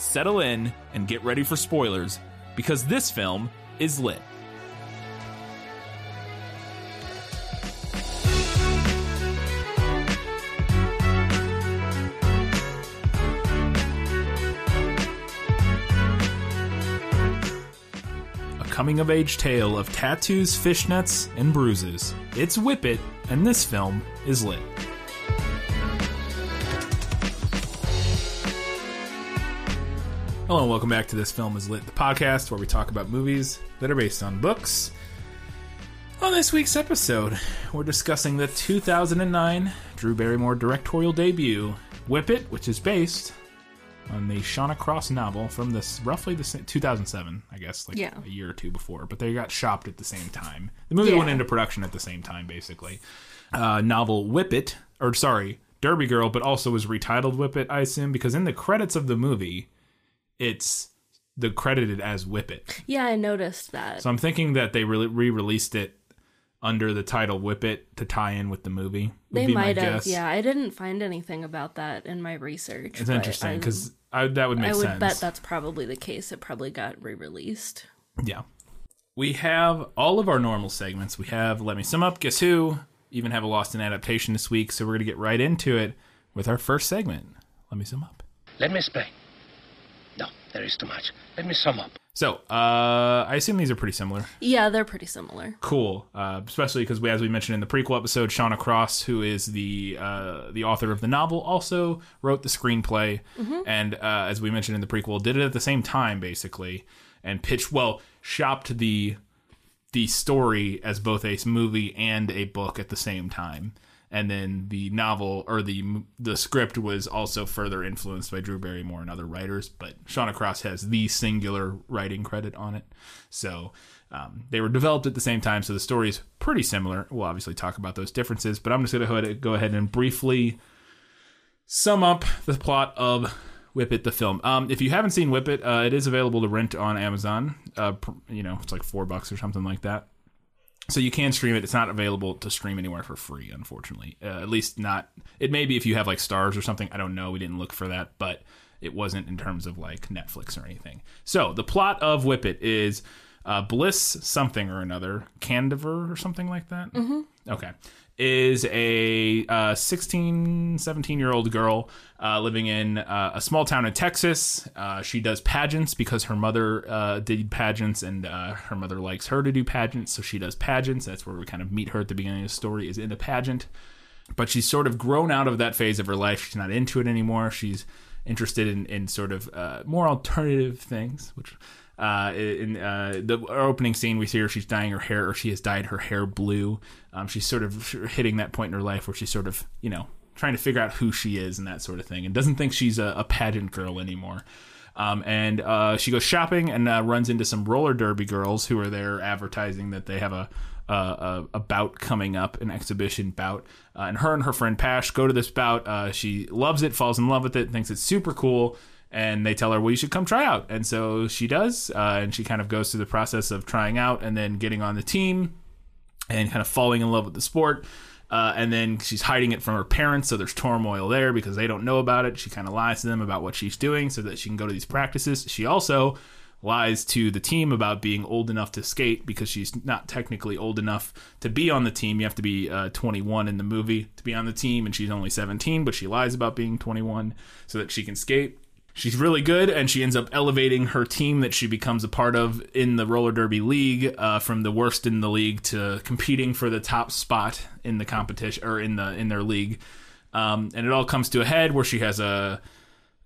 settle in, and get ready for spoilers, because this film is lit. A coming of age tale of tattoos, fishnets, and bruises. It's Whip It, and this film is lit. Hello and welcome back to This Film is Lit, the podcast where we talk about movies that are based on books. On this week's episode, we're discussing the 2009 Drew Barrymore directorial debut, Whip It, which is based on the Shauna Cross novel from this roughly the same, 2007, I guess, like Yeah. a year or two before, but they got shopped at the same time. The movie Yeah. went into production at the same time, basically. Uh, novel Whip It, or sorry, Derby Girl, but also was retitled Whip It, I assume, because in the credits of the movie, it's the credited as Whip It. Yeah, I noticed that. So I'm thinking that they re released it under the title Whip It to tie in with the movie. would they be my might have. guess. Yeah, I didn't find anything about that in my research. It's but interesting I'm- because that would make sense. I would sense. bet that's probably the case. It probably got re-released. Yeah. We have all of our normal segments. We have Let Me Sum Up, Guess Who, even have a Lost in Adaptation this week, so we're going to get right into it with our first segment. Let me sum up. Let me explain. No, there is too much. Let me sum up. So, uh, I assume these are pretty similar. Yeah, they're pretty similar. Cool, uh, especially because, we, as we mentioned in the prequel episode, Shauna Cross, who is the uh, the author of the novel, also wrote the screenplay, and uh, as we mentioned in the prequel, did it at the same time, basically, and pitched well, shopped the the story as both a movie and a book at the same time. And then the novel or the the script was also further influenced by Drew Barrymore and other writers, but Shauna Cross has the singular writing credit on it. So um, they were developed at the same time, so the story is pretty similar. We'll obviously talk about those differences, but I'm just going to go ahead, and briefly sum up the plot of Whip It, the film. Um, if you haven't seen Whip It, uh, it is available to rent on Amazon. Uh, you know, it's like four bucks or something like that. So you can stream it. It's not available to stream anywhere for free, unfortunately. Uh, at least not. It may be if you have like Starz or something. I don't know. We didn't look for that, but it wasn't in terms of like Netflix or anything. So the plot of Whip It is uh, Bliss something or another, Candiver or something like that. Mm-hmm. Okay. Is a uh, 16, 17 year old girl uh, living in uh, a small town in Texas. Uh, she does pageants because her mother uh, did pageants and uh, her mother likes her to do pageants. So she does pageants. That's where we kind of meet her at the beginning of the story, is in a pageant but she's sort of grown out of that phase of her life. She's not into it anymore. She's interested in, in sort of uh, more alternative things, which uh, in uh, the opening scene we see her she's dyeing her hair or she has dyed her hair blue. Um, she's sort of hitting that point in her life where she's sort of you know trying to figure out who she is and that sort of thing, and doesn't think she's a, a pageant girl anymore. Um, and uh, she goes shopping and uh, runs into some roller derby girls who are there advertising that they have a a, a, a bout coming up, an exhibition bout. Uh, and her and her friend Pash go to this bout. Uh, she loves it, falls in love with it, thinks it's super cool. And they tell her, well, you should come try out. And so she does. Uh, and she kind of goes through the process of trying out and then getting on the team and kind of falling in love with the sport. Uh, and then she's hiding it from her parents, so there's turmoil there because they don't know about it. She kind of lies to them about what she's doing so that she can go to these practices. She also lies to the team about being old enough to skate because she's not technically old enough to be on the team. You have to be uh, 21 in the movie to be on the team, and she's only 17, but she lies about being 21 so that she can skate. She's really good, and she ends up elevating her team that she becomes a part of in the roller derby league uh, from the worst in the league to competing for the top spot in the competition or in the in their league. Um, and it all comes to a head where she has a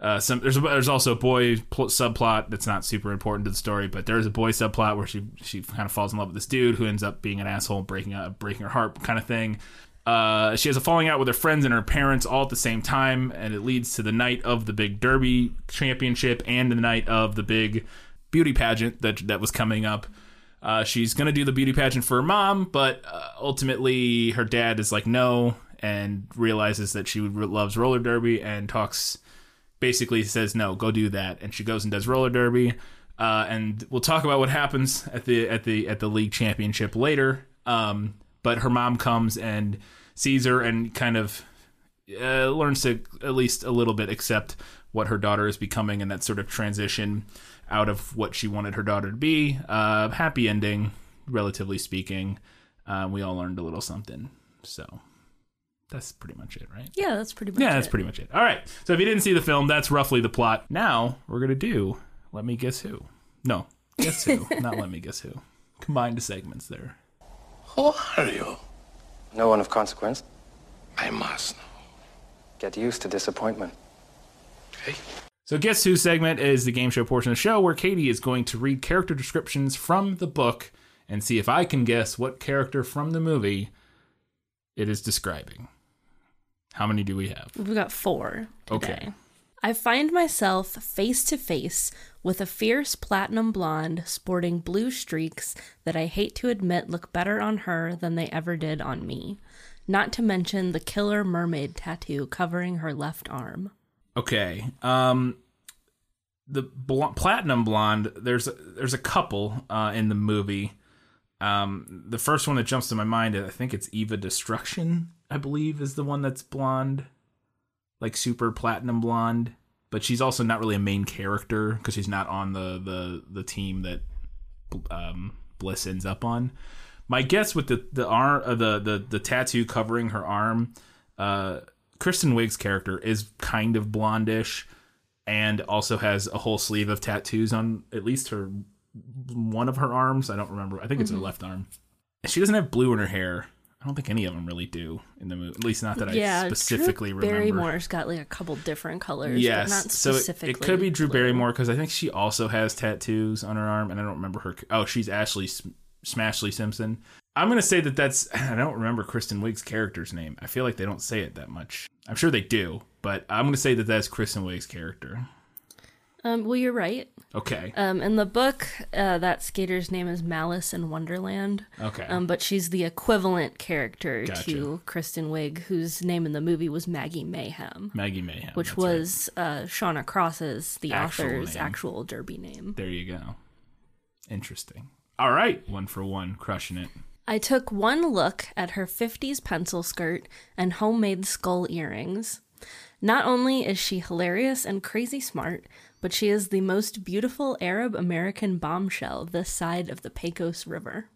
uh, some there's a, there's also a boy pl- subplot that's not super important to the story, but there's a boy subplot where she she kind of falls in love with this dude who ends up being an asshole, breaking uh, breaking her heart, kind of thing. Uh, she has a falling out with her friends and her parents all at the same time, and it leads to the night of the big Derby championship and the night of the big beauty pageant that that was coming up. Uh, she's gonna do the beauty pageant for her mom, but uh, ultimately her dad is like no, and realizes that she loves roller derby and talks. Basically says no, go do that, and she goes and does roller derby. Uh, and we'll talk about what happens at the at the at the league championship later. Um, but her mom comes and sees her and kind of uh, learns to at least a little bit accept what her daughter is becoming and that sort of transition out of what she wanted her daughter to be. Uh, happy ending, relatively speaking. Uh, we all learned a little something. So that's pretty much it, right? Yeah, that's pretty much it. Yeah, that's pretty much it. All right. So if you didn't see the film, that's roughly the plot. Now we're gonna do Let Me Guess Who. No, Guess Who, not Let Me Guess Who. Combined segments there. Who are you? No one of consequence. I must know. Get used to disappointment. Okay? So, Guess Who segment is the game show portion of the show where Katie is going to read character descriptions from the book and see if I can guess what character from the movie it is describing. How many do we have? We've got four today. Okay. I find myself face to face with a fierce platinum blonde sporting blue streaks that I hate to admit look better on her than they ever did on me. Not to mention the killer mermaid tattoo covering her left arm. Okay. Um the bl- platinum blonde there's a, there's a couple uh in the movie. Um the first one that jumps to my mind I think it's Eva Destruction, I believe is the one that's blonde. Like super platinum blonde, but she's also not really a main character because she's not on the the the team that um Bliss ends up on. My guess with the the arm uh, the the the tattoo covering her arm uh Kristen Wiig's character is kind of blondish and also has a whole sleeve of tattoos on at least her one of her arms. I don't remember. I think it's her left arm. She doesn't have blue in her hair. I don't think any of them really do in the movie. At least not that yeah, I specifically remember. Drew remember. Barrymore's got like a couple different colors, Yes, not so it, specifically. it could be Drew blue. Barrymore because I think she also has tattoos on her arm, and I don't remember her. Oh, she's Ashley Smashley Simpson. I'm gonna say that that's. I don't remember Kristen Wiig's character's name. I feel like they don't say it that much. I'm sure they do, but I'm gonna say that that's Kristen Wiig's character. Um, well, you're right. Okay. Um, in the book, uh, that skater's name is Malice in Wonderland. Okay. Um, but she's the equivalent character Gotcha. to Kristen Wiig, whose name in the movie was Maggie Mayhem, Maggie Mayhem. which that's right. was uh, Shauna Cross's, the Actual author's name. actual derby name. There you go. Interesting. All right, one for one, crushing it. I took one look at her 50s pencil skirt and homemade skull earrings. Not only is she hilarious and crazy smart, but she is the most beautiful Arab American bombshell this side of the Pecos River.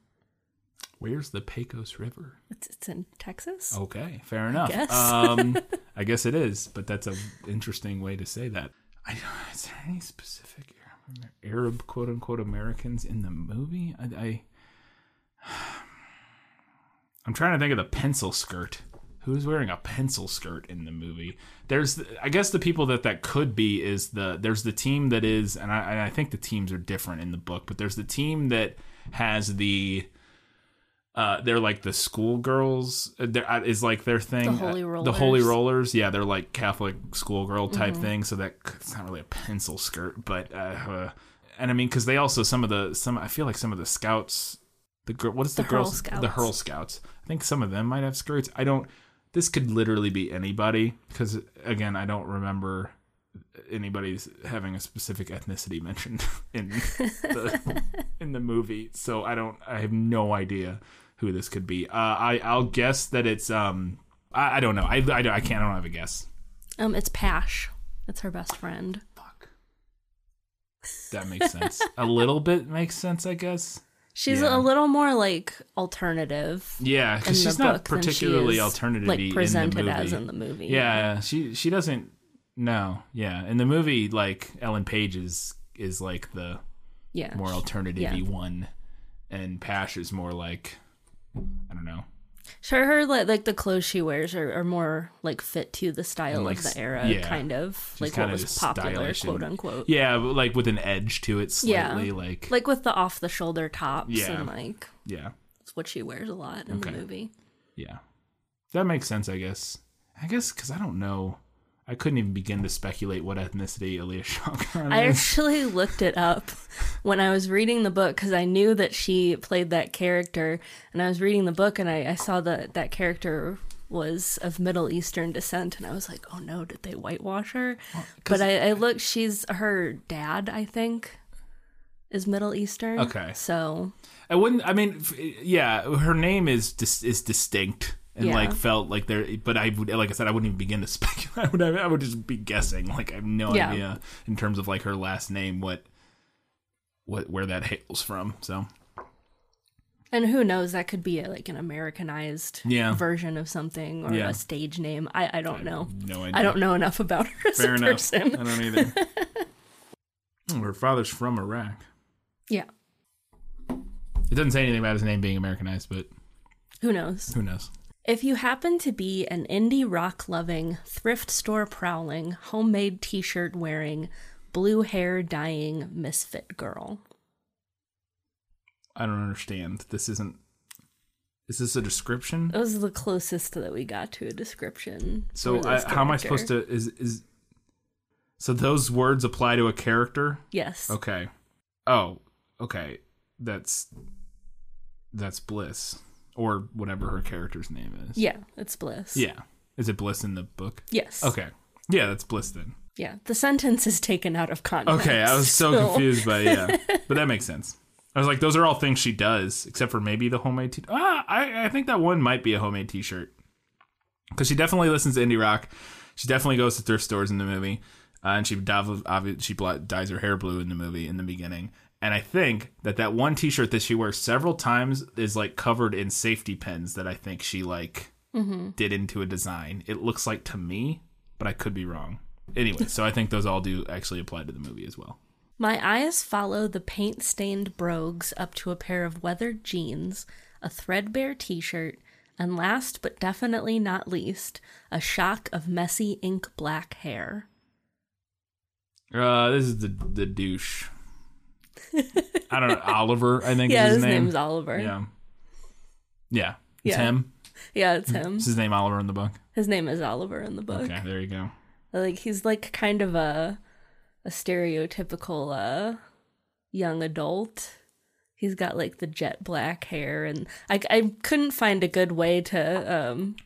Where's the Pecos River? It's, it's in Texas? Okay, fair enough. guess. um, I guess it is, but that's an interesting way to say that. I, is there any specific Arab, Arab quote unquote Americans in the movie? I, I I'm trying to think of the pencil skirt. Who's wearing a pencil skirt in the movie? There's, I guess, the people that that could be is the there's the team that is, and I, and I think the teams are different in the book, but there's the team that has the uh, they're like the schoolgirls. uh, uh, is like their thing. The Holy uh, The holy Rollers. rollers. Yeah, they're like Catholic schoolgirl type Mm-hmm. thing. So that it's not really a pencil skirt, but uh, uh, and I mean because they also some of the some I feel like some of the scouts. The girl, what is the, The girls? The. Hurl Scouts. I think some of them might have skirts. I don't. This could literally be anybody because again, I don't remember anybody's having a specific ethnicity mentioned in the in the movie. So I don't. I have no idea who this could be. Uh, I I'll guess that it's um. I, I don't know. I, I I can't. I don't have a guess. Um, it's Pash. It's her best friend. Fuck. That makes sense. a little bit makes sense, I guess. She's Yeah. a little more like alternative Yeah, because she's not particularly alternative like presented in the movie. as in the movie. Yeah, she she doesn't. No, yeah, in the movie, like Ellen Page is is like the yeah. more alternative yeah. one, and Pash is more like I don't know. Sure, her like, like the clothes she wears are, are more like fit to the style like, of the era, yeah. kind of She's like what kinda was popular, quote and- unquote. Yeah, but, like with an edge to it, slightly. Yeah. Like, Like with the off the shoulder tops Yeah. and like yeah, it's what she wears a lot in Okay. the movie. yeah. That makes sense, I guess. I guess because I don't know. I couldn't even begin to speculate what ethnicity Elia Shawkaran I is. actually looked it up when I was reading the book because I knew that she played that character, and I was reading the book and I, I saw that that character was of Middle Eastern descent, and I was like, oh no, did they whitewash her? but I, I looked, she's her dad, I think, is Middle Eastern. Okay. so I wouldn't. I mean, yeah, her name is dis- is distinct and Yeah. like felt like there. But I would, like I said, I wouldn't even begin to speculate. I would, I would just be guessing. Like I have no Yeah. idea in terms of like her last name, what, what, where that hails from. So and who knows, that could be a, like an Americanized Yeah. version of something or a stage name. I, I don't know. no idea. I don't know enough about her as Fair a enough. person. I don't either. Oh, her father's from Iraq. Yeah, It doesn't say anything about his name being Americanized, but who knows? who knows? If you happen to be an indie rock loving, thrift store prowling, homemade t shirt wearing, blue hair dyeing misfit girl. I don't understand. This isn't. Is this a description? That was the closest that we got to a description. So I, how am I supposed to? Is is? So those words apply to a character? Yes. Okay. Oh, okay. That's that's Bliss or whatever her character's name is. Yeah, it's Bliss. Yeah. Is it Bliss in the book? Yes. Okay. Yeah, that's Bliss then. Yeah. The sentence is taken out of context. Okay, I was so confused by yeah, but that makes sense. I was like, those are all things she does, except for maybe the homemade. T- ah, I I think that one might be a homemade T-shirt because she definitely listens to indie rock. She definitely goes to thrift stores in the movie, uh, and she obvi- she dyes her hair blue in the movie in the beginning. And I think that that one T-shirt that she wears several times is like covered in safety pins that I think she like did into a design. It looks like to me, but I could be wrong. Anyway, so I think those all do actually apply to the movie as well. My eyes follow the paint stained brogues up to a pair of weathered jeans, a threadbare t shirt, and last but definitely not least, a shock of messy ink black hair. Uh, this is the the douche. I don't know Oliver. I think Yeah, is his his name. name's Oliver. Yeah, yeah, it's Yeah. him. Yeah, it's him. Is his name Oliver in the book? His name is Oliver in the book. Okay, there you go. Like he's like kind of a a stereotypical uh young adult. He's got like the jet black hair and I I couldn't find a good way to um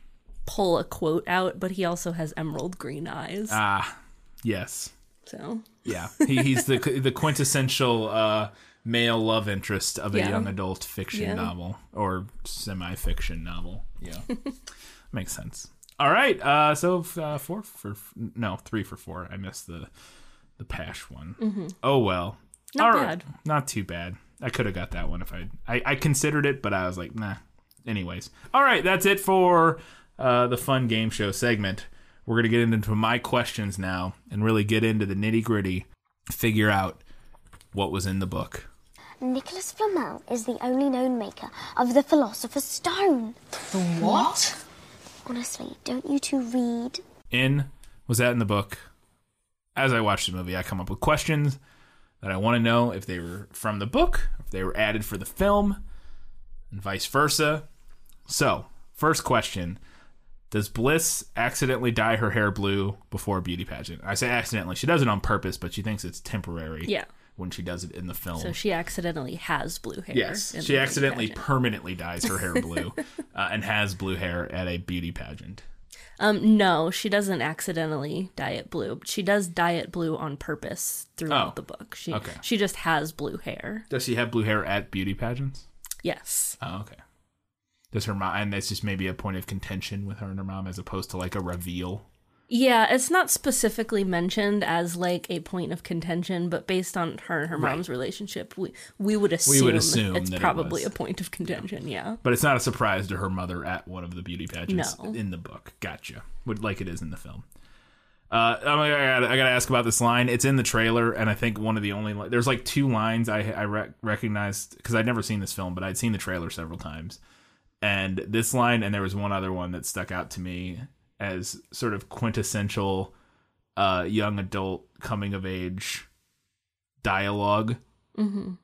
pull a quote out, but he also has emerald green eyes. Ah, yes, so yeah. He, he's the the quintessential uh, male love interest of a Yeah. young adult fiction Yeah. novel or semi fiction novel. Yeah, makes sense. All right, uh, so uh, four for no three for four. I missed the the Pash one. Oh well. Mm-hmm. Not All right. bad. Not too bad. I could have got that one if I, I I considered it, but I was like, nah. Anyways, all right, that's it for uh, the fun game show segment. We're gonna get into my questions now and really get into the nitty gritty, figure out what was in the book. Nicholas Flamel is the only known maker of the Philosopher's Stone. The what? Honestly, don't you two read? In was that in the book? As I watch the movie, I come up with questions that I want to know if they were from the book, if they were added for the film, and vice versa. So, first question Does Bliss accidentally dye her hair blue before a beauty pageant? I say accidentally. She does it on purpose, but she thinks it's temporary Yeah. when she does it in the film. So she accidentally has blue hair. yes, she accidentally pageant. permanently dyes her hair blue uh, and has blue hair at a beauty pageant. Um, no, she doesn't accidentally dye it blue. She does dye it blue on purpose throughout Oh, the book. She okay. she just has blue hair. Does she have blue hair at beauty pageants? Yes. Oh, okay. Does her mom, and that's just maybe a point of contention with her and her mom as opposed to like a reveal. Yeah, it's not specifically mentioned as like a point of contention, but based on her and her mom's relationship, we we would assume, we would assume it's it probably was. a point of contention. Yeah. But it's not a surprise to her mother at one of the beauty pageants No. in the book. Gotcha. Would like it is in the film. Uh, I gotta, I gotta ask about this line. It's in the trailer, and I think one of the only li- there's like two lines I I rec- recognized because I'd never seen this film, but I'd seen the trailer several times. And this line, and there was one other one that stuck out to me as sort of quintessential uh, young adult coming of age dialog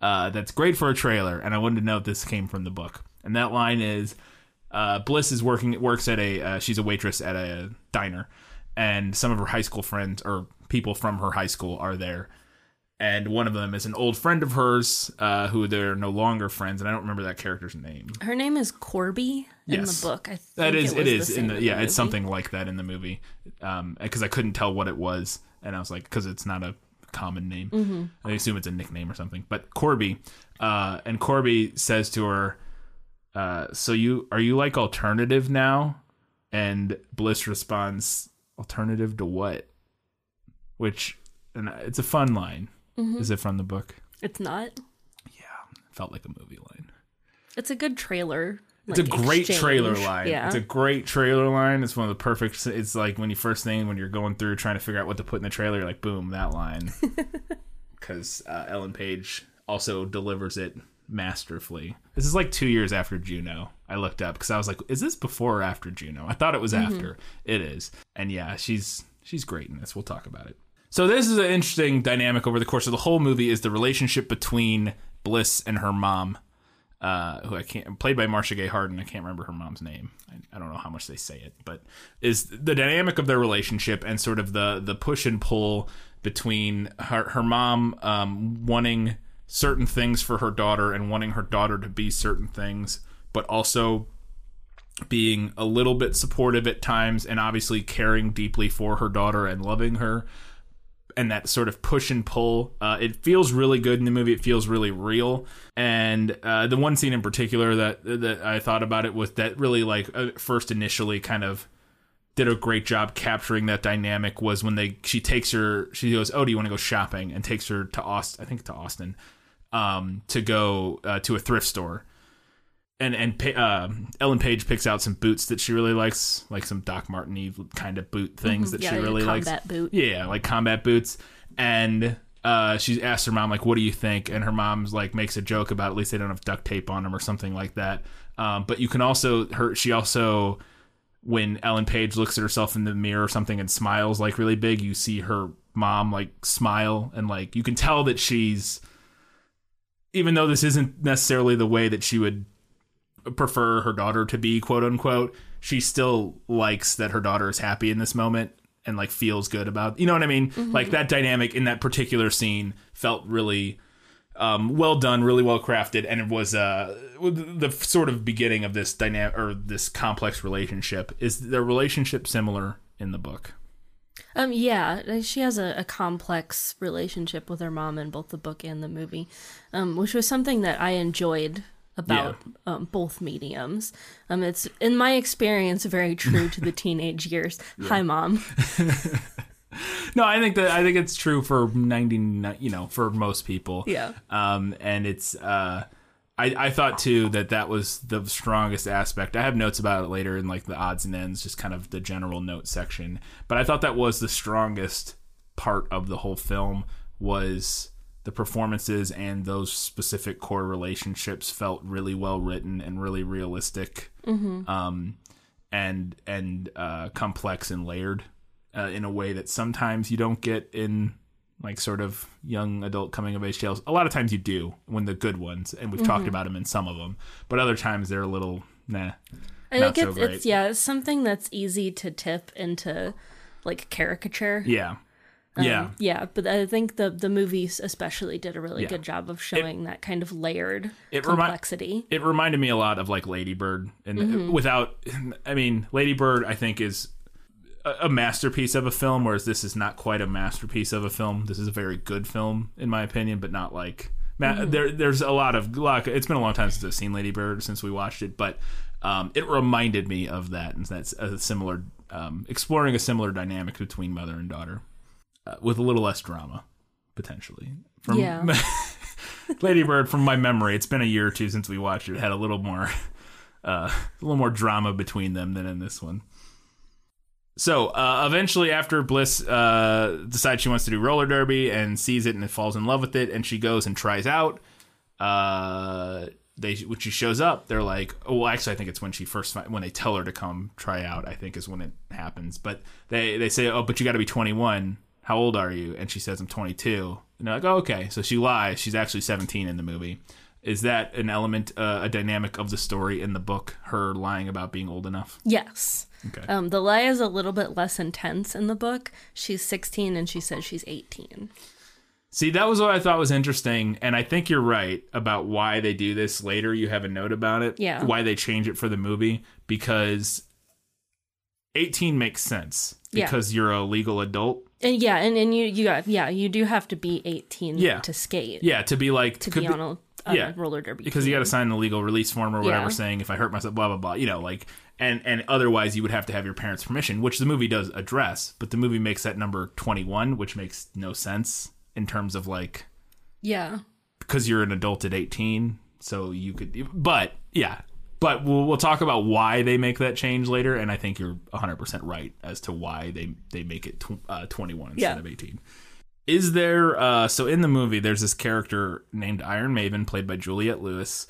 Uh, that's great for a trailer, and I wanted to know if this came from the book. And that line is uh, Bliss is working works at a uh, she's a waitress at a diner, and some of her high school friends or people from her high school are there. And one of them is an old friend of hers, uh, who they're no longer friends, and I don't remember that character's name. Her name is Corby in Yes. the book. I think That is, it, it is the in the yeah, movie. it's something like that in the movie, um, because I couldn't tell what it was, and I was like, because it's not a common name, Mm-hmm. I assume it's a nickname or something. But Corby, uh, and Corby says to her, uh, "So you are you like alternative now?" And Bliss responds, "Alternative to what?" Which, and it's a fun line. Mm-hmm. Is it from the book? It's not. Yeah. Felt like a movie line. It's a good trailer. It's a great exchange. trailer line. Yeah. It's a great trailer line. It's one of the perfect. It's like when you first thing when you're going through trying to figure out what to put in the trailer, you're like boom, that line. Because uh, Ellen Page also delivers it masterfully. This is like two years after Juno. I looked up because I was like, is this before or after Juno? I thought it was after. It is, and yeah, she's she's great in this. We'll talk about it. So this is an interesting dynamic over the course of the whole movie is the relationship between Bliss and her mom uh, who I can't played by Marcia Gay Harden. I can't remember her mom's name. I, I don't know how much they say it, but is the dynamic of their relationship and sort of the the push and pull between her her mom um, wanting certain things for her daughter and wanting her daughter to be certain things, but also being a little bit supportive at times and obviously caring deeply for her daughter and loving her and that sort of push and pull. Uh, it feels really good in the movie. It feels really real. And uh, the one scene in particular that that I thought about it was that really like uh, first initially kind of did a great job capturing that dynamic was when they she takes her she goes oh do you want to go shopping and takes her to Austin I think to Austin um, to go uh, to a thrift store and and uh, Ellen Page picks out some boots that she really likes, like some Doc Marteny kind of boot things that Mm-hmm. Yeah, she really likes. combat boot. Yeah, like combat boots. And uh, she asks her mom like, "What do you think?" And her mom's like makes a joke about at least they don't have duct tape on them or something like that. Um, but you can also her she also when Ellen Page looks at herself in the mirror or something and smiles like really big, you see her mom like smile and like you can tell that she's even though this isn't necessarily the way that she would prefer her daughter to be, quote unquote, she still likes that her daughter is happy in this moment and like feels good about you know what I mean? Like that dynamic in that particular scene felt really um, well done, really well crafted, and it was uh, the sort of beginning of this dynamic or this complex relationship. Is their relationship similar in the book? Um, yeah, she has a, a complex relationship with her mom in both the book and the movie, um, which was something that I enjoyed about um, both mediums. Um, it's in my experience very true to the teenage years. Hi, mom. No, I think that I think it's true for ninety, you know, for most people. Yeah. Um, and it's uh, I I thought too that that was the strongest aspect. I have notes about it later in like the odds and ends, just kind of the general note section. But I thought that was the strongest part of the whole film was the performances and those specific core relationships felt really well written and really realistic. Um, and and uh, complex and layered uh, in a way that sometimes you don't get in like sort of young adult coming of age tales. A lot of times you do when the good ones, and we've talked about them in some of them, but other times they're a little nah. I think so it's, it's yeah, it's something that's easy to tip into like caricature. Yeah, Um, yeah, yeah, but I think the the movies especially did a really Yeah. good job of showing that kind of layered It remi- complexity. it reminded me a lot of like Lady Bird, and Mm-hmm. without, I mean, Lady Bird, I think is a, a masterpiece of a film, whereas this is not quite a masterpiece of a film. This is a very good film, in my opinion, but not like. Ma- Mm-hmm. There, there's a lot of. lot- It's been a long time since I've seen Lady Bird since we watched it, but um, it reminded me of that, and that's a similar, um, exploring a similar dynamic between mother and daughter, uh, with a little less drama, potentially. From, Yeah. Lady Bird, from my memory, it's been a year or two since we watched it. it had a little more, uh, a little more drama between them than in this one. So uh, eventually, after Bliss uh, decides she wants to do roller derby and sees it and falls in love with it, and she goes and tries out. Uh, they when she shows up, they're like, oh, well, actually, I think it's when she first when they tell her to come try out. I think is when it happens. But they they say, oh, but you got to be 21. How old are you? And she says, I'm 22. And they're like, oh, okay. So she lies. She's actually 17 in the movie. Is that an element, uh, a dynamic of the story in the book? Her lying about being old enough. Yes. Okay. Um, the lie is a little bit less intense in the book. She's 16 and she says she's 18. See, that was what I thought was interesting, and I think you're right about why they do this later. You have a note about it. Yeah. Why they change it for the movie because 18 makes sense Yeah. because you're a legal adult. And yeah, and, and you you got yeah, you do have to be 18 Yeah. to skate. Yeah, to be like To could be on a, yeah. roller derby. because you got to sign the legal release form or whatever Yeah. saying if I hurt myself, blah blah blah. You know, like and and otherwise you would have to have your parents' permission, which the movie does address. But the movie makes that number 21, which makes no sense in terms of like Yeah. because you're an adult at 18 so you could but yeah but we'll, we'll talk about why they make that change later and i think you're 100% right as to why they they make it tw- uh, 21 instead Yeah. of 18 is there uh so in the movie there's this character named iron maven played by juliette lewis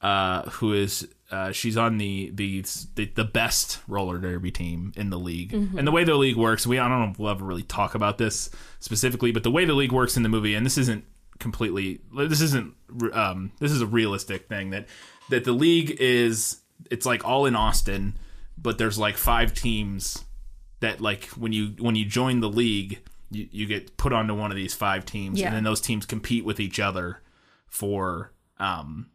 uh who is uh, she's on the, the the the best roller derby team in the league, and the way the league works, we I don't know if we'll ever really talk about this specifically, but the way the league works in the movie, and this isn't completely this isn't um this is a realistic thing that that the league is it's like all in Austin but there's like five teams that like when you when you join the league you, you get put onto one of these five teams Yeah. and then those teams compete with each other for um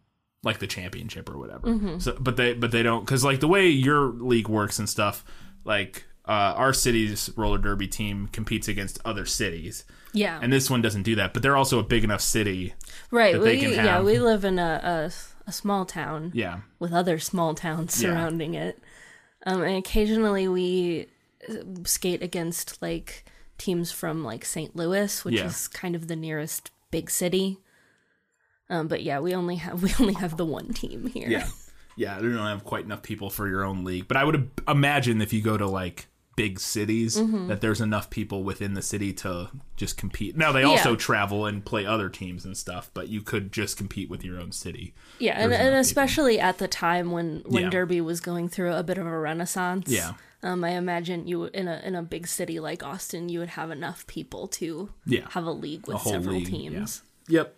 like the championship or whatever so but they but they don't because like the way your league works and stuff like uh, our city's roller derby team competes against other cities Yeah. and this one doesn't do that but they're also a big enough city right. that they We yeah, we live in a, a a small town yeah with other small towns Yeah. surrounding it. Um, and occasionally we uh, skate against like teams from like St. Louis, which Yeah. is kind of the nearest big city. Um, but yeah, we only have we only have the one team here. Yeah. Yeah, they don't have quite enough people for your own league. But I would imagine if you go to like big cities Mm-hmm. that there's enough people within the city to just compete. Now they also Yeah. travel and play other teams and stuff, but you could just compete with your own city. Yeah, and, There's and enough especially at the time when when Yeah. Derby was going through a bit of a renaissance. Yeah. Um, I imagine you in a in a big city like Austin, you would have enough people to Yeah. have a league with whole several league, teams. Yep.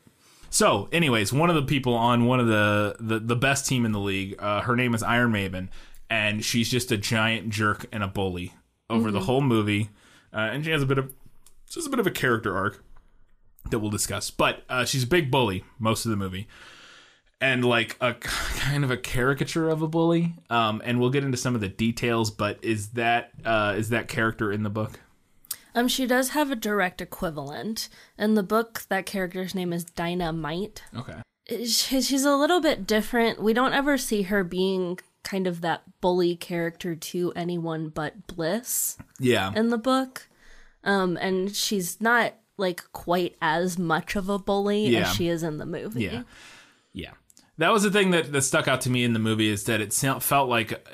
So, anyways, one of the people on one of the the, the best team in the league, uh, her name is Iron Maven, and she's just a giant jerk and a bully over the whole movie, uh, and she has a bit of just a bit of a character arc that we'll discuss. But uh, she's a big bully most of the movie, and like a kind of a caricature of a bully. Um, and we'll get into some of the details. But is that uh, is that character in the book? Um, she does have a direct equivalent in the book. That character's name is Dinah Dynamite. Okay. She's a little bit different. We don't ever see her being kind of that bully character to anyone but Bliss. Yeah. in the book. Um, and she's not like quite as much of a bully Yeah. as she is in the movie. Yeah, yeah. That was the thing that, that stuck out to me in the movie is that it felt like,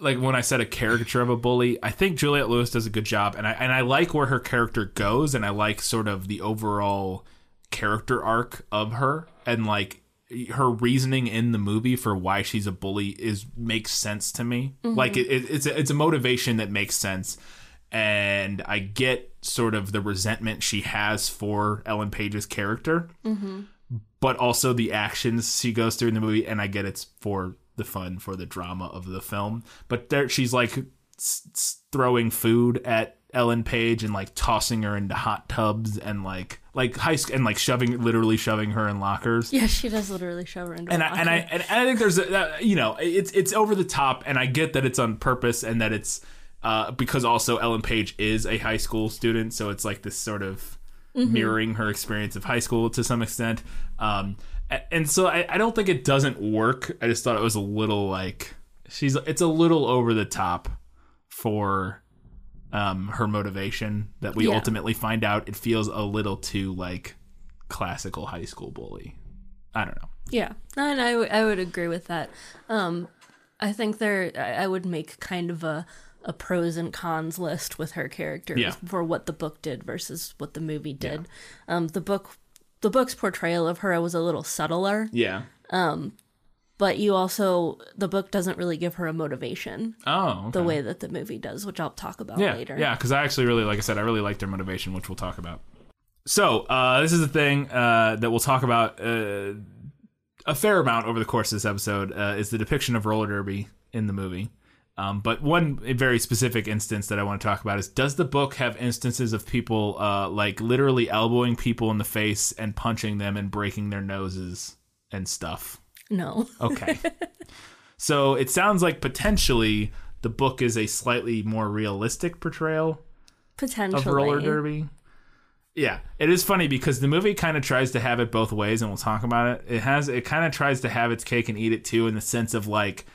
like when I said a caricature of a bully. I think Juliette Lewis does a good job, and I and I like where her character goes, and I like sort of the overall character arc of her, and like her reasoning in the movie for why she's a bully is makes sense to me. Mm-hmm. Like it, it, it's a, it's a motivation that makes sense, and I get sort of the resentment she has for Ellen Page's character. Mm-hmm. But also the actions she goes through in the movie and i get it's for the fun for the drama of the film. But there she's like s- s- throwing food at ellen page and like tossing her into hot tubs and like like high school and like shoving literally shoving her in lockers. Yeah, she does literally shove her into and I, and I and I think there's a, that, you know it's it's over the top and I get that it's on purpose and that it's uh, because also Ellen Page is a high school student so it's like this sort of mirroring her experience of high school to some extent. Um, and so I, I don't think it doesn't work. I just thought it was a little like she's it's a little over the top for um, her motivation that we Yeah. ultimately find out it feels a little too like classical high school bully I don't know yeah, and I, w- I would agree with that. Um, I think there I would make kind of a a pros and cons list with her character Yeah. for what the book did versus what the movie did. Um, the book the book's portrayal of her was a little subtler, yeah but you also the book doesn't really give her a motivation Oh, okay. the way that the movie does, which I'll talk about yeah, later. yeah. Because I actually really, like I said, I really like their motivation, which we'll talk about. So uh, this is the thing uh, that we'll talk about. Uh, a fair amount over the course of this episode uh, is the depiction of roller derby in the movie. Um, but one very specific instance that I want to talk about is does the book have instances of people uh, like literally elbowing people in the face and punching them and breaking their noses and stuff? No. Okay. so it sounds like potentially the book is a slightly more realistic portrayal Potentially. of roller derby. Yeah, it is funny because the movie kind of tries to have it both ways, and we'll talk about it. It has it kind of tries to have its cake and eat it too, in the sense of like,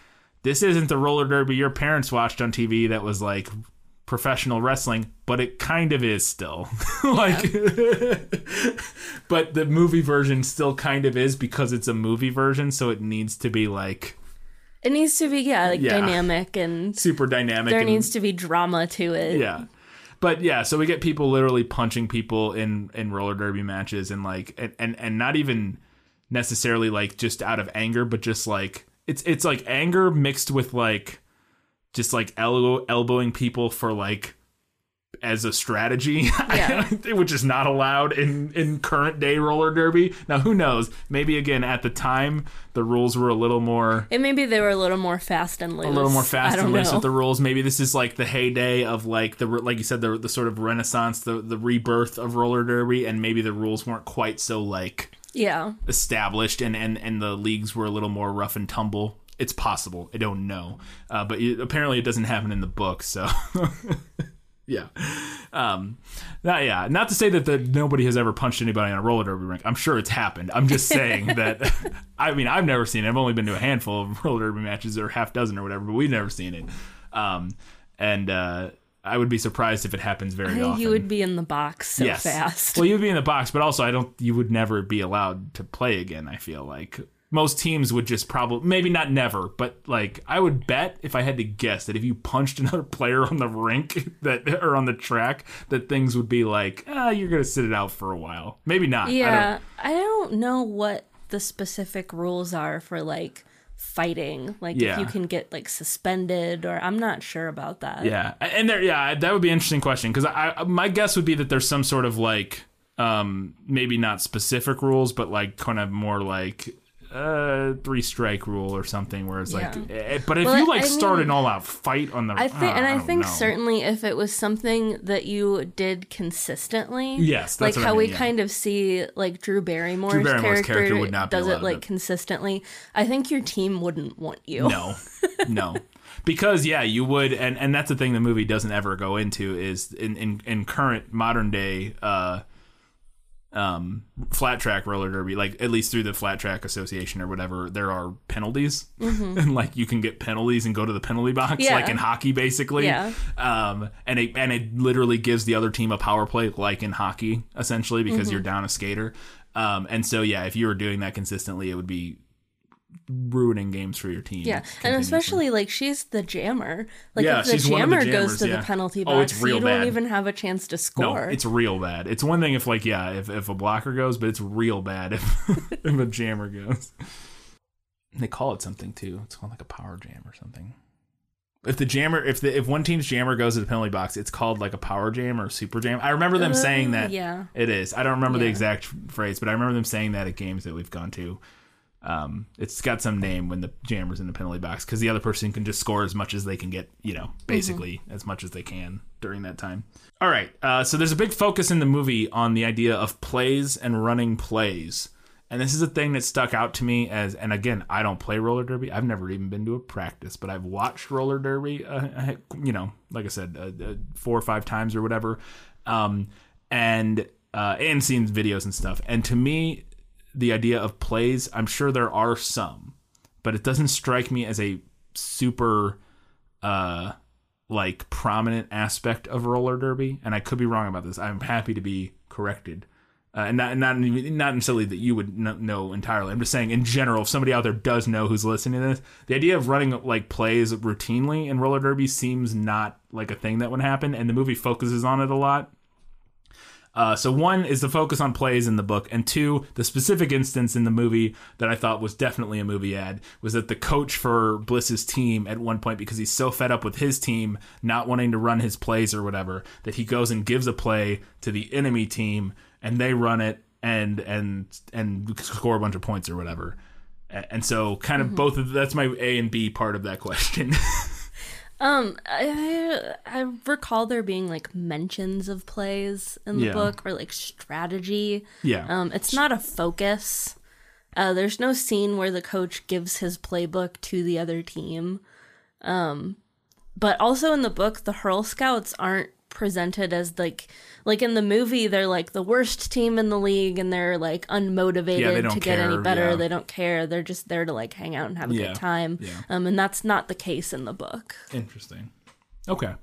this isn't the roller derby your parents watched on TV that was like professional wrestling, but it kind of is still. like, but the movie version still kind of is because it's a movie version, so it needs to be like It needs to be, yeah, like Yeah. dynamic and super dynamic. there and, needs to be drama to it. yeah but yeah so we get people literally punching people in in roller derby matches and like and and, and not even necessarily like just out of anger but just like it's it's like anger mixed with like just like elbow, elbowing people for like as a strategy Yeah. which is not allowed in in current day roller derby now who knows maybe again at the time the rules were a little more And maybe they were a little more fast and loose. a little more fast and loose know. with the rules. Maybe this is like the heyday of like the like you said the the sort of renaissance, the the rebirth of roller derby, and maybe the rules weren't quite so like Yeah. established, and and and the leagues were a little more rough and tumble. It's possible. I don't know, uh, but it, apparently it doesn't happen in the book. So. Yeah, um, not, yeah. Not to say that the, nobody has ever punched anybody on a roller derby rink. I'm sure it's happened. I'm just saying that. I mean, I've never seen it. I've only been to a handful of roller derby matches, or half dozen, or whatever. But we've never seen it. Um, and uh, I would be surprised if it happens very often. you would be in the box so yes. fast. Well, you would be in the box, but also I don't. You would never be allowed to play again. I feel like most teams would just probably maybe not never, but like I would bet if I had to guess that if you punched another player on the rink that or on the track, that things would be like, ah, you're gonna sit it out for a while. Maybe not. I don't- yeah. I don't know what the specific rules are for like fighting. Like Yeah. if you can get like suspended or I'm not sure about that. Yeah, and there, yeah, that would be an interesting question because I, my guess would be that there's some sort of like, um, maybe not specific rules, but like kind of more like uh three strike rule or something where it's like Yeah. eh, but if Well, you like I start mean, an all out fight on the I think, and ah, I, think know. certainly if it was something that you did consistently, Yes, like that's what I how we yeah. kind of see, like Drew Barrymore's, Drew Barrymore's character, character would not does allowed it like to- consistently. I think your team wouldn't want you. no no because yeah you would and and that's the thing the movie doesn't ever go into is in in, in current modern day uh um flat track roller derby like at least through the flat track association or whatever there are penalties and like you can get penalties and go to the penalty box Mm-hmm. Yeah. like in hockey basically Yeah. um and it and it literally gives the other team a power play like in hockey essentially because Mm-hmm. you're down a skater um and so yeah if you were doing that consistently it would be ruining games for your team Yeah, and especially like she's the jammer. Like Yeah, if the one the jammer goes to yeah. the penalty Oh, box, it's real you don't even have a chance to No, score. it's real bad. It's one thing if like yeah, if, if a blocker goes, but it's real bad if if a jammer goes. They call it something too. It's called like a power jam or something. If the jammer, if the if one team's jammer goes to the penalty box, it's called like a power jam or a super jam. I remember them uh, saying that. yeah. it is. I don't remember the exact phrase, but I remember them saying that at games that we've gone to. Um, it's got some name when the jammer's in the penalty box because the other person can just score as much as they can get, you know, basically as much as they can during that time. All right. Uh, so there's a big focus in the movie on the idea of plays and running plays. And this is a thing that stuck out to me as, and again, I don't play roller derby. I've never even been to a practice, but I've watched roller derby, uh, uh, you know, like I said, uh, uh, four or five times or whatever. Um, and, uh, and seen videos and stuff. And to me, the idea of plays, I'm sure there are some, but it doesn't strike me as a super uh like prominent aspect of roller derby and I could be wrong about this. I'm happy to be corrected. Uh, and not not not necessarily that you would kn- know entirely. I'm just saying in general, if somebody out there does know who's listening to this, the idea of running like plays routinely in roller derby seems not like a thing that would happen, and the movie focuses on it a lot. Uh, so one is the focus on plays in the book, and two, the specific instance in the movie that I thought was definitely a movie ad was that the coach for Bliss's team at one point, because he's so fed up with his team not wanting to run his plays or whatever, that he goes and gives a play to the enemy team, and they run it and and and score a bunch of points or whatever. And so, kind of both of that's my A and B part of that question. Um, I, I recall there being like mentions of plays in the Yeah. book or like strategy. yeah. Um, it's not a focus. Uh, there's no scene where the coach gives his playbook to the other team. Um, but also in the book, the Hurl Scouts aren't presented as like like in the movie they're like the worst team in the league and they're like unmotivated Yeah, they to get any better yeah. they don't care they're just there to like hang out and have a Yeah, good time yeah. um and that's not the case in the book Interesting. Okay.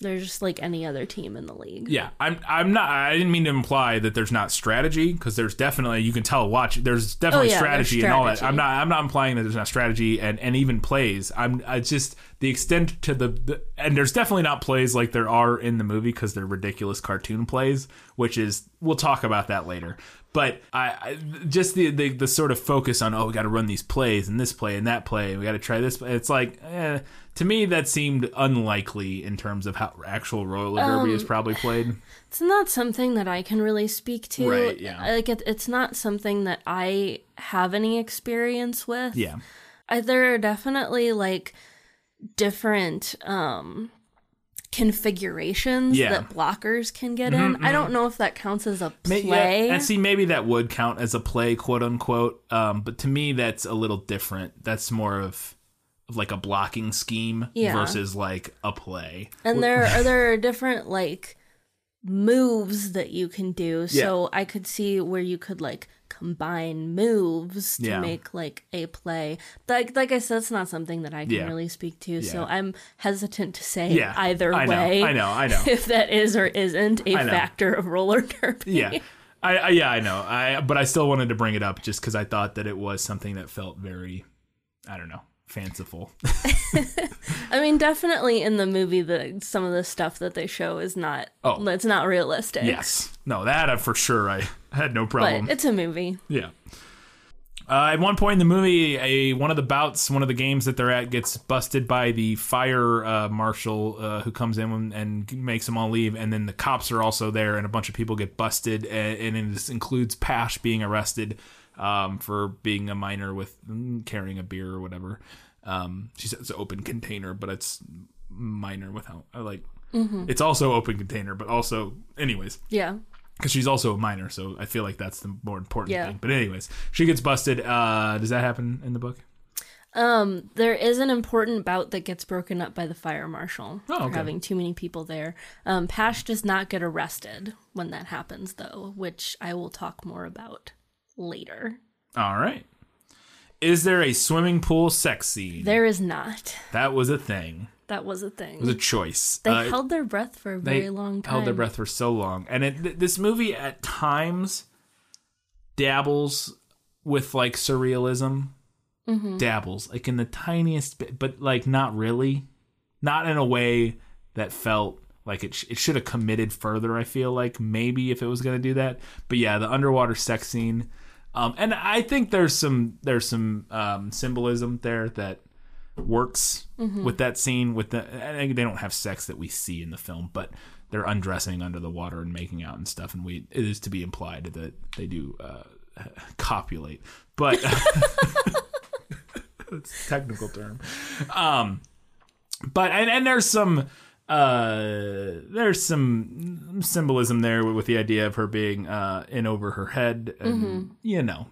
They're just like any other team in the league Yeah, I'm. I'm not. I didn't mean to imply that there's not strategy because there's definitely you can tell. Watch. There's definitely Oh, yeah, strategy there's and all that. I'm not. I'm not implying that there's not strategy and and even plays. I'm. I just the extent to the, the and there's definitely not plays like there are in the movie because they're ridiculous cartoon plays, which is we'll talk about that later. But I, I just the, the the sort of focus on oh we got to run these plays and this play and that play and we got to try this. It's like eh, to me that seemed unlikely in terms of how actual roller derby Um, is probably played. it's not something that i can really speak to Right, yeah. like it, it's not something that i have any experience with Yeah. I, there are definitely like different um configurations Yeah. that blockers can get in. I don't know if that counts as a May- play. Yeah, and see, maybe that would count as a play, quote unquote. Um, but to me, that's a little different. That's more of, of like a blocking scheme Yeah. versus like a play. and there are there are different like moves that you can do. So I could see where you could like combine moves to Yeah. make like a play. Like like I said, it's not something that I can Yeah. really speak to. So I'm hesitant to say Yeah, either I know, way. I know, I know. If that is or isn't a factor of roller derby. Yeah. I, I yeah I know I but I still wanted to bring it up just because I thought that it was something that felt very I don't know fanciful I mean, definitely in the movie, the some of the stuff that they show is not. Oh. it's not realistic. yes no that uh, for sure I had no problem but it's a movie. Yeah. Uh, at one point in the movie, a one of the bouts, one of the games that they're at, gets busted by the fire uh, marshal uh, who comes in and, and makes them all leave, and then the cops are also there, and a bunch of people get busted, and, and this includes Pash being arrested um, for being a minor with mm, carrying a beer or whatever. Um, she says it's an open container, but it's minor without I like. It's also open container, but also, anyways Yeah. because she's also a minor, so I feel like that's the more important Yeah. thing. But anyways, she gets busted. Uh, does that happen in the book? Um, there is an important bout that gets broken up by the fire marshal Oh, for having too many people there. Um, Pash does not get arrested when that happens, though, which I will talk more about later. All right. Is there a swimming pool sex scene? There is not. that was a thing. That was a thing. It was a choice. they Uh, held their breath for a very long time. held their breath for so long, and it, th- this movie at times dabbles with like surrealism. Mm-hmm. Dabbles like in the tiniest bit, but like not really, not in a way that felt like it. Sh- it should have committed further. I feel like maybe if it was going to do that, but yeah, the underwater sex scene, um, and I think there's some there's some um, symbolism there that works Mm-hmm. with that scene. With the I they don't have sex that we see in the film, but they're undressing under the water and making out and stuff, and we it is to be implied that they do uh, copulate, but it's a technical term. Um, but and, and there's some uh there's some symbolism there with the idea of her being uh in over her head and you know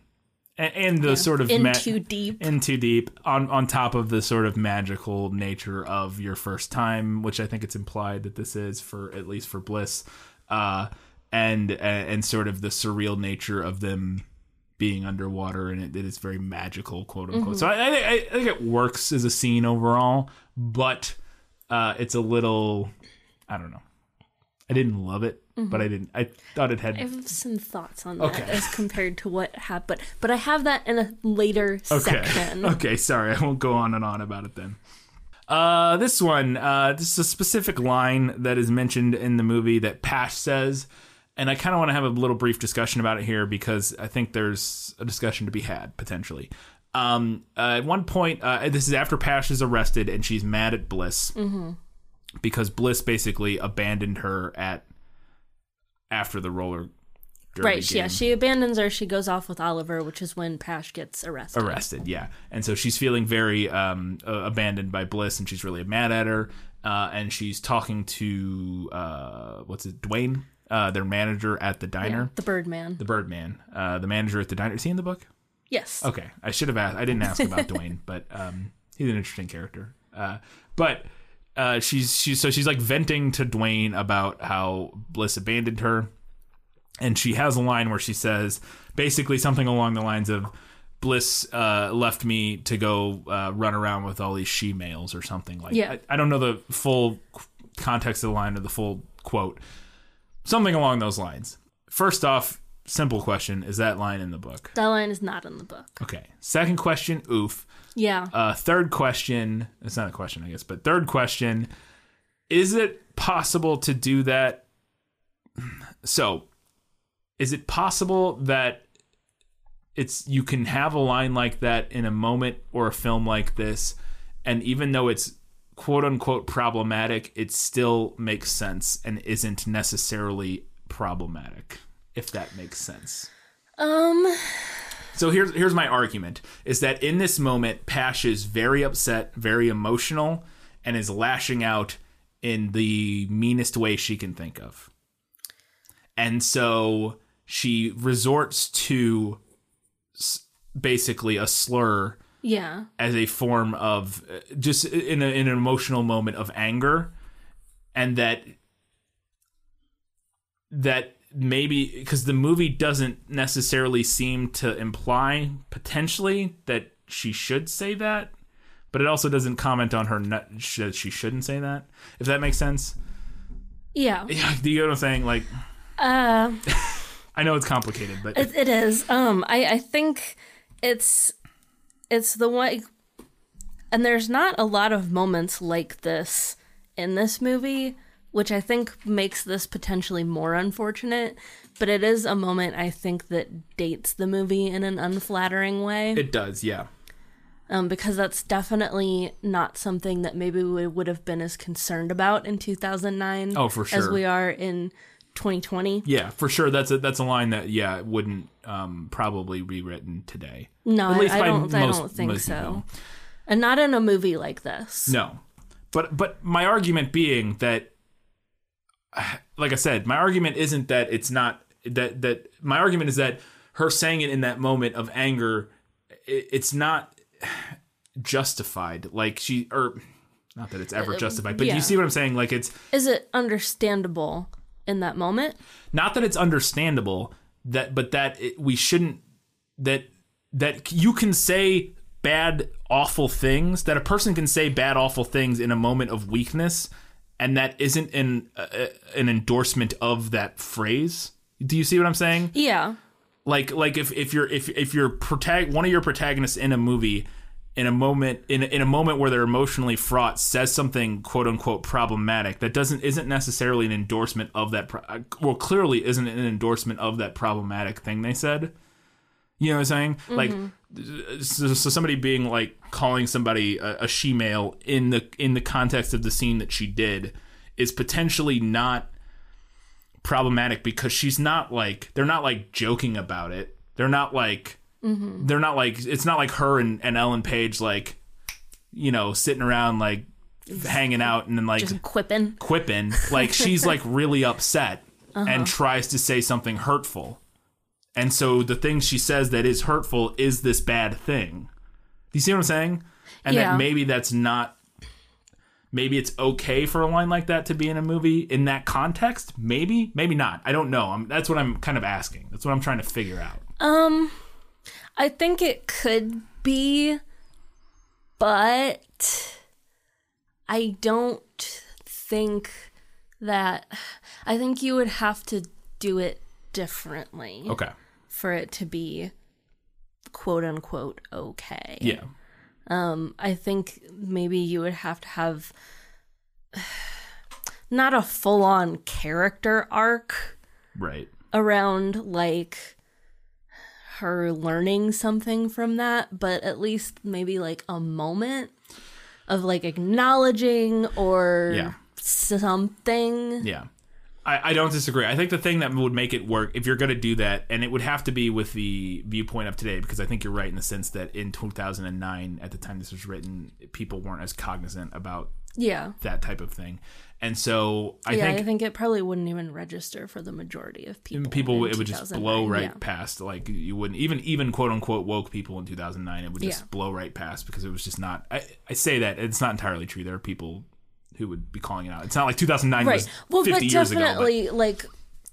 and, and the sort of In ma- too deep. in too deep on on top of the sort of magical nature of your first time which i think it's implied that this is for at least for bliss uh and and sort of the surreal nature of them being underwater and it, it is very magical quote unquote. So I, I, I think it works as a scene overall but uh it's a little i don't know i didn't love it but i didn't i thought it had I have some thoughts on Okay. that as compared to what happened, but I have that in a later Okay. section. Okay, sorry. I won't go on and on about it then. Uh, this one, uh, this is a specific line that is mentioned in the movie that Pash says, and I kind of want to have a little brief discussion about it here because I think there's a discussion to be had potentially. Um, uh, at one point, uh, this is after Pash is arrested and she's mad at Bliss because Bliss basically abandoned her at after the roller derby Right. She, yeah. She abandons her. She goes off with Oliver, which is when Pash gets arrested. arrested yeah and so she's feeling very um, uh, abandoned by bliss and she's really mad at her uh, and she's talking to uh, what's it dwayne uh, their manager at the diner The Birdman. the birdman uh, the manager at the diner is he in the book yes. okay. I should have asked i didn't ask about dwayne but um, he's an interesting character. Uh, but uh, she's she's so she's like venting to dwayne about how bliss abandoned her. And she has a line where she says basically something along the lines of bliss uh, left me to go uh, run around with all these she males or something like Yeah. I, I don't know the full context of the line or the full quote. Something along those lines. First off simple question is that line in the book That line is not in the book. okay second question oof Yeah. uh, third question it's not a question i guess but third question is it possible to do that so is it possible that it's you can have a line like that in a moment or a film like this and even though it's quote unquote problematic it still makes sense and isn't necessarily problematic if that makes sense um. so here's here's my argument is that in this moment Pash is very upset, very emotional and is lashing out in the meanest way she can think of. And so she resorts to basically a slur Yeah. as a form of just in, a, in an emotional moment of anger and that that maybe because the movie doesn't necessarily seem to imply potentially that she should say that but it also doesn't comment on her nut that she shouldn't say that if that makes sense Yeah. yeah do you know what i'm saying like Uh. i know it's complicated but It, it is. Um, I, I think it's it's the one, and there's not a lot of moments like this in this movie, which I think makes this potentially more unfortunate. But it is a moment I think that dates the movie in an unflattering way, it does yeah um, because that's definitely not something that maybe we would have been as concerned about in 2009 Oh, for sure. as we are in 2020. yeah for sure that's a that's a line that yeah wouldn't um probably be written today No, At least I by don't. I most- don't think so. people. And not in a movie like this. No, but but my argument being that, like I said, my argument isn't that it's not that that my argument is that her saying it in that moment of anger, it, it's not justified. Like she or not that it's ever uh, justified, but yeah. you see what I'm saying? Like it's Is it understandable in that moment? not that it's understandable that but that it, we shouldn't that that you can say bad awful things that a person can say bad awful things in a moment of weakness and that isn't an uh, an endorsement of that phrase. Do you see what i'm saying? Yeah. like like if if you're if if you're protag- one of your protagonists in a movie in a moment in a, in a moment where they're emotionally fraught says something quote unquote problematic that doesn't isn't necessarily an endorsement of that pro- uh, well clearly isn't an endorsement of that problematic thing they said. You know what i'm saying? Like so, so somebody being like calling somebody a, a she-male in the in the context of the scene that she did is potentially not problematic because she's not like they're not like joking about it. They're not like they're not like it's not like her and, and Ellen Page like you know sitting around like hanging out and then like Just quipping. quipping like she's like really upset Uh-huh. and tries to say something hurtful. And so the thing she says that is hurtful is this bad thing. Do you see what I'm saying? And Yeah. that maybe that's not maybe it's okay for a line like that to be in a movie in that context maybe maybe not i don't know I'm, that's what i'm kind of asking that's what i'm trying to figure out Um, I think it could be, but I don't think that. I think you would have to do it differently okay for it to be quote unquote okay. yeah Um, I think maybe you would have to have not a full on character arc right around like her learning something from that, but at least maybe like a moment of like acknowledging or Yeah. something. yeah I, I don't disagree. I think the thing that would make it work, if you're going to do that, and it would have to be with the viewpoint of today, because I think you're right in the sense that in 2009, at the time this was written, people weren't as cognizant about Yeah. that type of thing. And so I yeah, think I think it probably wouldn't even register for the majority of people. people it would just blow right Yeah. past like you wouldn't even even quote unquote woke people in 2009 it would just Yeah. blow right past because it was just not I, I say that it's not entirely true there are people who would be calling it out it's not like 2009 Right. was Well, 50 but years ago but- definitely like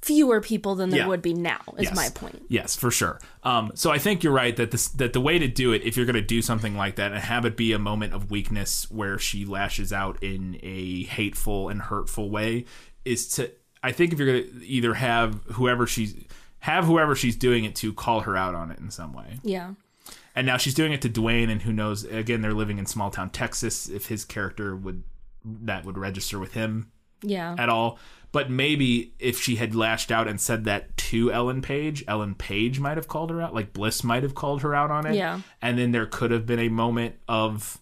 fewer people than there Yeah. would be now. Is Yes. my point. Yes, for sure. Um, so I think you're right that this that the way to do it, if you're going to do something like that and have it be a moment of weakness where she lashes out in a hateful and hurtful way, is to I think if you're going to either have whoever she's have whoever she's doing it to call her out on it in some way. Yeah. And now she's doing it to Dwayne, and who knows? Again, they're living in small town Texas. If his character would that would register with him Yeah. at all. But maybe if she had lashed out and said that to Ellen Page, Ellen Page might have called her out. Like Bliss might have called her out on it. Yeah. And then there could have been a moment of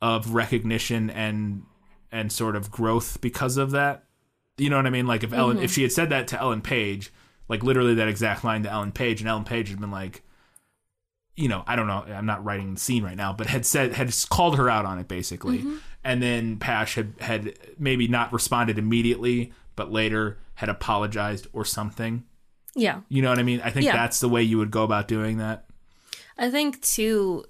of recognition and and sort of growth because of that. You know what I mean? Like if Ellen if mm-hmm. she had said that to Ellen Page, like literally that exact line to Ellen Page, and Ellen Page had been like, you know, I don't know, I'm not writing the scene right now, but had said had called her out on it basically, mm-hmm. And then Pash had had maybe not responded immediately, but later had apologized or something. Yeah. You know what I mean? I think Yeah. that's the way you would go about doing that. I think too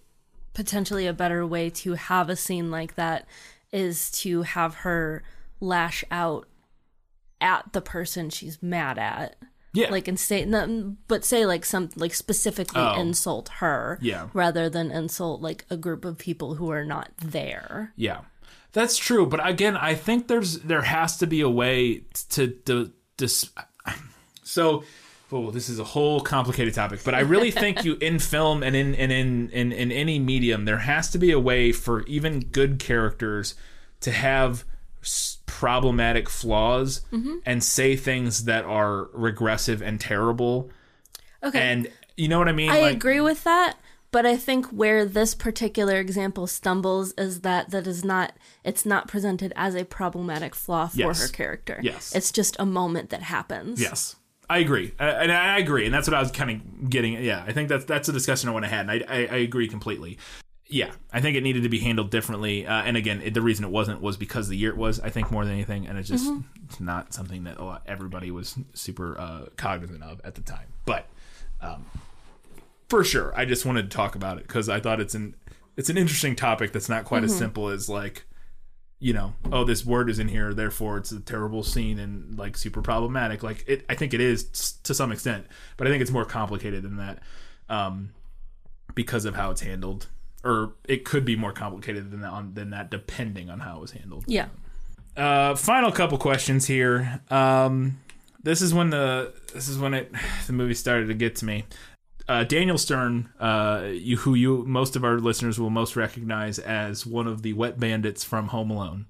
potentially a better way to have a scene like that is to have her lash out at the person she's mad at. Yeah, Like and say but say like some like specifically Oh. insult her Yeah. rather than insult like a group of people who are not there. Yeah, that's true. But again, I think there's there has to be a way to to. So, oh, this is a whole complicated topic. But I really think you in film and in and in, in in any medium, there has to be a way for even good characters to have problematic flaws mm-hmm. and say things that are regressive and terrible. Okay. And you know what I mean? I Like- agree with that, but I think where this particular example stumbles is that that is not it's not presented as a problematic flaw for Yes. her character. Yes. It's just a moment that happens. Yes, I agree, and I agree, and that's what I was kind of getting. Yeah, I think that's that's a discussion I want to have, and I, I, I agree completely. Yeah, I think it needed to be handled differently, uh, and again, it, the reason it wasn't was because the year it was. I think more than anything, and it's just it's not something that a lot, everybody was super uh, cognizant of at the time. But um, for sure, I just wanted to talk about it because I thought it's an it's an interesting topic that's not quite as simple as like you know, oh, this word is in here, therefore it's a terrible scene and like super problematic. Like it, I think it is to some extent, but I think it's more complicated than that, um, because of how it's handled, or it could be more complicated than that, on, than that, depending on how it was handled. Yeah. Uh, final couple questions here. Um, this is when the this is when it the movie started to get to me. Uh, Daniel Stern, uh, you, who you most of our listeners will most recognize as one of the wet bandits from Home Alone.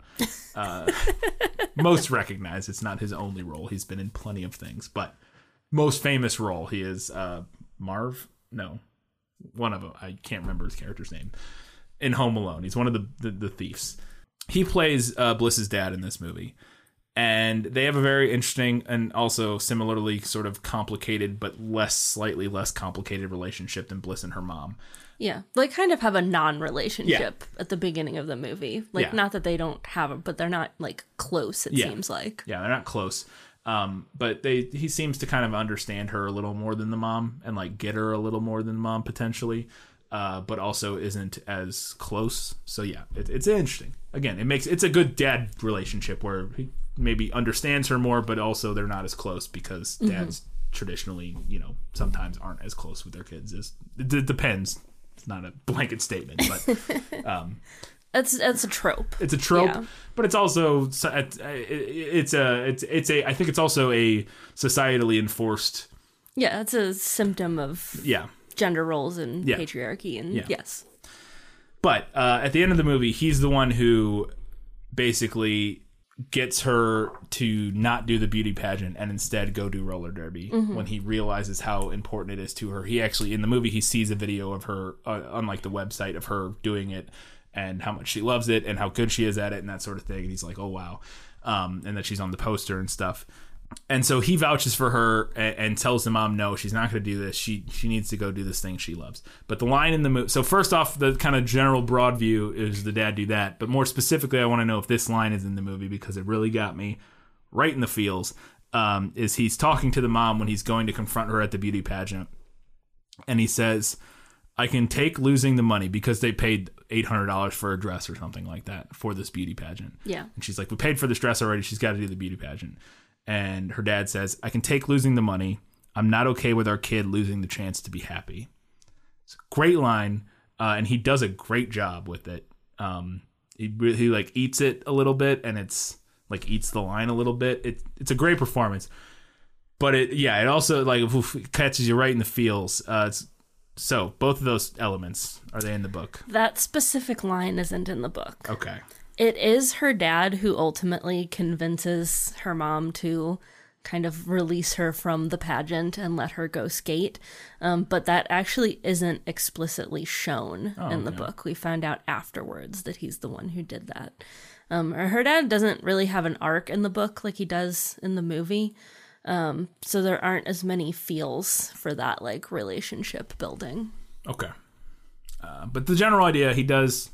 Uh, most recognized. It's not his only role. He's been in plenty of things, but most famous role he is uh, Marv. No, one of them. I can't remember his character's name in Home Alone. He's one of the the, the thieves. He plays uh, Bliss's dad in this movie, and they have a very interesting and also similarly sort of complicated, but less slightly less complicated relationship than Bliss and her mom. Yeah. They kind of have a non relationship at the beginning of the movie. Like Yeah. not that they don't have it, but they're not like close, it Yeah. seems like. Yeah, they're not close. Um, but they he seems to kind of understand her a little more than the mom and like get her a little more than the mom potentially. Uh, but also isn't as close. So yeah, it, it's interesting. Again, it makes it's a good dad relationship where he maybe understands her more, but also they're not as close because mm-hmm. dads traditionally, you know, sometimes aren't as close with their kids. As it, depends. It's not a blanket statement, but um, That's that's a trope. it's a trope, Yeah. but it's also it's uh, it's a it's it's a I think it's also a societally enforced. Yeah, that's a symptom of Yeah, gender roles and Yeah. patriarchy and Yeah. yes. but uh, at the end of the movie, he's the one who basically gets her to not do the beauty pageant and instead go do roller derby when he realizes how important it is to her. He actually in the movie he sees a video of her uh, on like the website of her doing it and how much she loves it and how good she is at it and that sort of thing and he's like, "Oh wow." Um, and that she's on the poster and stuff. And so he vouches for her and, and tells the mom no she's not going to do this she she needs to go do this thing she loves but the line in the movie so first off the kind of general broad view is the dad do that but more specifically i want to know if this line is in the movie because it really got me right in the feels um, is he's talking to the mom when he's going to confront her at the beauty pageant and he says i can take losing the money because they paid $800 for a dress or something like that for this beauty pageant Yeah. and she's like, We paid for this dress already. She's got to do the beauty pageant. And her dad says, I can take losing the money. I'm not okay with our kid losing the chance to be happy. It's a great line. Uh, and he does a great job with it. Um, he, he like eats it a little bit and it's like eats the line a little bit. It, it's a great performance. But it, yeah, it also like oof, catches you right in the feels. Uh, so both of those elements are they in the book? That specific line isn't in the book. Okay. It is her dad who ultimately convinces her mom to kind of release her from the pageant and let her go skate. Um, but that actually isn't explicitly shown in the book. We found out afterwards that he's the one who did that. Um, her dad doesn't really have an arc in the book like he does in the movie. Um, so there aren't as many feels for that like relationship building. Okay. Uh, but the general idea, he does,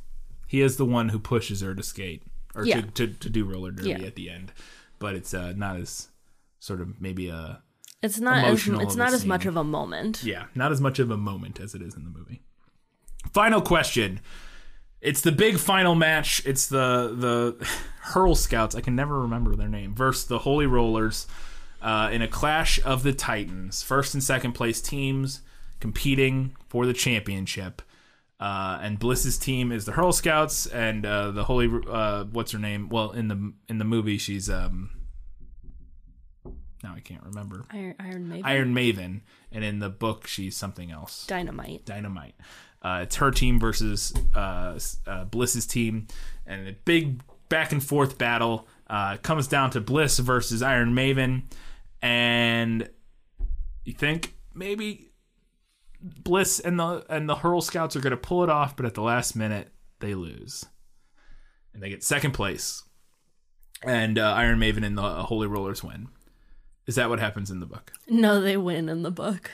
he is the one who pushes her to skate or Yeah. to, to, to do roller derby Yeah. at the end. But it's uh, not as sort of maybe a, It's not as it's not as much of a moment. yeah, not as much of a moment as it is in the movie. Final question. It's the big final match. It's the the Hurl Scouts. I can never remember their name. Versus the Holy Rollers uh, in a clash of the Titans. First and second place teams competing for the championship. Uh, and Bliss's team is the Hurl Scouts, and uh, the Holy uh, what's her name? Well, in the in the movie, she's um. Now I can't remember. Iron, Iron Maiden. Iron Maven, and in the book, she's something else. Dynamite. Dynamite. Uh, it's her team versus uh, uh, Bliss's team, and a big back and forth battle uh, comes down to Bliss versus Iron Maven, and you think maybe Bliss and the and the Hurl Scouts are going to pull it off, but at the last minute they lose, and they get second place, and uh, Iron Maven and the Holy Rollers win. Is that what happens in the book? No, they win in the book.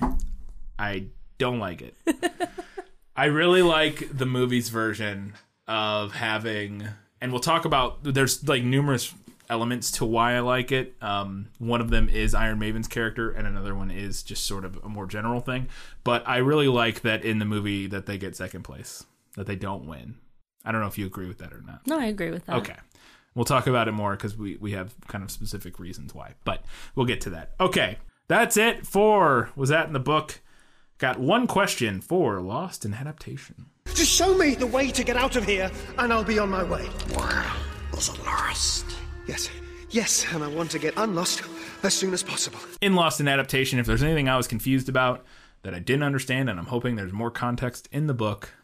I don't like it. I really like the movie's version of having, and we'll talk about. There's like numerous elements to why I like it. Um, one of them is Iron Maven's character, and another one is just sort of a more general thing. But I really like that in the movie that they get second place, that they don't win. I don't know if you agree with that or not. No, I agree with that. Okay. We'll talk about it more because we, we have kind of specific reasons why, but we'll get to that. Okay. That's it for Was That in the Book? Got one question for Lost in Adaptation. Just show me the way to get out of here, and I'll be on my way. Is it lost? Yes, yes, and I want to get unlost as soon as possible. In Lost in Adaptation, if there's anything I was confused about that I didn't understand, and I'm hoping there's more context in the book,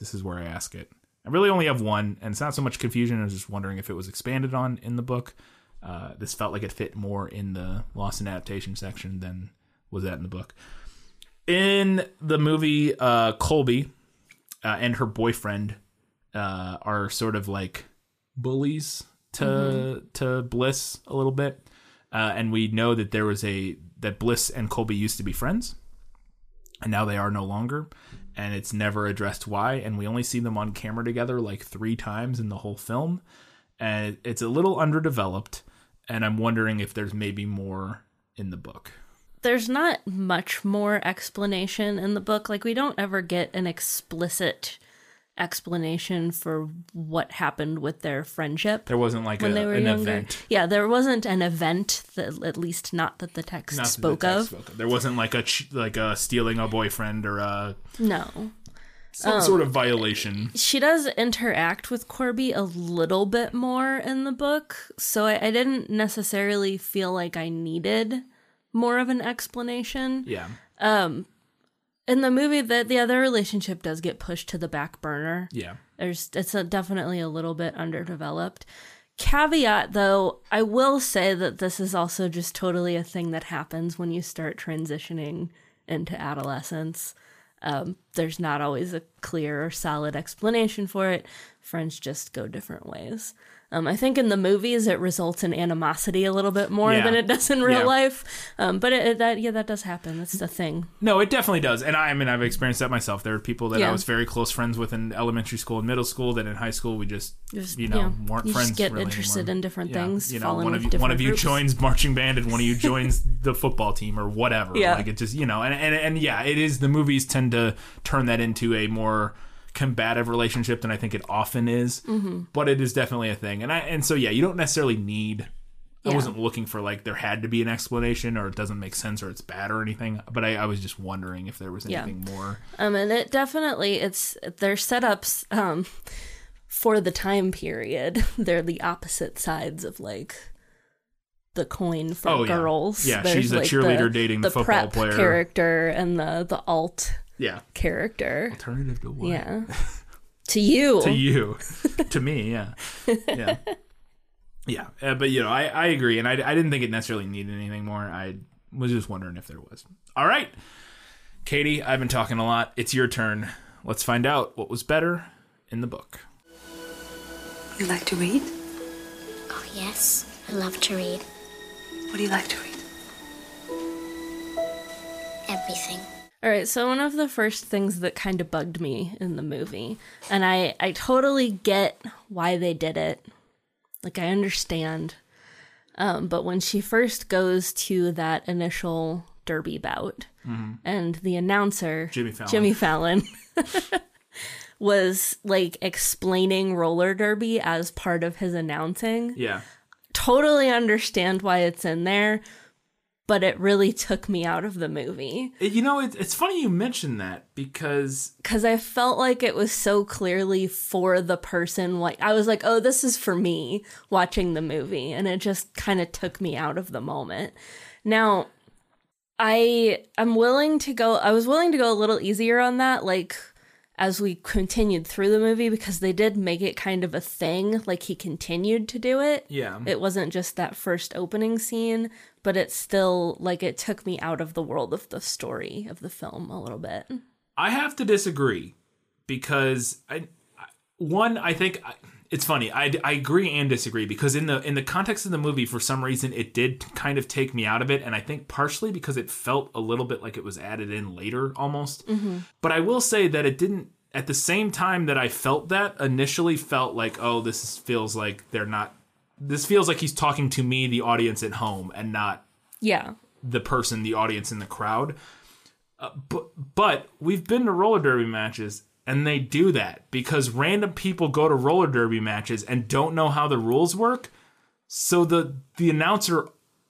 this is where I ask it. I really only have one, and it's not so much confusion. I was just wondering if it was expanded on in the book. Uh, this felt like it fit more in the Lost in Adaptation section than was that in the book. In the movie, uh, Colby uh, and her boyfriend uh, are sort of like bullies to to Bliss a little bit, uh, and we know that there was a that Bliss and Colby used to be friends, and now they are no longer, and it's never addressed why, and we only see them on camera together like three times in the whole film, and it's a little underdeveloped, and I'm wondering if there's maybe more in the book. There's not much more explanation in the book. Like, we don't ever get an explicit explanation for what happened with their friendship There wasn't like when a, they were an younger. event. Yeah, there wasn't an event that, at least not that the text Not that the spoke text of. spoke of. There wasn't like a like a stealing a boyfriend or a No. some Um, sort of violation. She does interact with Corby a little bit more in the book, so I, I didn't necessarily feel like I needed more of an explanation. Yeah. In the movie, that the other relationship does get pushed to the back burner. Yeah. There's it's a, definitely a little bit underdeveloped. Caveat though, I will say that this is also just totally a thing that happens when you start transitioning into adolescence. Um, there's not always a clear or solid explanation for it, friends just go different ways. Um, I think in the movies it results in animosity a little bit more Yeah. than it does in real Yeah. life. Um, but it, it- that yeah, that does happen. That's the thing. No, it definitely does. And I, I mean, I've experienced that myself. There are people that I was very close friends with in elementary school and middle school that in high school we just, Just, you know, yeah, weren't you friends. just get really interested anymore. in different Yeah. things. You know, one of you, one of you groups. joins marching band and one of you joins the football team or whatever. Yeah. Like it just, you know, and, and, and yeah, it is, the movies tend to turn that into a more combative relationship than I think it often is. Mm-hmm. But it is definitely a thing. And I, and so, yeah, you don't necessarily need I wasn't looking for like there had to be an explanation or it doesn't make sense or it's bad or anything. But I, I was just wondering if there was Yeah. anything more. Um, and it definitely it's their setups um for the time period. They're the opposite sides of like the coin for Oh, girls. Yeah, she's a cheerleader dating the football prep player. character and the the alt Yeah. character. Alternative to what? Yeah. to you. To you. to me, yeah. Yeah. Yeah. Uh, but, you know, I, I agree. And I, I didn't think it necessarily needed anything more. I was just wondering if there was. All right. Katie, I've been talking a lot. It's your turn. Let's find out what was better in the book. You like to read? Oh, yes. I love to read. What do you like to read? Everything. All right, so one of the first things that kind of bugged me in the movie, and I I totally get why they did it. Like I understand. Um, but when she first goes to that initial derby bout and the announcer Jimmy Fallon. Jimmy Fallon was like explaining roller derby as part of his announcing. Yeah. Totally understand why it's in there, but it really took me out of the movie. You know, it, it's funny you mentioned that because because I felt like it was so clearly for the person. Like I was like, oh, this is for me watching the movie, and it just kind of took me out of the moment. Now, I am willing to go. I was willing to go a little easier on that, like as we continued through the movie, because they did make it kind of a thing. Like he continued to do it. Yeah. It wasn't just that first opening scene, but it's still like it took me out of the world of the story of the film a little bit. I have to disagree because I, I one I think I, it's funny. I, I agree and disagree because in the in the context of the movie, for some reason, it did kind of take me out of it, and I think partially because it felt a little bit like it was added in later almost. Mm-hmm. But I will say that it didn't. At the same time that I felt that initially, felt like oh, this feels like they're not. This feels like he's talking to me, the audience at home, and not Yeah. the person, the audience in the crowd. Uh, but but we've been to roller derby matches and they do that because random people go to roller derby matches and don't know how the rules work. So the the announcer,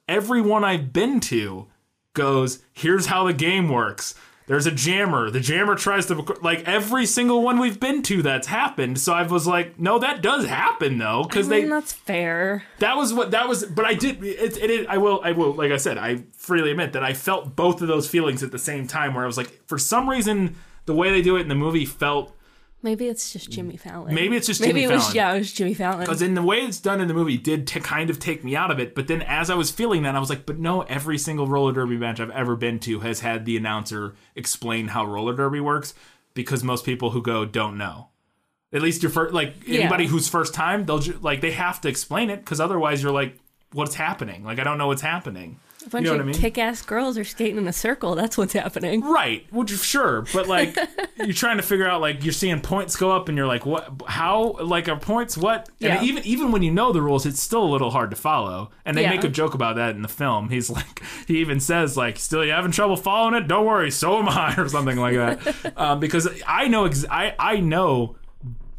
everyone I've been to, goes, "Here's how the game works." There's a jammer. The jammer tries to like every single one we've been to that's happened. So I was like, no, that does happen though, because I they that's fair. that was what that was but i did it, it, it i will i will like i said i freely admit that i felt both of those feelings at the same time where i was like for some reason the way they do it in the movie felt Maybe it's just Jimmy Fallon. Maybe it's just Maybe Jimmy it was Fallon. yeah, it was Jimmy Fallon. because in the way it's done in the movie did to kind of take me out of it but then as i was feeling that i was like but no every single roller derby match i've ever been to has had the announcer explain how roller derby works because most people who go don't know at least your first like Yeah. anybody who's first time they'll ju- like they have to explain it because otherwise you're like what's happening like i don't know what's happening a bunch you know of what I mean? kick-ass girls are skating in a circle. That's what's happening. Right, which sure, but like you're trying to figure out like you're seeing points go up and you're like what how like are points what Yeah. and even even when you know the rules it's still a little hard to follow and they Yeah. make a joke about that in the film he's like he even says like still you having trouble following it don't worry so am I or something like that um, because I know ex- I I know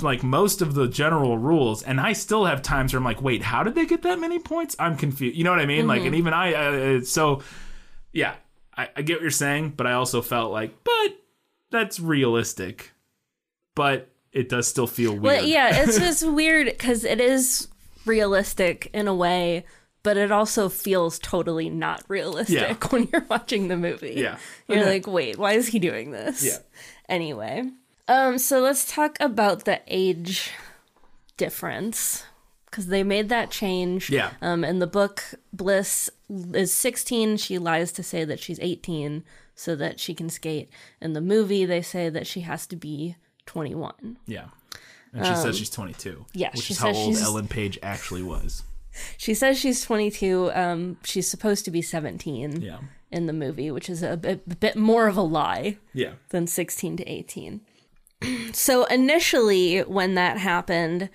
like most of the general rules and i still have times where i'm like wait how did they get that many points i'm confused you know what i mean like and even i uh, so yeah I, I get what you're saying but i also felt like but that's realistic but it does still feel weird Well, yeah, it's just weird because it is realistic in a way, but it also feels totally not realistic Yeah. when you're watching the movie. Yeah. You're Okay. like, wait, why is he doing this? Yeah. Anyway, um, so let's talk about the age difference because they made that change. Yeah. Um, in the book, Bliss is 16. She lies to say that she's 18 so that she can skate. In the movie, they say that she has to be 21. yeah And she says she's 22. yeah, which is how old Ellen Page actually was. She says she's 22. Um, she's supposed to be 17 Yeah, in the movie, which is a bit, a bit more of a lie yeah, than 16 to 18. So initially, when that happened,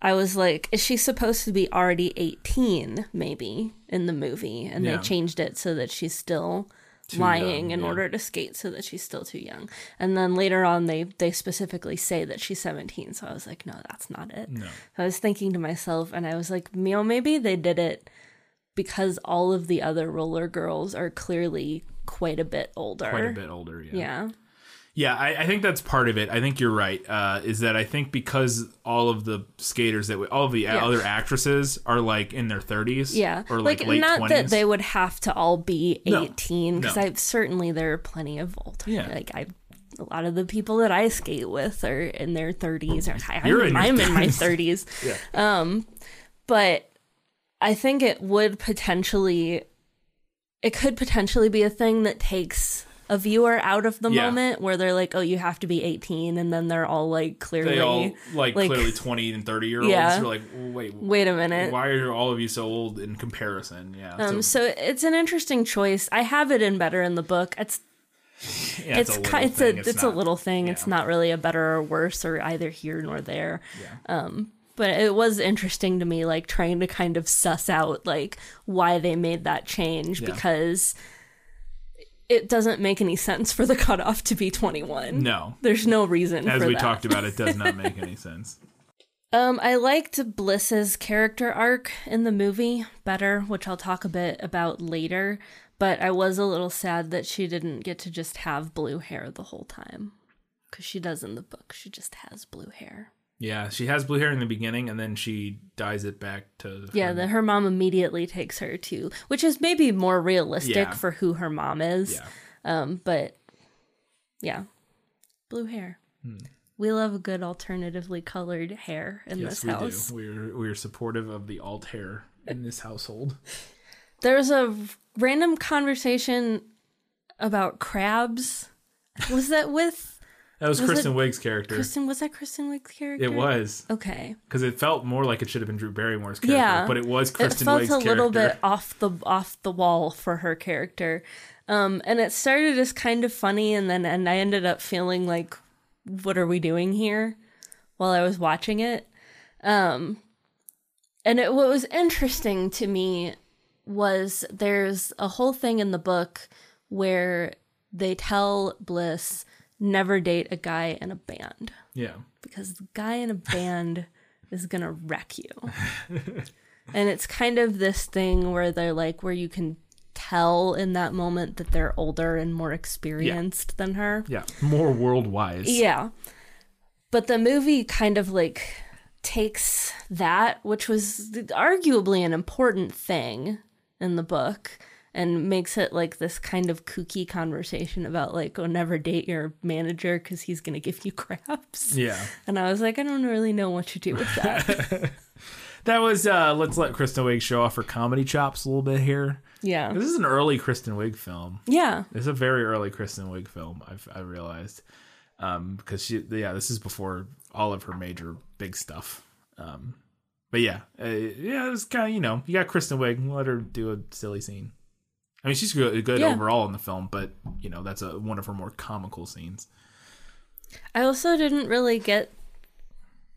I was like, is she supposed to be already 18, maybe, in the movie? And Yeah. they changed it so that she's still lying young, in yeah. order to skate so that she's still too young. And then later on, they, they specifically say that she's 17. So I was like, no, that's not it. No. I was thinking to myself, and I was like, you know, maybe they did it because all of the other roller girls are clearly quite a bit older. quite a bit older. Yeah, Yeah. Yeah, I, I think that's part of it. I think you're right. Uh, is that I think because all of the skaters that we, all of the Yeah. other actresses are like in their 30s, Yeah. or like, late not 20s. that they would have to all be 18 because No. I certainly there are plenty of older. Yeah. Like I a lot of the people that I skate with are in their 30s or I, You're I'm, in I'm in my 30s. 30s. Um but I think it would potentially it could potentially be a thing that takes a viewer out of the Yeah. moment where they're like, "Oh, you have to be 18," and then they're all like clearly they all like, like- clearly 20 and 30 year olds. Yeah. You're like, wait, Wait a minute. why are all of you so old in comparison? Yeah, Um, so it's an interesting choice. I have it in better in the book. It's yeah, it's a little it's thing. a it's, a not- little thing. It's not really a better or worse or either here nor there. Yeah. Um, but it was interesting to me, like trying to kind of suss out like why they made that change Yeah. because it doesn't make any sense for the cutoff to be twenty one. No, There's no reason as we that. talked about, it does not make any sense. Um, I liked Bliss's character arc in the movie better, which I'll talk a bit about later. But I was a little sad that she didn't get to just have blue hair the whole time. Because she does in the book. She just has blue hair. Yeah, she has blue hair in the beginning, and then she dyes it back to Yeah, her- then her mom immediately takes her to, which is maybe more realistic Yeah. for who her mom is. yeah. Um, but yeah, blue hair. Hmm. We love a good alternatively colored hair in Yes, this we house. do. We're we're supportive of the alt hair in this household. There was a random conversation about crabs. Was that with That was, Was Kristen it Wiig's character. Kristen? Was that Kristen Wiig's character? It was Okay. because it felt more like it should have been Drew Barrymore's character, Yeah, but it was Kristen Wiig's character. it felt Wiig's a little character. bit off the off the wall for her character, um, and it started as kind of funny, and then and I ended up feeling like, what are we doing here? While I was watching it, um, and it, what was interesting to me was there's a whole thing in the book where they tell Bliss never date a guy in a band Yeah, because the guy in a band is gonna wreck you. and it's kind of this thing where they're like, where you can tell in that moment that they're older and more experienced than her. yeah, more world wise. Yeah. But the movie kind of like takes that, which was arguably an important thing in the book, and makes it like this kind of kooky conversation about like, oh, never date your manager because he's going to give you craps. yeah. And I was like, I don't really know what to do with that. That was. uh Let's let Kristen Wiig show off her comedy chops a little bit here. yeah. This is an early Kristen Wiig film. Yeah. It's a very early Kristen Wiig film. I've I realized um, because she yeah this is before all of her major big stuff. Um, but yeah, uh, yeah, it's kind of you know you got Kristen Wiig. Let her do a silly scene. I mean, she's good, good Yeah. overall in the film, but you know that's a one of her more comical scenes. I also didn't really get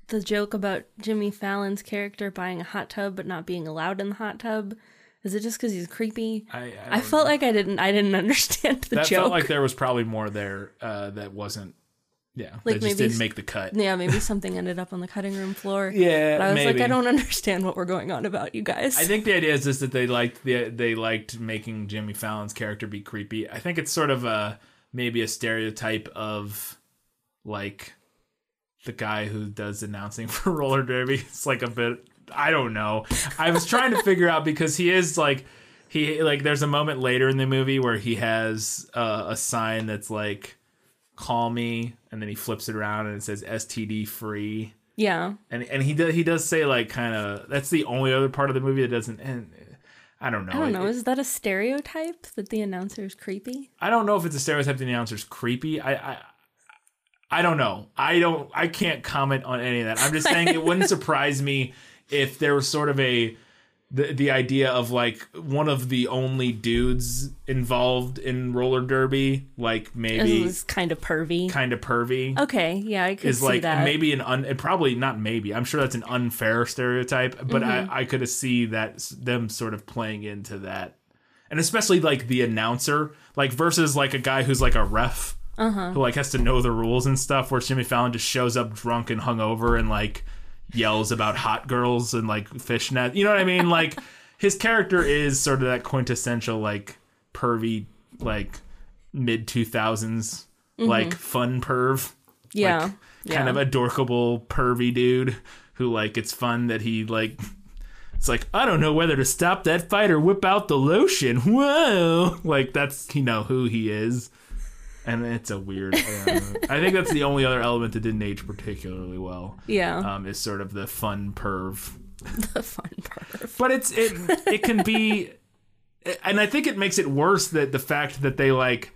the joke about Jimmy Fallon's character buying a hot tub but not being allowed in the hot tub. Is it just because he's creepy? I I, I felt know. like I didn't. I didn't understand the that joke. felt like there was probably more there uh, that wasn't. Yeah, Like maybe didn't make the cut. yeah, maybe something ended up on the cutting room floor. Yeah, but I was maybe. like, I don't understand what we're going on about, you guys. I think the idea is just that they liked the they liked making Jimmy Fallon's character be creepy. I think it's sort of a maybe a stereotype of like the guy who does announcing for roller derby. It's like a bit I don't know. I was trying to figure out because he is like he like there's a moment later in the movie where he has uh, a sign that's like call me and then he flips it around and it says STD free yeah, and and he does he does say like kind of that's the only other part of the movie that doesn't and I don't know. I don't know. It- Is that a stereotype that the announcer is creepy? I don't know if it's a stereotype that the announcer's creepy. I I I don't know. I don't. I can't comment on any of that. I'm just saying it wouldn't surprise me if there was sort of a the the idea of like one of the only dudes involved in roller derby, like maybe was kind of pervy. kind of pervy. okay, yeah, I could is see like that. maybe an un probably not maybe i'm sure that's an unfair stereotype but Mm-hmm. i i could see that them sort of playing into that and especially like the announcer like versus like a guy who's like a ref Uh-huh. who like has to know the rules and stuff where jimmy fallon just shows up drunk and hungover and like yells about hot girls and like fishnet you know what i mean like his character is sort of that quintessential like pervy like mid 2000s like fun perv Mm-hmm. yeah, like, yeah. kind of adorkable pervy dude who like it's fun that he like it's like I don't know whether to stop that fight or whip out the lotion. Whoa, like that's you know who he is, and it's a weird. I. I think that's the only other element that didn't age particularly well. yeah, Um, is sort of the fun perv, the fun part. but it's it it can be, and I think it makes it worse that the fact that they like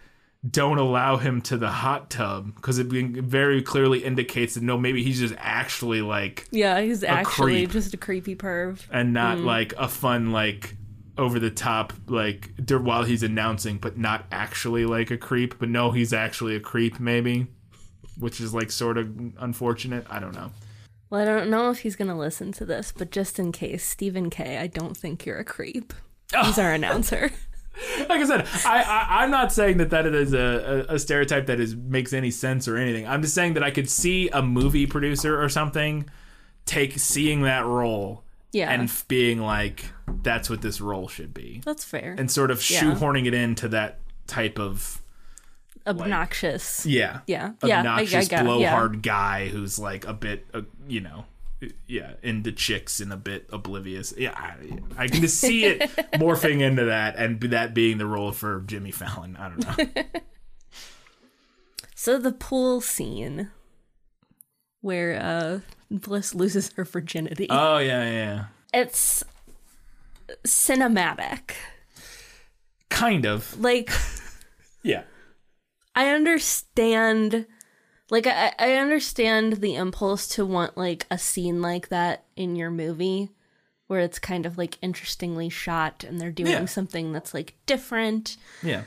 don't allow him to the hot tub because it very clearly indicates that no, maybe he's just actually like Yeah, he's actually creep. just a creepy perv. and not Mm. like a fun like over the top like while he's announcing, but not actually like a creep. But no, he's actually a creep, maybe, which is like sort of unfortunate. I don't know. Well, I don't know if he's gonna listen to this, but just in case, Stephen K, I don't think you're a creep. He's our announcer. like I said, I, I I'm not saying that that is a, a, a stereotype that is makes any sense or anything. I'm just saying that I could see a movie producer or something take seeing that role Yeah, and being like, that's what this role should be, that's fair. and sort of Yeah. shoehorning it into that type of Obnoxious. yeah, Yeah. Yeah, I- I obnoxious it, yeah. blowhard guy who's like a bit, uh, you know. Yeah, into chicks and a bit oblivious. Yeah, I, I can just see it morphing into that, and that being the role for Jimmy Fallon. I don't know. So the pool scene where uh Bliss loses her virginity. Oh yeah, yeah, yeah. it's cinematic. Kind of. Like Yeah. I understand like I, I understand the impulse to want like a scene like that in your movie where it's kind of like interestingly shot and they're doing Yeah. something that's like different. Yeah.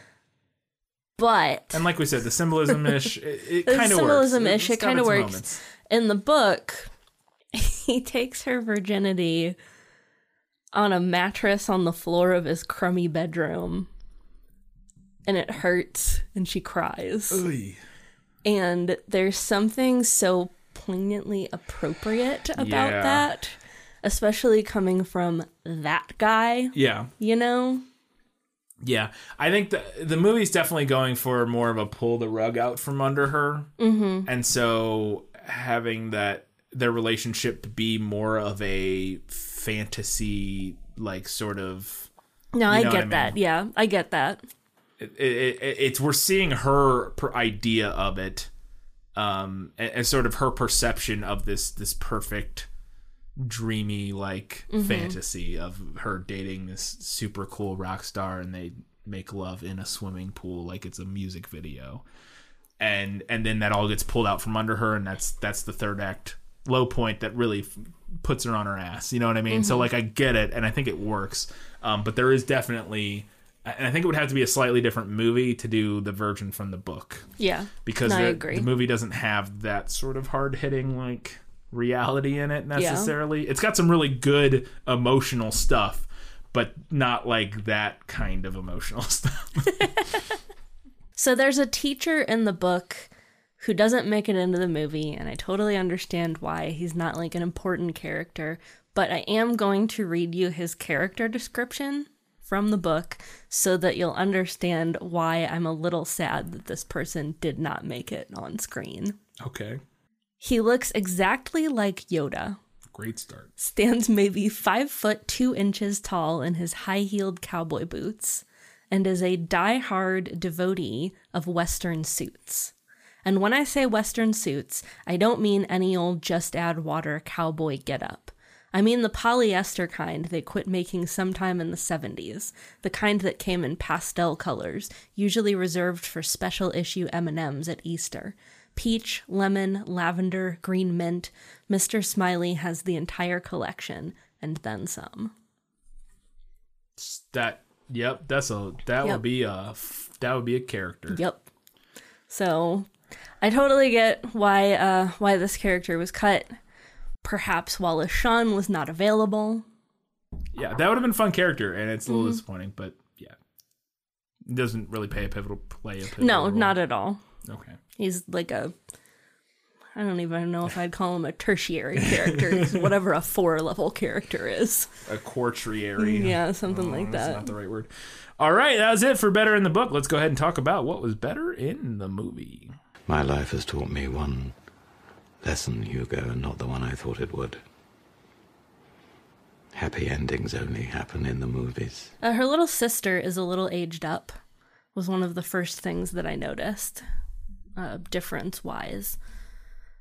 But And like we said, the symbolism ish, it, it kind of works. symbolism-ish, it It's kinda works. moments. in the book, he takes her virginity on a mattress on the floor of his crummy bedroom. And it hurts and she cries. And there's something so poignantly appropriate about Yeah. that, especially coming from that guy, Yeah. you know? Yeah. I think the the movie's definitely going for more of a pull the rug out from under her. Mm-hmm. And so having that their relationship to be more of a fantasy like sort of No, I get I mean. that. Yeah, I get that. it, it, it- it's we're seeing her per idea of it um and, and sort of her perception of this this perfect dreamy like fantasy of her dating this super cool rock star and they make love in a swimming pool like it's a music video and and then that all gets pulled out from under her and that's that's the third act low point that really f- puts her on her ass you know what i mean? So like i get it and i think it works um, but there is definitely and i think it would have to be a slightly different movie to do the version from the book. Yeah. because No, I the, agree. the movie doesn't have that sort of hard-hitting like reality in it necessarily. It's got some really good emotional stuff but not like that kind of emotional stuff. So there's a teacher in the book who doesn't make it into the movie, and I totally understand why. He's not like an important character, but I am going to read you his character description from the book so that you'll understand why I'm a little sad that this person did not make it on screen. okay He looks exactly like Yoda, great start stands maybe five foot two inches tall in his high heeled cowboy boots, and is a die-hard devotee of Western suits. And when I say Western suits, I don't mean any old just add water cowboy getup. I mean the polyester kind they quit making sometime in the 70s, the kind that came in pastel colors, usually reserved for special issue M&Ms at Easter. peach, lemon, lavender, green mint. Mr. Smiley has the entire collection and then some. That yep, that's a that Yep. would be a that would be a character. Yep. So I totally get why uh why this character was cut. Perhaps Wallace Shawn was not available. Yeah, that would have been a fun character, and it's a Mm-hmm. little disappointing, but yeah, it doesn't really pay a pivotal play. A pivotal No, role. not at all. okay. He's like a I don't even know if I'd call him a tertiary character. Whatever a four level character is. A quartiary. Yeah, something like that. That's that. not the right word. All right, that was it for better in the book. Let's go ahead and talk about what was better in the movie. My life has taught me one lesson, Hugo, and not the one I thought it would. Happy endings only happen in the movies. Uh, her little sister is a little aged up. Was one of the first things that I noticed, uh, difference wise.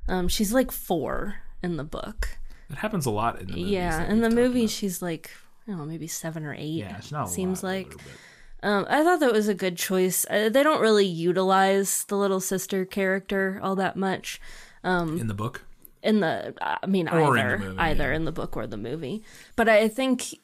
Um, she's like four in the book. It happens a lot in the movies. yeah, in the movie, about. she's like I don't know, maybe seven or eight. yeah, it's not a seems lot, a like. Um, I thought that was a good choice. Uh, they don't really utilize the little sister character all that much in the book. in the. I mean, Or in either the movie, either yeah. in the book or the movie. But I think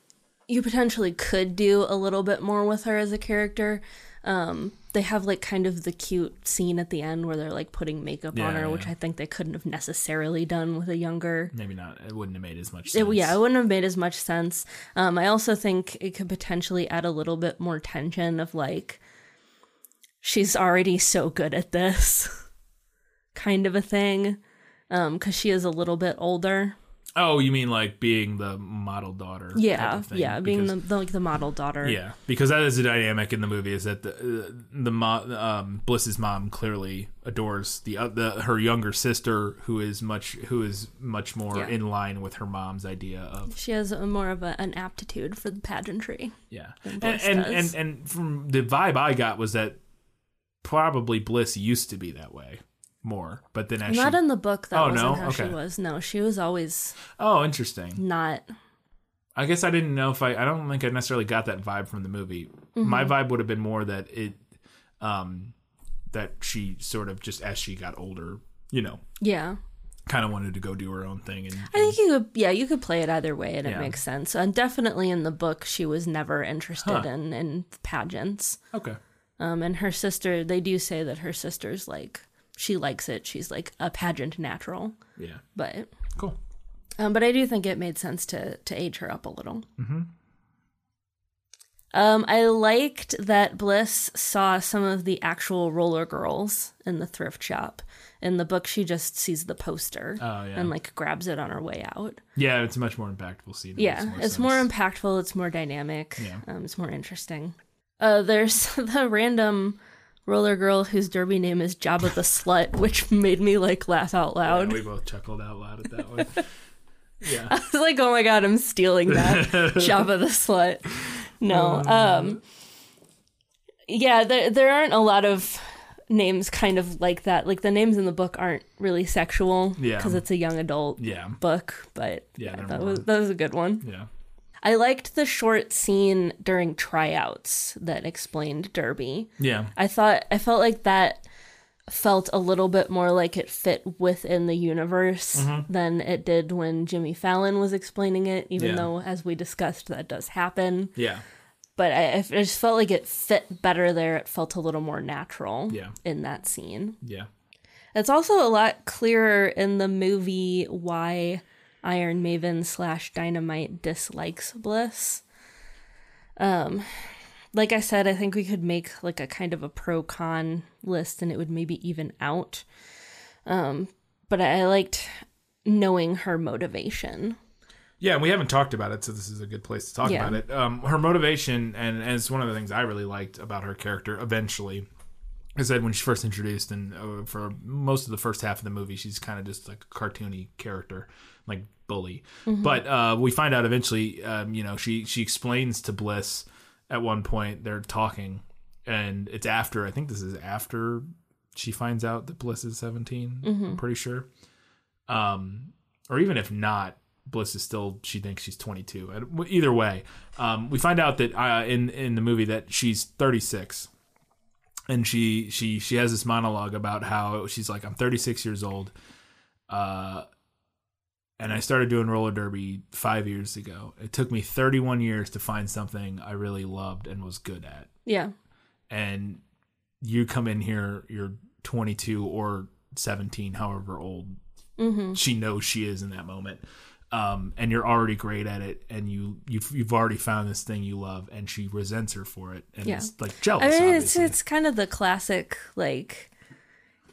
you potentially could do a little bit more with her as a character. Um, they have like kind of the cute scene at the end where they're like putting makeup on Yeah, her, which. I think they couldn't have necessarily done with a younger Maybe not. It wouldn't have made as much It, sense. yeah, it wouldn't have made as much sense. Um, I also think it could potentially add a little bit more tension of like, she's already so good at this kind of a thing. Um, because she is a little bit older. Oh, you mean like being the model daughter? Yeah, yeah, being because- the, the like the model daughter. Yeah, because that is the dynamic in the movie. Is that the the mo- um, Bliss's mom clearly adores the, uh, the her younger sister, who is much who is much more Yeah. in line with her mom's idea of She has a, more of a, an aptitude for the pageantry. yeah. And and, and and from the vibe I got was that probably Bliss used to be that way more, but then as Not she, in the book. That Oh, no? how she Okay. was. No, she was always oh interesting. not. I guess I didn't know if I. I don't think I necessarily got that vibe from the movie. My Mm-hmm. vibe would have been more that it, um, that she sort of just as she got older, you know, Yeah. kind of wanted to go do her own thing. And I think you could, yeah, you could play it either way, and Yeah. it makes sense. And definitely in the book, she was never interested Huh. in in pageants. okay, Um, and her sister, they do say that her sister's like she likes it. She's like a pageant natural, yeah, but cool. um, but I do think it made sense to to age her up a little. Um, I liked that Bliss saw some of the actual roller girls in the thrift shop. In the book, she just sees the poster Oh, yeah. and like grabs it on her way out. Yeah, it's a much more impactful scene. It Yeah, makes it's more impactful. It's more dynamic. Yeah. Um, it's more interesting. Uh, there's the random roller girl whose derby name is Jabba the Slut, which made me like laugh out Yeah, loud. we both chuckled out loud at that one. yeah, I was like, oh my god, I'm stealing that Jabba the Slut. No, um, yeah, there there aren't a lot of names kind of like that. Like the names in the book aren't really sexual Yeah. because it's a young adult yeah, book. But Yeah, yeah, that was that was a good one. yeah. I liked the short scene during tryouts that explained Derby. Yeah, I thought I felt like that felt a little bit more like it fit within the universe Mm-hmm. than it did when Jimmy Fallon was explaining it, even Yeah. though as we discussed that does happen. yeah, But I, I just felt like it fit better there. It felt a little more natural Yeah. in that scene. yeah. It's also a lot clearer in the movie why Iron Maven slash Dynamite dislikes Bliss. Um, like I said, I think we could make like a kind of a pro con list, and it would maybe even out. Um, but I liked knowing her motivation. Yeah, and we haven't talked about it, so this is a good place to talk Yeah. about it. Um, her motivation, and, and it's one of the things I really liked about her character. Eventually, I said when she's first introduced, and uh, for most of the first half of the movie, she's kind of just like a cartoony character, like bully. But uh, we find out eventually, um, you know, she she explains to Bliss at one point they're talking, and it's after I think this is after she finds out that Bliss is 17 I'm pretty sure. Um, or even if not, Bliss is still she thinks she's 22. And Either way, um, we find out that uh, in in the movie that she's 36, and she she she has this monologue about how she's like I'm 36 years old, uh, and I started doing roller derby five years ago. It took me 31 years to find something I really loved and was good at. Yeah. And you come in here, you're 22 or 17, however old Mm-hmm. she knows she is in that moment. Um, and you're already great at it, and you you've you've already found this thing you love, and she resents her for it, and Yeah. it's like jealous. I mean, it's it's kind of the classic like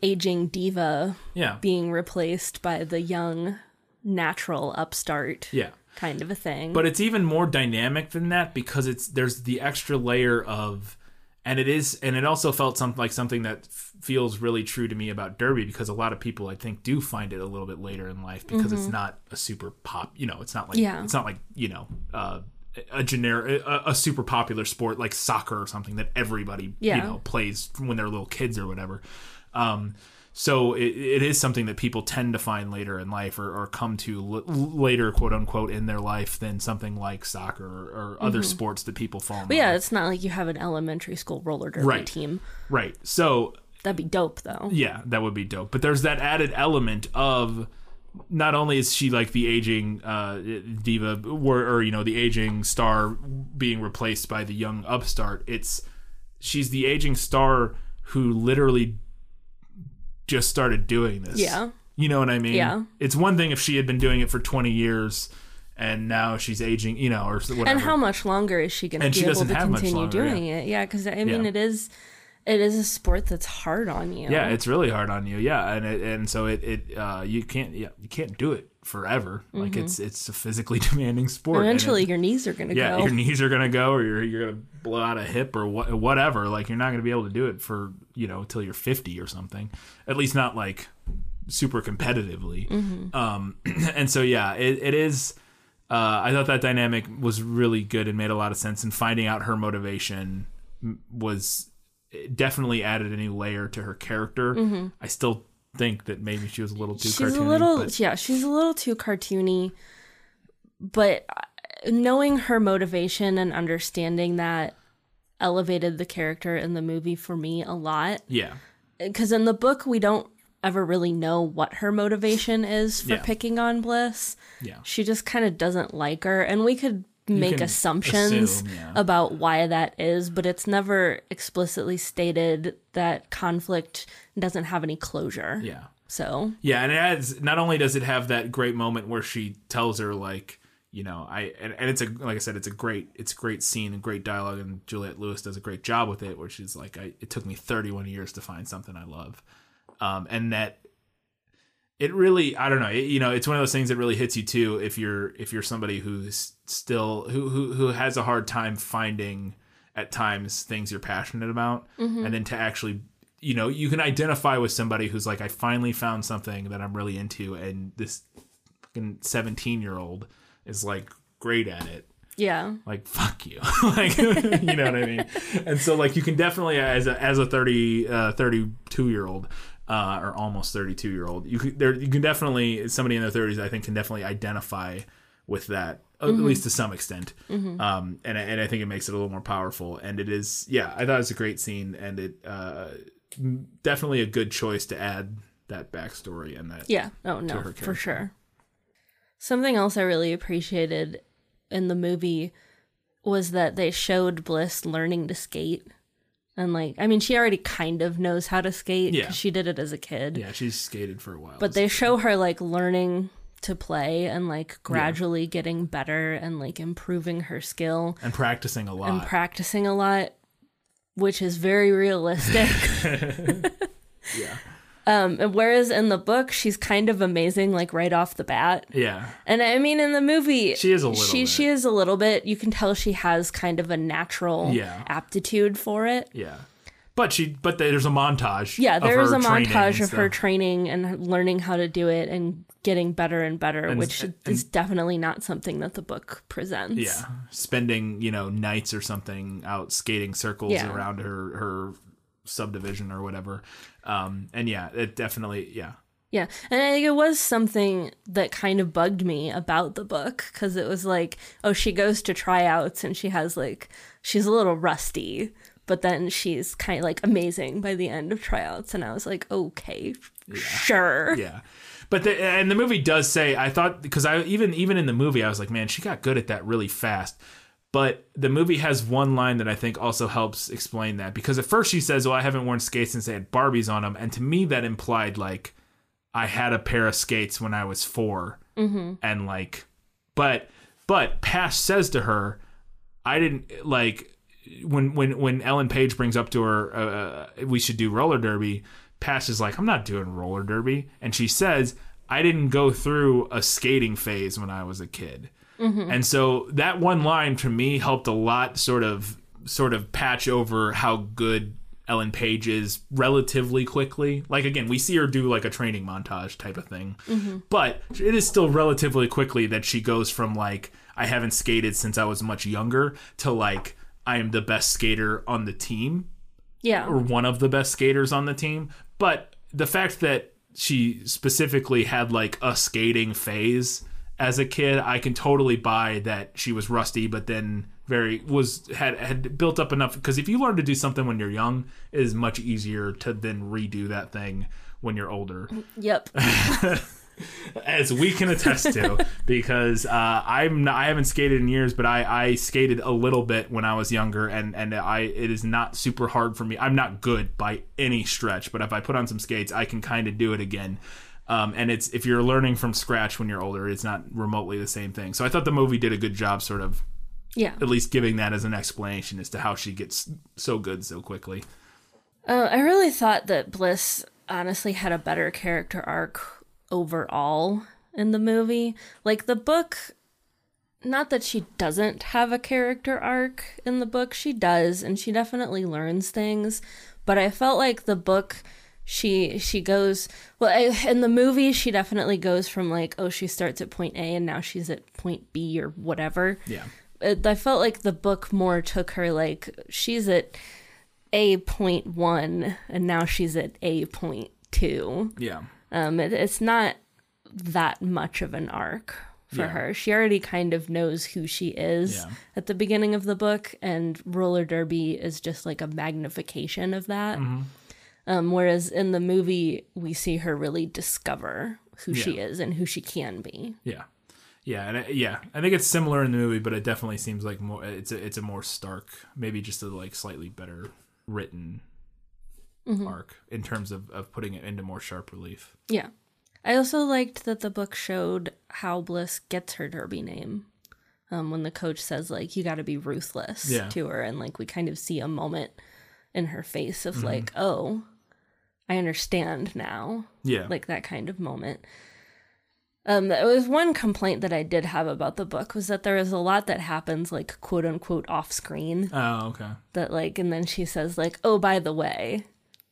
aging diva yeah, being replaced by the young natural upstart yeah. kind of a thing. But it's even more dynamic than that because it's there's the extra layer of, and it is, and it also felt something like something that f- feels really true to me about Derby because a lot of people I think do find it a little bit later in life because it's not a super pop, you know, it's not like Mm-hmm. Yeah. it's not like you know. uh a generic, a, a super popular sport like soccer or something that everybody Yeah. you know plays when they're little kids or whatever. Um, so it, it is something that people tend to find later in life or, or come to l- later, quote unquote, in their life than something like soccer or, or other sports that people fall in Mm-hmm. But yeah, it's not like you have an elementary school roller derby Right. team. Right. So That'd be dope though. yeah, that would be dope. But there's that added element of not only is she like the aging uh, diva or, or you know the aging star being replaced by the young upstart, it's she's the aging star who literally just started doing this. Yeah. You know what I mean? Yeah. It's one thing if she had been doing it for 20 years and now she's aging, you know, or whatever. And how much longer is she going to be able to have continue longer, doing it? Yeah, because I mean, Yeah. it is it is a sport that's hard on you. Yeah, it's really hard on you. Yeah, and it, and so it it uh, you can't yeah you can't do it forever. Like it's it's a physically demanding sport. Mm-hmm. Eventually, it- your knees are going to yeah, go. your knees are gonna go, or you're you're gonna blow out a hip or what whatever. Like you're not gonna be able to do it for you know until you're 50 or something. At least not like super competitively. Mm-hmm. Um, and so yeah, it, it is. Uh, I thought that dynamic was really good and made a lot of sense. And finding out her motivation was definitely added a new layer to her character. I still think that maybe she was a little too Mm-hmm. she's cartoony. a little but yeah she's a little too cartoony but uh, knowing her motivation and understanding that elevated the character in the movie for me a lot yeah, because in the book we don't ever really know what her motivation is for Yeah. picking on bliss yeah, she just kind of doesn't like her and we could make assumptions assume, yeah. about why that is but it's never explicitly stated that conflict doesn't have any closure yeah. so Yeah, and it adds. Not only does it have that great moment where she tells her like, you know, I and, and it's a like I said, it's a great it's a great scene and great dialogue, and Juliette Lewis does a great job with it. Where she's like, I, it took me 31 years to find something I love, um, and that it really I don't know, it, you know, it's one of those things that really hits you too if you're if you're somebody who's still who who who has a hard time finding at times things you're passionate about, and then to actually you know, you can identify with somebody who's like, I finally found something that I'm really into, and this fucking 17 year old is like great at it. yeah Like, fuck you. like, you know what I mean? And so, like, you can definitely, as a, as a 30, uh, 32 year old, uh, or almost 32 year old, you can, there, you can definitely, somebody in their 30s, I think, can definitely identify with that. At least to some extent, um, and I- and I think it makes it a little more powerful. And it is, yeah, I thought it was a great scene, and it uh, definitely a good choice to add that backstory and that. Yeah. Oh no, for sure. Something else I really appreciated in the movie was that they showed Bliss learning to skate. And like, I mean, she already kind of knows how to skate Yeah. 'cause she did it as a kid. Yeah, she's skated for a while. But they show her like learning to play and like gradually getting better and like improving her skill and practicing a lot. and practicing a lot, which is very realistic. yeah, um, and whereas in the book, she's kind of amazing, like right off the bat. yeah, And I mean, in the movie, She is a little She bit. she is a little bit. You can tell she has kind of a natural Yeah. aptitude for it. yeah. But she, but there's a montage. Yeah, there is a montage of her training and learning how to do it and getting better and better, And- which and- is definitely not something that the book presents. Yeah, spending you know nights or something out skating circles Yeah. around her her subdivision or whatever. Um, and yeah, it definitely yeah. Yeah, and I think it was something that kind of bugged me about the book because it was like, oh, she goes to tryouts and she has like, she's a little rusty, but then she's kind of like amazing by the end of tryouts, and I was like, okay, sure. Yeah. But the, and the movie does say I thought because I even even in the movie I was like man she got good at that really fast. But the movie has one line that I think also helps explain that because at first she says, "Well, I haven't worn skates since they had Barbies on them," and to me that implied like I had a pair of skates when I was 4 and like, but but Pash says to her, "I didn't like." When when when Ellen Page brings up to her, uh, we should do roller derby. Pash is like, I'm not doing roller derby, and she says, I didn't go through a skating phase when I was a kid, Mm-hmm. and so that one line for me helped a lot, sort of sort of patch over how good Ellen Page is relatively quickly. Like again, we see her do like a training montage type of thing, mm-hmm. but it is still relatively quickly that she goes from like I haven't skated since I was much younger to like I am the best skater on the team Yeah. or one of the best skaters on the team. But the fact that she specifically had like a skating phase as a kid, I can totally buy that she was rusty, but then very was had had built up enough because if you learn to do something when you're young, it is much easier to then redo that thing when you're older Yep. as we can attest to, because uh, I'm not, I haven't skated in years, but I, I skated a little bit when I was younger, and and I it is not super hard for me. I'm not good by any stretch, but if I put on some skates, I can kind of do it again. Um, and it's if you're learning from scratch when you're older, it's not remotely the same thing. So I thought the movie did a good job, sort of Yeah. at least giving that as an explanation as to how she gets so good so quickly. Uh, I really thought that Bliss honestly had a better character arc overall in the movie. Like the book, not that she doesn't have a character arc in the book, she does, and she definitely learns things. But I felt like the book, she she goes well I, in the movie. She definitely goes from like oh she starts at point A and now she's at point B or whatever Yeah, it, I felt like the book more took her like she's at a point one and now she's at a point two. yeah, Um, it, it's not that much of an arc for Yeah. her. She already kind of knows who she is Yeah. at the beginning of the book, and roller derby is just like a magnification of that. Mm-hmm. Um, whereas in the movie, we see her really discover who she is and who she can be. yeah, yeah, and I, yeah. I think it's similar in the movie, but it definitely seems like more. It's a it's a more stark, maybe just a like slightly better written arc in terms of of putting it into more sharp relief. Yeah. I also liked that the book showed how Bliss gets her derby name. Um, when the coach says like you got to be ruthless Yeah. to her, and like we kind of see a moment in her face Mm-hmm. of like, oh, I understand now, Yeah, like that kind of moment. Um, it was one complaint that I did have about the book was that there is a lot that happens like quote unquote off screen oh okay, that like, and then she says like, oh, by the way,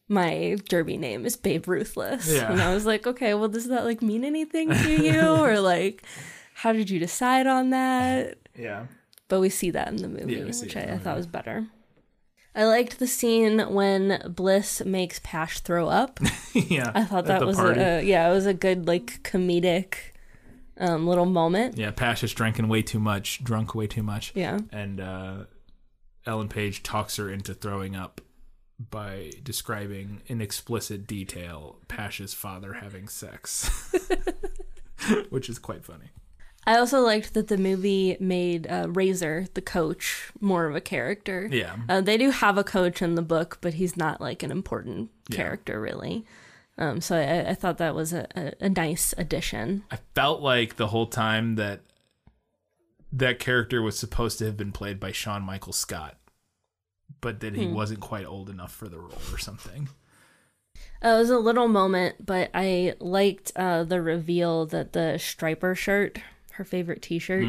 my derby name is Babe Ruthless. Yeah. And I was like, okay, well, does that like mean anything to you? or like, how did you decide on that? yeah, But we see that in the movie, Yeah, which I, I thought was better. I liked the scene when Bliss makes Pash throw up. yeah. I thought that was party. a, yeah, it was a good like comedic um, little moment. yeah. Pash is drinking way too much, drunk way too much. Yeah. and uh, Ellen Page talks her into throwing up by describing in explicit detail Pash's father having sex, which is quite funny. I also liked that the movie made uh, Razor, the coach, more of a character. Yeah. Uh, they do have a coach in the book, but he's not like an important Yeah. character, really. Um, so I, I thought that was a, a, a nice addition. I felt like the whole time that that character was supposed to have been played by Sean Michael Scott, but that he wasn't quite old enough for the role or something. Uh, it was a little moment, but I liked uh, the reveal that the Stryper shirt, her favorite T-shirt,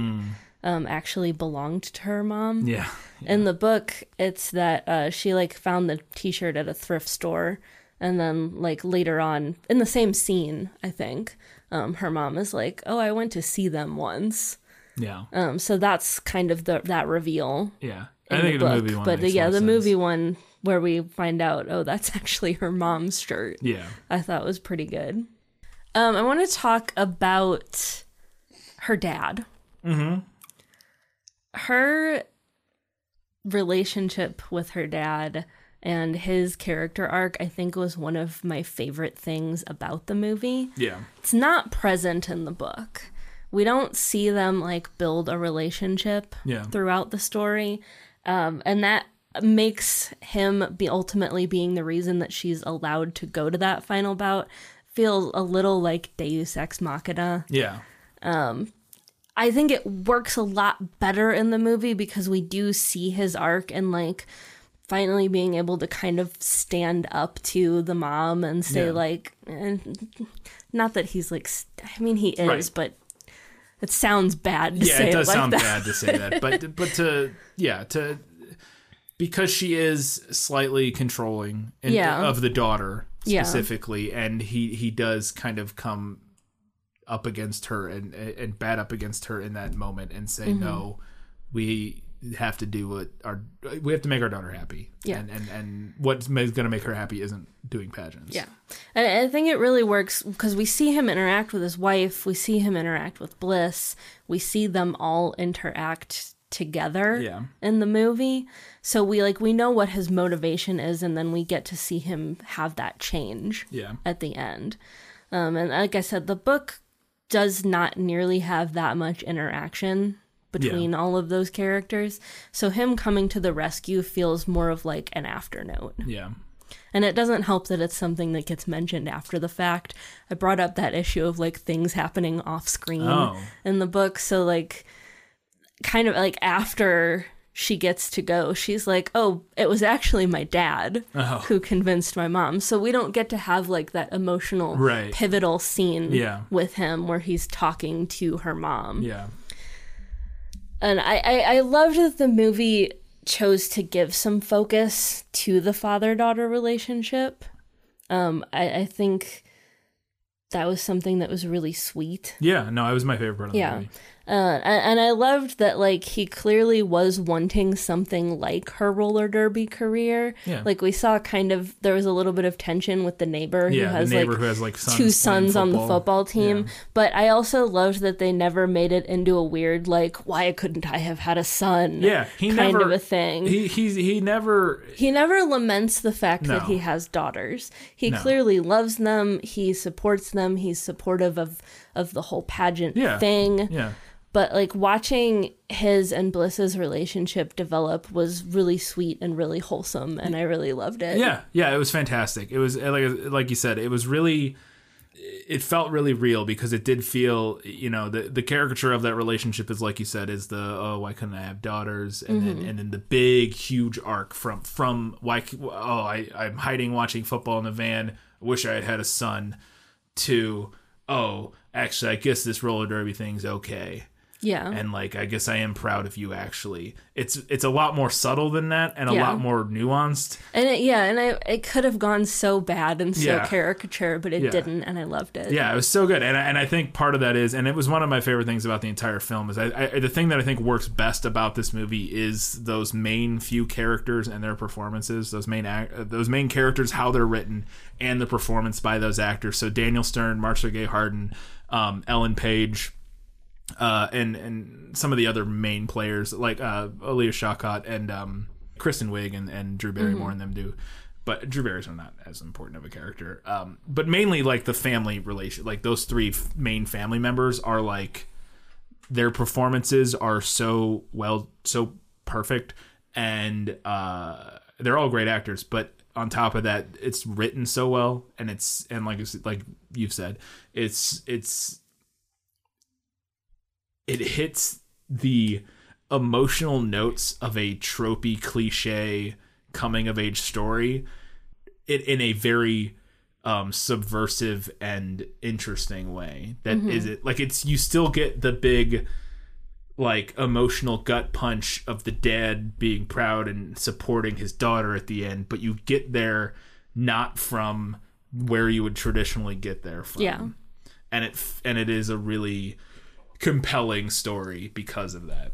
um, actually belonged to her mom. Yeah. In the book, it's that uh, she like found the T-shirt at a thrift store, and then like later on in the same scene, I think, um, her mom is like, "Oh, I went to see them once." Yeah. Um, so that's kind of the that reveal Yeah. I think the the, book. movie one but makes yeah, the sense. movie one where we find out, oh, that's actually her mom's shirt. Yeah. I thought was pretty good. Um, I want to talk about her dad. Mm-hmm. Her relationship with her dad and his character arc, I think, was one of my favorite things about the movie. Yeah. It's not present in the book. We don't see them like build a relationship Yeah. throughout the story. Um, and that makes him be ultimately being the reason that she's allowed to go to that final bout feel a little like Deus Ex Machina. Yeah. Um, I think it works a lot better in the movie because we do see his arc and like finally being able to kind of stand up to the mom and say Yeah. like and not that he's like I mean he is Right. but it sounds bad to yeah, say it does like sound that. bad to say that, but but to yeah to because she is slightly controlling in, Yeah. of the daughter Yeah. specifically, and he he does kind of come up against her and and bat up against her in that moment and say Mm-hmm. no, we have to do what our we have to make our daughter happy. Yeah. and and, and what's going to make her happy isn't doing pageants. Yeah. And I think it really works because we see him interact with his wife, we see him interact with Bliss, we see them all interact together Yeah. in the movie. So we like we know what his motivation is and then we get to see him have that change yeah, at the end. Um and like I said the book does not nearly have that much interaction between all of those characters. So him coming to the rescue feels more of like an afternote. yeah. And it doesn't help that it's something that gets mentioned after the fact. I brought up that issue of like things happening off screen Oh. in the book. So, like, kind of like after she gets to go, she's like, oh, it was actually my dad Oh. who convinced my mom. So, we don't get to have like that emotional, Right. pivotal scene Yeah. with him where he's talking to her mom Yeah. and I, I I loved that the movie chose to give some focus to the father daughter relationship. Um, I, I think that was something that was really sweet. Yeah, no, it was my favorite part of the movie. Uh, and, and I loved that like he clearly was wanting something like her roller derby career. Yeah. Like we saw kind of there was a little bit of tension with the neighbor who Yeah, the has neighbor like who has, like, sons two sons on the football. team. Yeah. But I also loved that they never made it into a weird like why couldn't I have had a son? Yeah, he kind never of a thing. He he's he never He never laments the fact that he has daughters. He No. clearly loves them. He supports them. He's supportive of of the whole pageant Yeah. thing. yeah But like watching his and Bliss's relationship develop was really sweet and really wholesome, and I really loved it. yeah yeah it was fantastic. It was like like you said, it was really it felt really real because it did feel you know the the caricature of that relationship is like you said is the oh why couldn't I have daughters and then mm-hmm. and then the big huge arc from from why oh I I'm hiding watching football in the van wish I had had a son to oh actually I guess this roller derby thing's okay yeah, and like I guess I am proud of you actually. It's it's a lot more subtle than that and a Yeah. lot more nuanced. and it, yeah, and I it could have gone so bad and so Yeah. caricature, but it Yeah. didn't, and I loved it. Yeah, it was so good, and I, and I think part of that is, and it was one of my favorite things about the entire film is I, I the thing that I think works best about this movie is those main few characters and their performances. Those main act, those main characters, how they're written, and the performance by those actors. So Daniel Stern, Marcia Gay Harden, um, Ellen Page. Uh, and and some of the other main players like uh, Alia Shawkat and um, Kristen Wiig and, and Drew Barrymore and them do, but Drew Barry's not as important of a character. Um, but mainly like the family relation, like those three f- main family members are like their performances are so well, so perfect, and uh, they're all great actors. But on top of that, it's written so well, and it's and like it's- like you've said, it's it's it hits the emotional notes of a tropey cliche coming of age story it in a very um subversive and interesting way That is it like it's you still get the big like emotional gut punch of the dad being proud and supporting his daughter at the end but you get there not from where you would traditionally get there from Yeah. and it and it is a really compelling story because of that.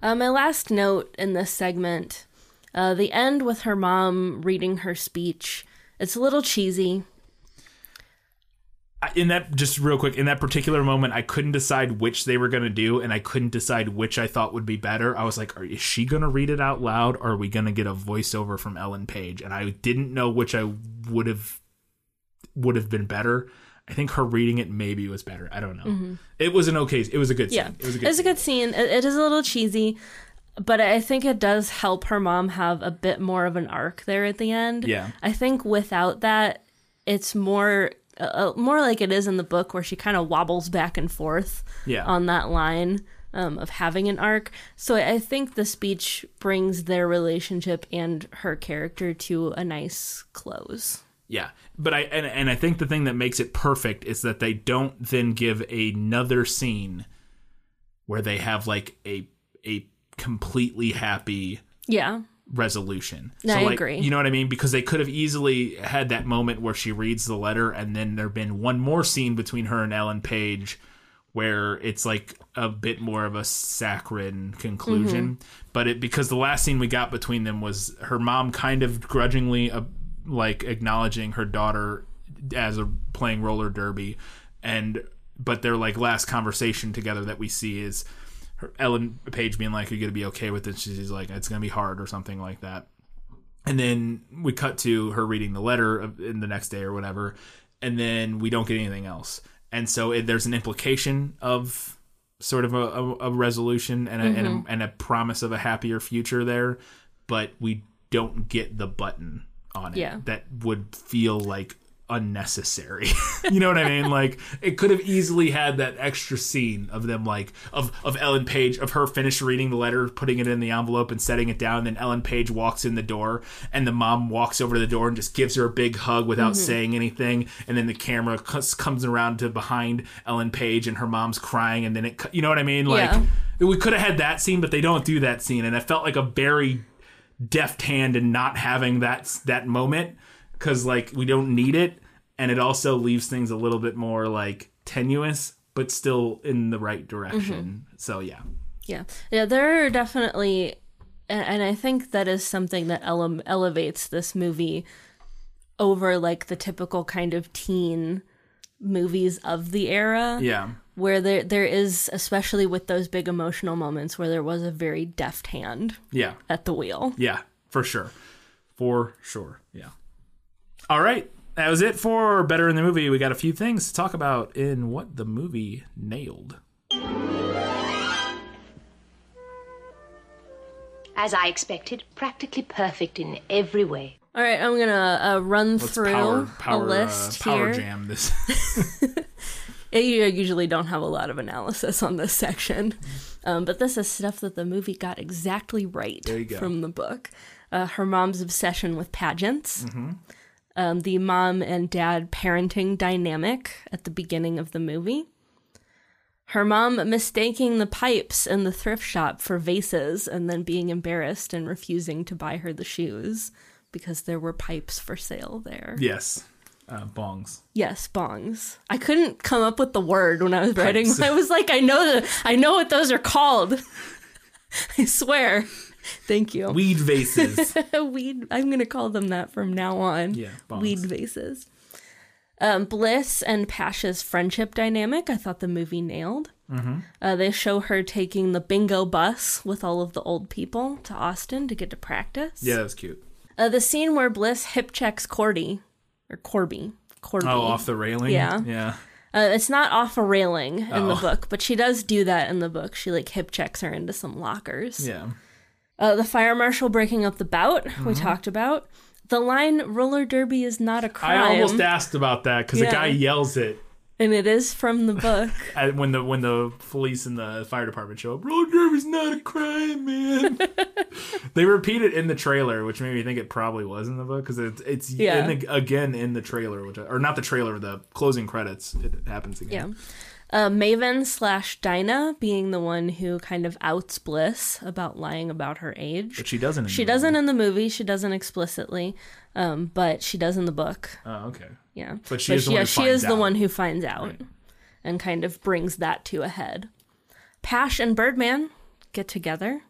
Uh, my last note in this segment, uh, the end with her mom reading her speech. It's a little cheesy. In that just real quick in that particular moment i couldn't decide which they were going to do and i couldn't decide which i thought would be better i was like are, is she going to read it out loud or are we going to get a voiceover from ellen page and i didn't know which i would have would have been better i think her reading it maybe was better i don't know it was an okay it was a good scene Yeah, it was a good it's a scene. good scene. It, it is a little cheesy, but I think it does help her mom have a bit more of an arc there at the end. Yeah. I think without that, it's more uh, more like it is in the book where she kind of wobbles back and forth Yeah. on that line um, of having an arc. So I think the speech brings their relationship and her character to a nice close. Yeah, but I and, and I think the thing that makes it perfect is that they don't then give another scene where they have like a a completely happy Yeah. resolution. No, I like, agree. You know what I mean? Because they could have easily had that moment where she reads the letter and then there'd been one more scene between her and Ellen Page where it's like a bit more of a saccharine conclusion. But it because the last scene we got between them was her mom kind of grudgingly uh, like acknowledging her daughter as a playing roller derby and but their like last conversation together that we see is her, Ellen Page being like, "Are you gonna be okay with it?" She's like, "It's gonna be hard" or something like that. And then we cut to her reading the letter of- in the next day or whatever, and then we don't get anything else. And so it, there's an implication of sort of a, a, a resolution and a, and, a, mm-hmm. and a promise of a happier future there, but we don't get the button on it Yeah. that would feel like unnecessary. you know what I mean? Like it could have easily had that extra scene of them like of of Ellen Page of her finished reading the letter, putting it in the envelope and setting it down, then Ellen Page walks in the door and the mom walks over to the door and just gives her a big hug without mm-hmm. saying anything and then the camera c- comes around to behind Ellen Page and her mom's crying and then it you know what I mean? Like Yeah. we could have had that scene but they don't do that scene and it felt like a very deft hand in not having that that moment because like we don't need it. And it also leaves things a little bit more like tenuous but still in the right direction. Mm-hmm. So yeah. Yeah, yeah, there are definitely, and, and I think that is something that ele- elevates this movie over like the typical kind of teen movies of the era. yeah where there there is, especially with those big emotional moments, where there was a very deft hand yeah at the wheel. yeah for sure for sure yeah all right that was it for better in the movie we got a few things to talk about in what the movie nailed As I expected, practically perfect in every way. All right, I'm gonna uh, run let's through power power a list uh, power here. jam this I usually don't have a lot of analysis on this section, um, but this is stuff that the movie got exactly right go. from the book. Uh, her mom's obsession with pageants, Mm-hmm. um, the mom and dad parenting dynamic at the beginning of the movie, her mom mistaking the pipes in the thrift shop for vases and then being embarrassed and refusing to buy her the shoes because there were pipes for sale there. yes uh, bongs Yes, bongs. I couldn't come up with the word when I was writing. Pipes. I was like, I know that I know what those are called. I swear. Thank you. weed vases Weed. I'm gonna call them that from now on. Yeah, bongs. Weed vases. Um, Bliss and Pasha's friendship dynamic. I thought the movie nailed. Mm-hmm. Uh, they show her taking the bingo bus with all of the old people to Austin to get to practice. yeah that was cute Uh, the scene where Bliss hip checks Cordy or Corby. Corby. oh off the railing Yeah. yeah Uh, it's not off a railing in the Oh. book, but she does do that in the book. She like hip checks her into some lockers. yeah Uh, the fire marshal breaking up the bout we talked about. The line "roller derby is not a crime," Mm-hmm. I almost asked about that because the guy yells it and it is from the book. when the when the police and the fire department show up. Roller derby's not a crime, man. they repeat it in the trailer, which made me think it probably was in the book because it's it's Yeah. in the, again in the trailer, which I- or not the trailer, the closing credits. It happens again. yeah. Uh, Maven slash Dinah being the one who kind of outs Bliss about lying about her age. but she doesn't. In she the doesn't movie. in the movie. She doesn't explicitly, um, but she does in the book. Oh, okay. Yeah. But she is the one yeah, who she is the one who finds out and kind of brings that to a head. Pash and Birdman get together.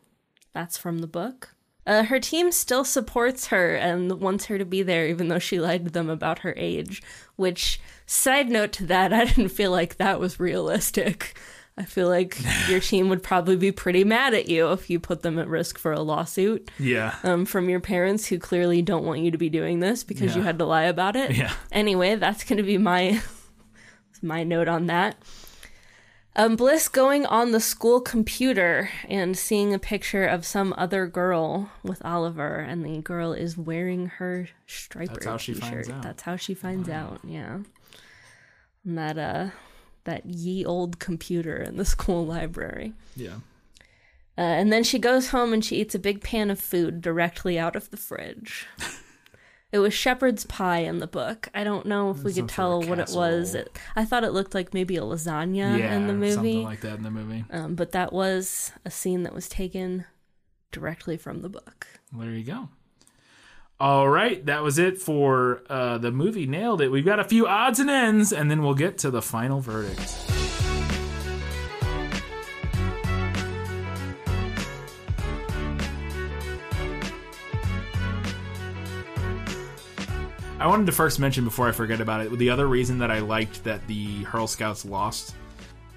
That's from the book. Uh, her team still supports her and wants her to be there, even though she lied to them about her age. Which, side note to that, I didn't feel like that was realistic. I feel like your team would probably be pretty mad at you if you put them at risk for a lawsuit Yeah. um, from your parents who clearly don't want you to be doing this because you had to lie about it. Yeah. Anyway, that's going to be my my note on that. Um, Bliss going on the school computer and seeing a picture of some other girl with Oliver, and the girl is wearing her Stryper That's how she t-shirt. finds out. That's how she finds out. Yeah, and that uh, that ye old computer in the school library. Yeah. Uh, and then she goes home and she eats a big pan of food directly out of the fridge. it was shepherd's pie in the book. I don't know if we could sort tell of what it was. It, I thought it looked like maybe a lasagna yeah. in the movie. Something like that in the movie. um, but that was a scene that was taken directly from the book. There you go. All right, that was it for uh, the movie. Nailed it. We've got a few odds and ends, and then we'll get to the final verdict. I wanted to first mention before I forget about it the other reason that I liked that the Hurl Scouts lost.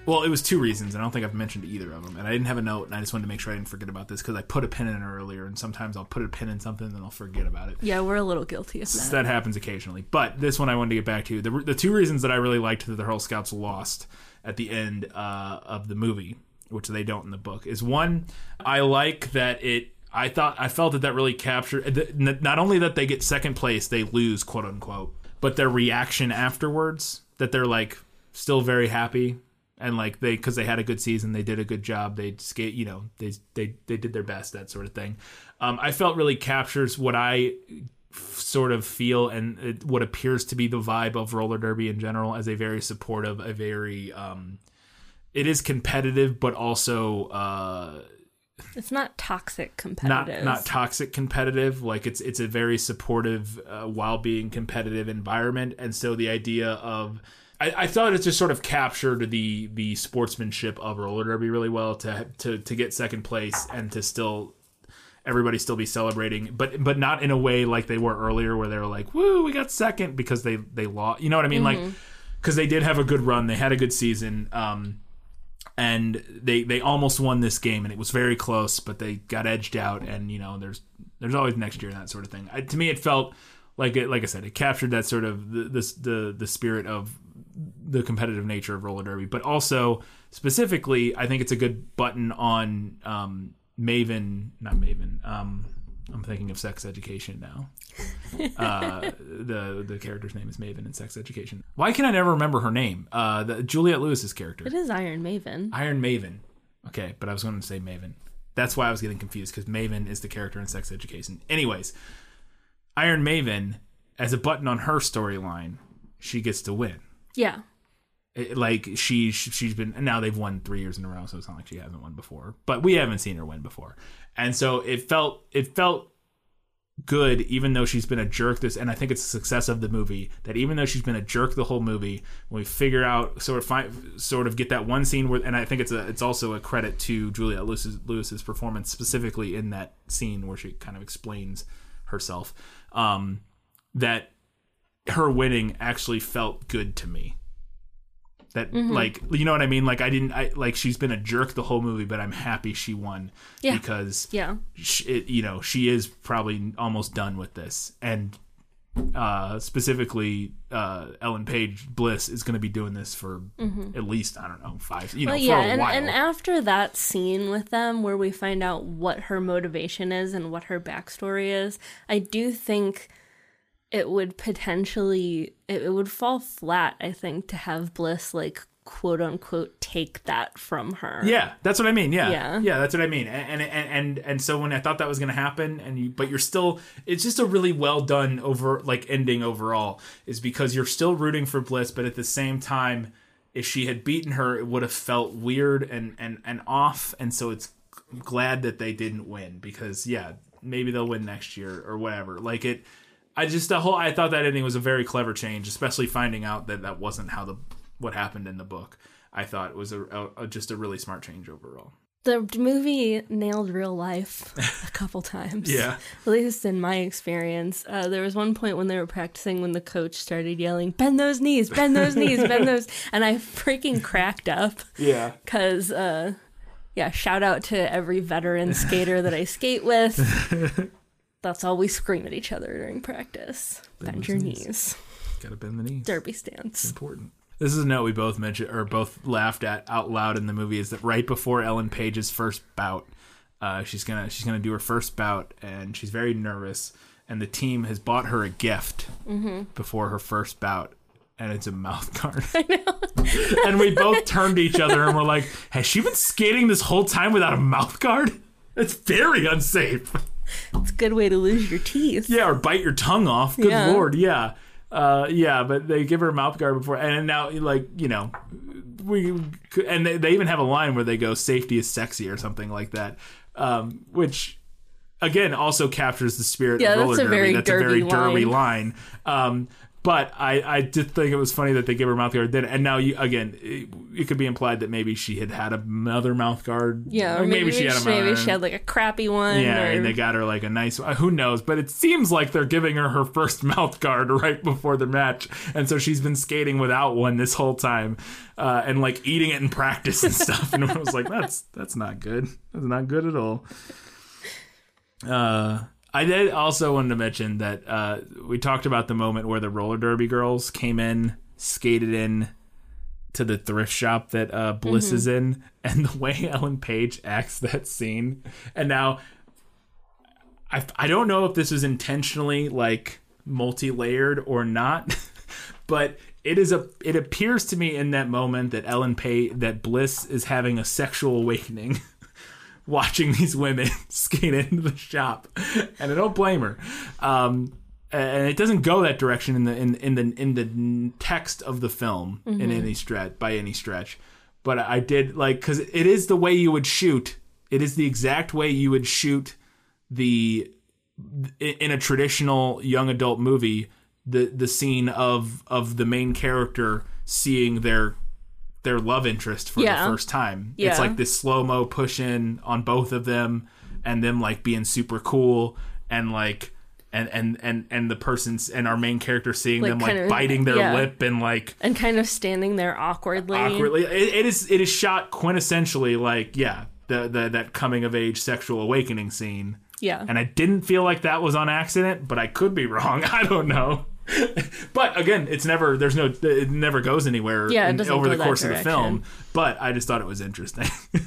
Well, it was two reasons, and I don't think I've mentioned either of them. And I didn't have a note, and I just wanted to make sure I didn't forget about this because I put a pin in it earlier, and sometimes I'll put a pin in something and then I'll forget about it. Yeah, we're a little guilty of So that. that happens occasionally. But this one I wanted to get back to. The, the two reasons that I really liked that the Hurl Scouts lost at the end uh, of the movie, which they don't in the book, is one, I like that it. I thought I felt that that really captured not only that they get second place, they lose quote unquote, but their reaction afterwards that they're like still very happy and like they because they had a good season, they did a good job, they skate, you know, they they they did their best, that sort of thing. Um, I felt really captures what I sort of feel and it, what appears to be the vibe of roller derby in general as a very supportive, a very um, it is competitive, but also uh, It's not toxic competitive. not not toxic competitive. Like it's it's a very supportive uh, while being competitive environment, and so the idea of I, I thought it just sort of captured the the sportsmanship of roller derby really well to to to get second place and to still everybody still be celebrating, but but not in a way like they were earlier, where they were like, "Woo, we got second because they they lost." You know what I mean? Like because they did have a good run, they had a good season, um, and they they almost won this game, and it was very close, but they got edged out. And you know, there's there's always next year and that sort of thing. I, to me, it felt like it, like I said, it captured that sort of the the the, the spirit of the competitive nature of roller derby, but also specifically, I think it's a good button on um, Maven, not Maven. Um, I'm thinking of Sex Education now. Uh, the the character's name is Maven in Sex Education. Why can I never remember her name? Uh, the Juliette Lewis's character, It is Iron Maven. Iron Maven. Okay, but I was going to say Maven. That's why I was getting confused because Maven is the character in Sex Education. Anyways, Iron Maven, as a button on her storyline, she gets to win. Yeah. Like she she's been now they've won three years in a row so it's not like she hasn't won before. But we haven't seen her win before. And so it felt it felt good even though she's been a jerk this and i think it's the success of the movie that even though she's been a jerk the whole movie when we figure out sort of find sort of get that one scene where and i think it's a it's also a credit to julia lewis's, lewis's performance specifically in that scene where she kind of explains herself um that her winning actually felt good to me that Mm-hmm. like you know what I mean like I didn't I like she's been a jerk the whole movie but I'm happy she won Yeah. because Yeah. sh it, you know she is probably almost done with this and uh specifically uh Ellen Page Bliss is going to be doing this for at least I don't know 5 you know Well, yeah, and, and after that scene with them where we find out what her motivation is and what her backstory is, I do think it would potentially it, it would fall flat, I think, to have Bliss like quote unquote take that from her. Yeah, that's what I mean. Yeah, Yeah. yeah, that's what I mean. And and and and, and so when I thought that was going to happen, and you, but you're still, it's just a really well done over like ending overall, is because you're still rooting for Bliss, but at the same time, if she had beaten her, it would have felt weird and and and off, and so it's glad that they didn't win because yeah, maybe they'll win next year or whatever. Like it. I just the whole I thought that ending was a very clever change, especially finding out that that wasn't how the what happened in the book. I thought was a, a, a- just a really smart change overall. The movie nailed real life a couple times. Yeah. At least in my experience. Uh, there was one point when they were practicing when the coach started yelling, bend those knees, bend those knees, bend those. And I freaking cracked up. Yeah. Because, uh, yeah, shout out to every veteran skater that I skate with. That's all we scream at each other during practice. Bend, those your knees. knees. Gotta bend the knees. Derby stance. important. This is a note we both mentioned or both laughed at out loud in the movie is that right before Ellen Page's first bout, uh, she's gonna she's gonna do her first bout and she's very nervous and the team has bought her a gift Mhm. before her first bout and it's a mouth guard. I know. and we both turned to each other and we're like, has she been skating this whole time without a mouth guard? It's very unsafe. It's a good way to lose your teeth. Yeah, or bite your tongue off. Good Yeah. lord, yeah. Uh, yeah, but they give her a mouth guard before, and now like you know, we and they, they even have a line where they go "safety is sexy" or something like that, um, which again also captures the spirit Yeah, of roller that's a derby. very that's a very derby derby line. line. Um, but I, I did think it was funny that they gave her a mouth guard then, and now you again, it, it could be implied that maybe she had had another mouth guard. Yeah, Or or maybe, she had a maybe she had like a crappy one. yeah, or... and they got her like a nice. uh, Who knows? But it seems like they're giving her her first mouth guard right before the match, and so she's been skating without one this whole time, uh, and like eating it in practice and stuff. and I was like, that's that's not good. That's not good at all. Uh, I did also wanted to mention that uh, we talked about the moment where the roller derby girls came in, skated in to the thrift shop that uh, Bliss Mhm. is in, and the way Ellen Page acts that scene, and now I I don't know if this is intentionally like multi-layered or not, but it is a it appears to me in that moment that Ellen Page that Bliss is having a sexual awakening. watching these women skate into the shop, and I don't blame her. Um, and it doesn't go that direction in the in in the in the text of the film in Mhm. any stretch by any stretch. But I did like because it is the way you would shoot. It is the exact way you would shoot the in a traditional young adult movie the the scene of of the main character seeing their their love interest for Yeah. the first time. Yeah. It's like this slow mo push in on both of them, and them like being super cool and like. And, and and and the person's and our main character seeing Like, them like of- biting their yeah. lip and like and kind of standing there awkwardly. awkwardly. It, it is it is shot quintessentially like yeah the, the that coming of age sexual awakening scene. Yeah. and I didn't feel like that was on accident, but I could be wrong. I don't know. but again, it's never there's no it never goes anywhere Yeah, in- over the course of the film. But I just thought it was interesting.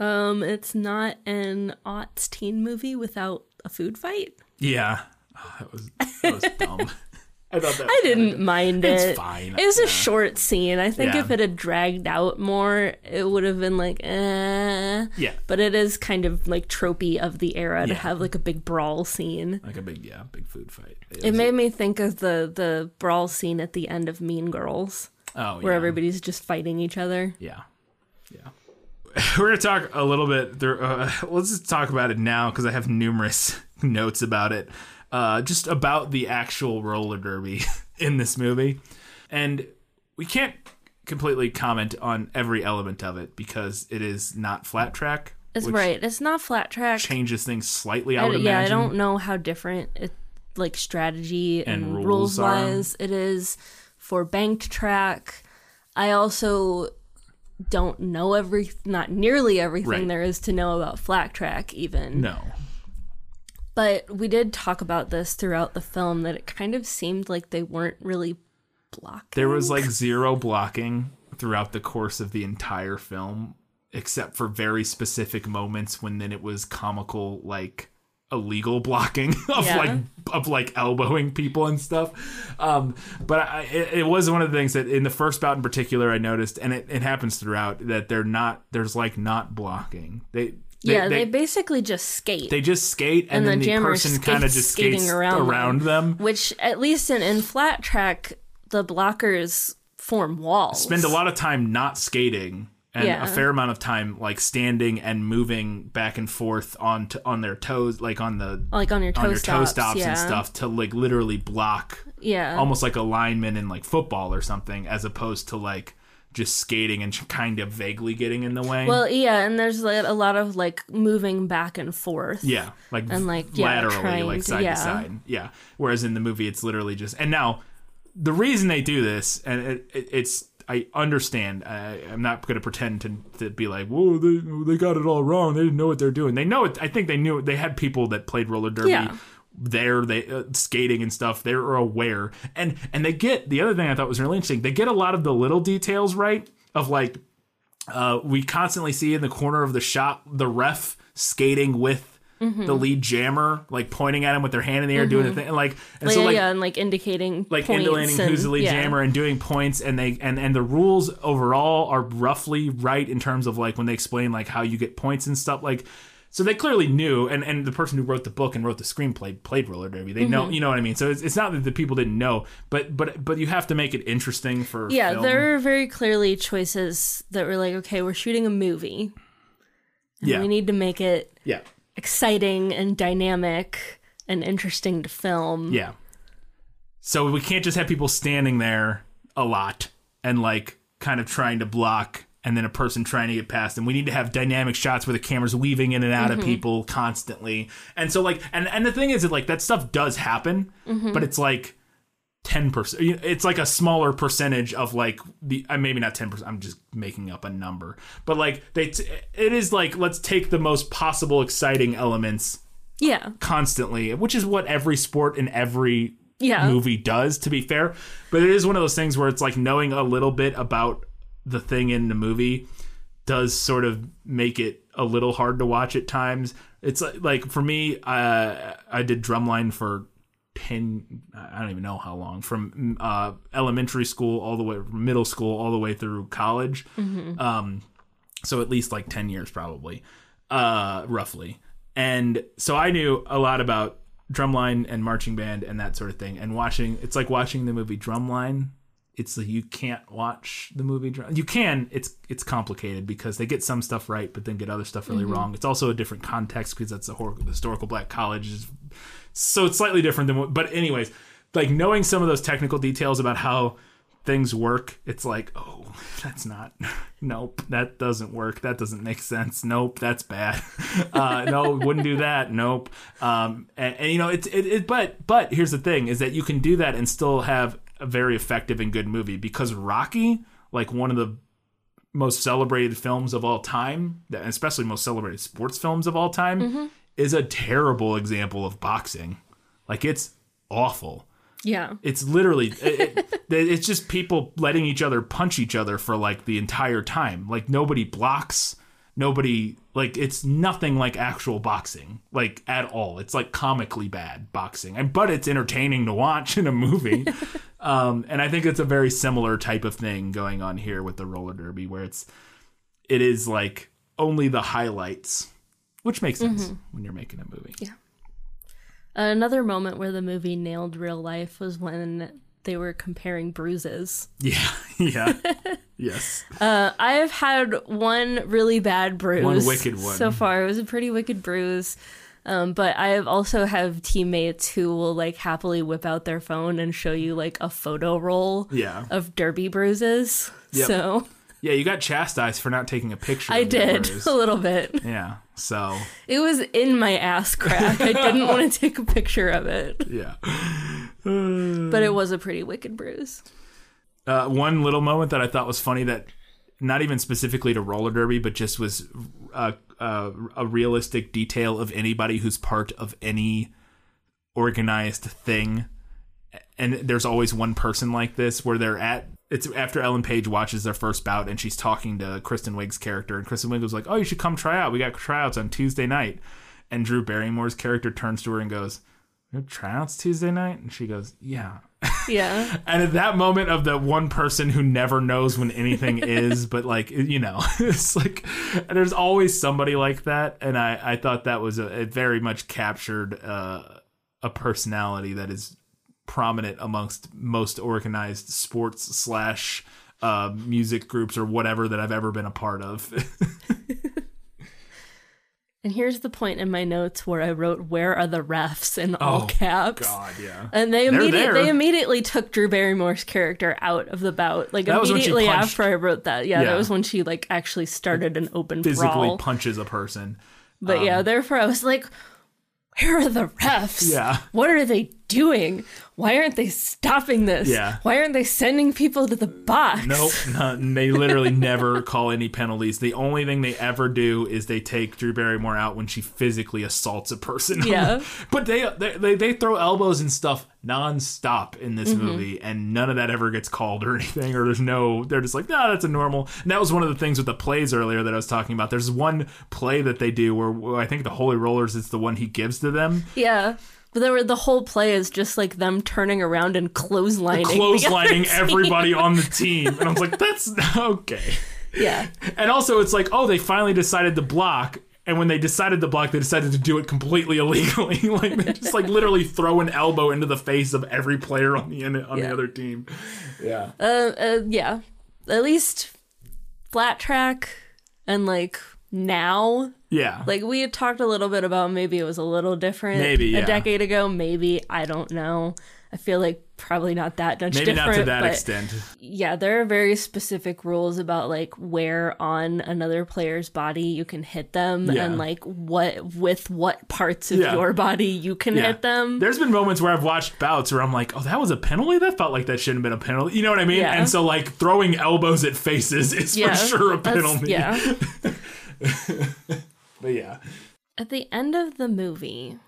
Um, it's not an aughts teen movie without a food fight. yeah, oh, that was that was dumb. I thought that I didn't mind it. It's fine. It was a short scene. I think Yeah. if it had dragged out more, it would have been like, eh. Yeah. But it is kind of like tropey of the era to have like a big brawl scene. like a big yeah big food fight. It made me think of the the brawl scene at the end of Mean Girls. Oh, where yeah. everybody's just fighting each other. Yeah, yeah. We're gonna talk a little bit. There, uh, let's just talk about it now because I have numerous notes about it. Uh, just about the actual roller derby in this movie, and we can't completely comment on every element of it because it is not flat track. It's right. It's not flat track. Changes things slightly. I I- would yeah, imagine. I don't know how different it like strategy and, And rules wise it is for banked track. I also don't know every not nearly everything Right. there is to know about flat track even. No. But we did talk about this throughout the film that it kind of seemed like they weren't really blocked. There was like zero blocking throughout the course of the entire film, except for very specific moments when then it was comical, like illegal blocking of Yeah. like of like elbowing people and stuff. Um, but I, it, it was one of the things that in the first bout in particular I noticed, and it, it happens throughout that they're not. There's like not blocking. They. They, yeah, they, they, basically just skate. they just skate and, and, then the the person kind of just skating skates around, around them. Which, at least in, in flat track, the blockers form walls. spend a lot of time not skating and Yeah. a fair amount of time like standing and moving back and forth on to, on their toes like on the Like on your toe on your toe stops, stops yeah. and stuff to like literally block Yeah. almost like a lineman in like football or something as opposed to like just skating and kind of vaguely getting in the way. Well, yeah, and there's like a lot of like moving back and forth. yeah, like and, like, yeah, laterally, like to- side yeah. to side. Yeah. Whereas in the movie, it's literally just. And now, the reason they do this, and it, it, it's. I understand. I, I'm not going to pretend to, to be like, "Whoa, they they got it all wrong. They didn't know what they're doing." They know it. I think they knew. it. They had people that played roller derby Yeah. there they uh, skating and stuff they're aware and and they get the other thing i thought was really interesting they get a lot of the little details right of like uh we constantly see in the corner of the shot the ref skating with Mm-hmm. the lead jammer like pointing at him with their hand in the air doing the thing and like and Like, so like yeah, and like indicating like indicating and, who's the lead yeah. jammer and doing points and they and and the rules overall are roughly right in terms of like when they explain like how you get points and stuff like so they clearly knew and and the person who wrote the book and wrote the screenplay played roller derby they Mm-hmm. know you know what i mean so it's, it's not that the people didn't know but but but you have to make it interesting for Yeah, film. there are very clearly choices that were like, okay, we're shooting a movie. and yeah We need to make it yeah exciting and dynamic and interesting to film. Yeah. So we can't just have people standing there a lot and like kind of trying to block and then a person trying to get past them. We need to have dynamic shots where the camera's weaving in and out of mm-hmm. people constantly. And so like and and the thing is that like that stuff does happen, mm-hmm. but it's like 10% it's like a smaller percentage of like the uh, maybe not 10% i'm just making up a number but like they t- it is like let's take the most possible exciting elements Yeah. constantly, which is what every sport and every Yeah. movie does, to be fair. But it is one of those things where it's like knowing a little bit about the thing in the movie does sort of make it a little hard to watch at times. It's like, like for me, uh, I did drumline for 10 i don't even know how long from uh, elementary school all the way middle school all the way through college. Um, so at least like 10 years probably uh roughly. And so i knew a lot about drumline and marching band and that sort of thing. And watching it's like watching the movie drumline. It's like you can't watch the movie Drum- you can it's it's complicated because they get some stuff right but then get other stuff really wrong. It's also a different context because that's a hor- historical black college is so it's slightly different than what but anyways like knowing some of those technical details about how things work it's like oh that's not nope that doesn't work. That doesn't make sense. Nope that's bad. Uh no wouldn't do that. Nope. Um and, and you know it's it, it but but here's the thing is that you can do that and still have a very effective and good movie because rocky like one of the most celebrated films of all time, especially most celebrated sports films of all time, is a terrible example of boxing. Like it's awful. Yeah. It's literally it, it- it's just people letting each other punch each other for like the entire time. Like nobody blocks, nobody like it's nothing like actual boxing like at all. It's like comically bad boxing. And but it's entertaining to watch in a movie. um and I think it's a very similar type of thing going on here with the roller derby where it's it is like only the highlights, which makes sense when you're making a movie. Yeah. Another moment where the movie nailed real life was when they were comparing bruises. Yeah. Yeah. yes. Uh, I have had one really bad bruise. One wicked one. So far, it was a pretty wicked bruise. Um, but I have also have teammates who will like happily whip out their phone and show you like a photo roll Yeah. of derby bruises. Yep. So Yeah, you got chastised for not taking a picture. I did bruise. a little bit. Yeah. So It was in my ass crack. I didn't want to take a picture of it, yeah. but it was a pretty wicked bruise. Uh, one little moment that I thought was funny that not even specifically to roller derby, but just was uh, uh, a realistic detail of anybody who's part of any organized thing. And there's always one person like this where they're at. It's after Ellen Page watches their first bout and she's talking to Kristen Wiig's character, and Kristen Wiig was like, "Oh, you should come try out. We got tryouts on Tuesday night." And Drew Barrymore's character turns to her and goes, "We have "Tryouts Tuesday night?" And she goes, "Yeah." Yeah. And at that moment of the one person who never knows when anything is, but like you know, it's like there's always somebody like that, and I I thought that was a it very much captured uh, a personality that is prominent amongst most organized sports slash uh, music groups or whatever that I've ever been a part of. And here's the point in my notes where I wrote "Where are the refs?" in all Oh, caps. God, yeah. And they immediately they immediately took Drew Barrymore's character out of the bout. Like That was when she immediately after I wrote that. Yeah, Yeah. that was when she like actually started an open Physically brawl. punches a person. But yeah, therefore I was like, where are the refs? Yeah. What are they doing? Why aren't they stopping this? Yeah. Why aren't they sending people to the box? Nope, none. they literally never call any penalties. The only thing they ever do is they take Drew Barrymore out when she physically assaults a person. Yeah. but they, they they throw elbows and stuff nonstop in this Mm-hmm. movie, and none of that ever gets called or anything. Or there's no, they're just like, nah, that's a normal. And that was one of the things with the plays earlier that I was talking about. There's one play that they do where, where I think the Holy Rollers is the one he gives to them. Yeah. But there were, the whole play is just like them turning around and clotheslining. the Clotheslining everybody on the team, and I was like, "That's okay." Yeah. And also, it's like, oh, they finally decided to block. And when they decided to block, they decided to do it completely illegally. like they just like literally throw an elbow into the face of every player on the on Yeah. the other team. Yeah. Uh, uh, yeah. At least flat track and like now Yeah. Like we had talked a little bit about maybe it was a little different Maybe, yeah. a decade ago, maybe I don't know. I feel like probably not that much Maybe different. not to that extent. Yeah, there are very specific rules about like where on another player's body you can hit them Yeah. and like what with what parts of Yeah. your body you can Yeah. hit them. There's been moments where I've watched bouts where I'm like, oh, that was a penalty? That felt like that shouldn't have been a penalty. You know what I mean? And so, like, throwing elbows at faces is for sure a penalty. Yeah. But yeah. At the end of the movie,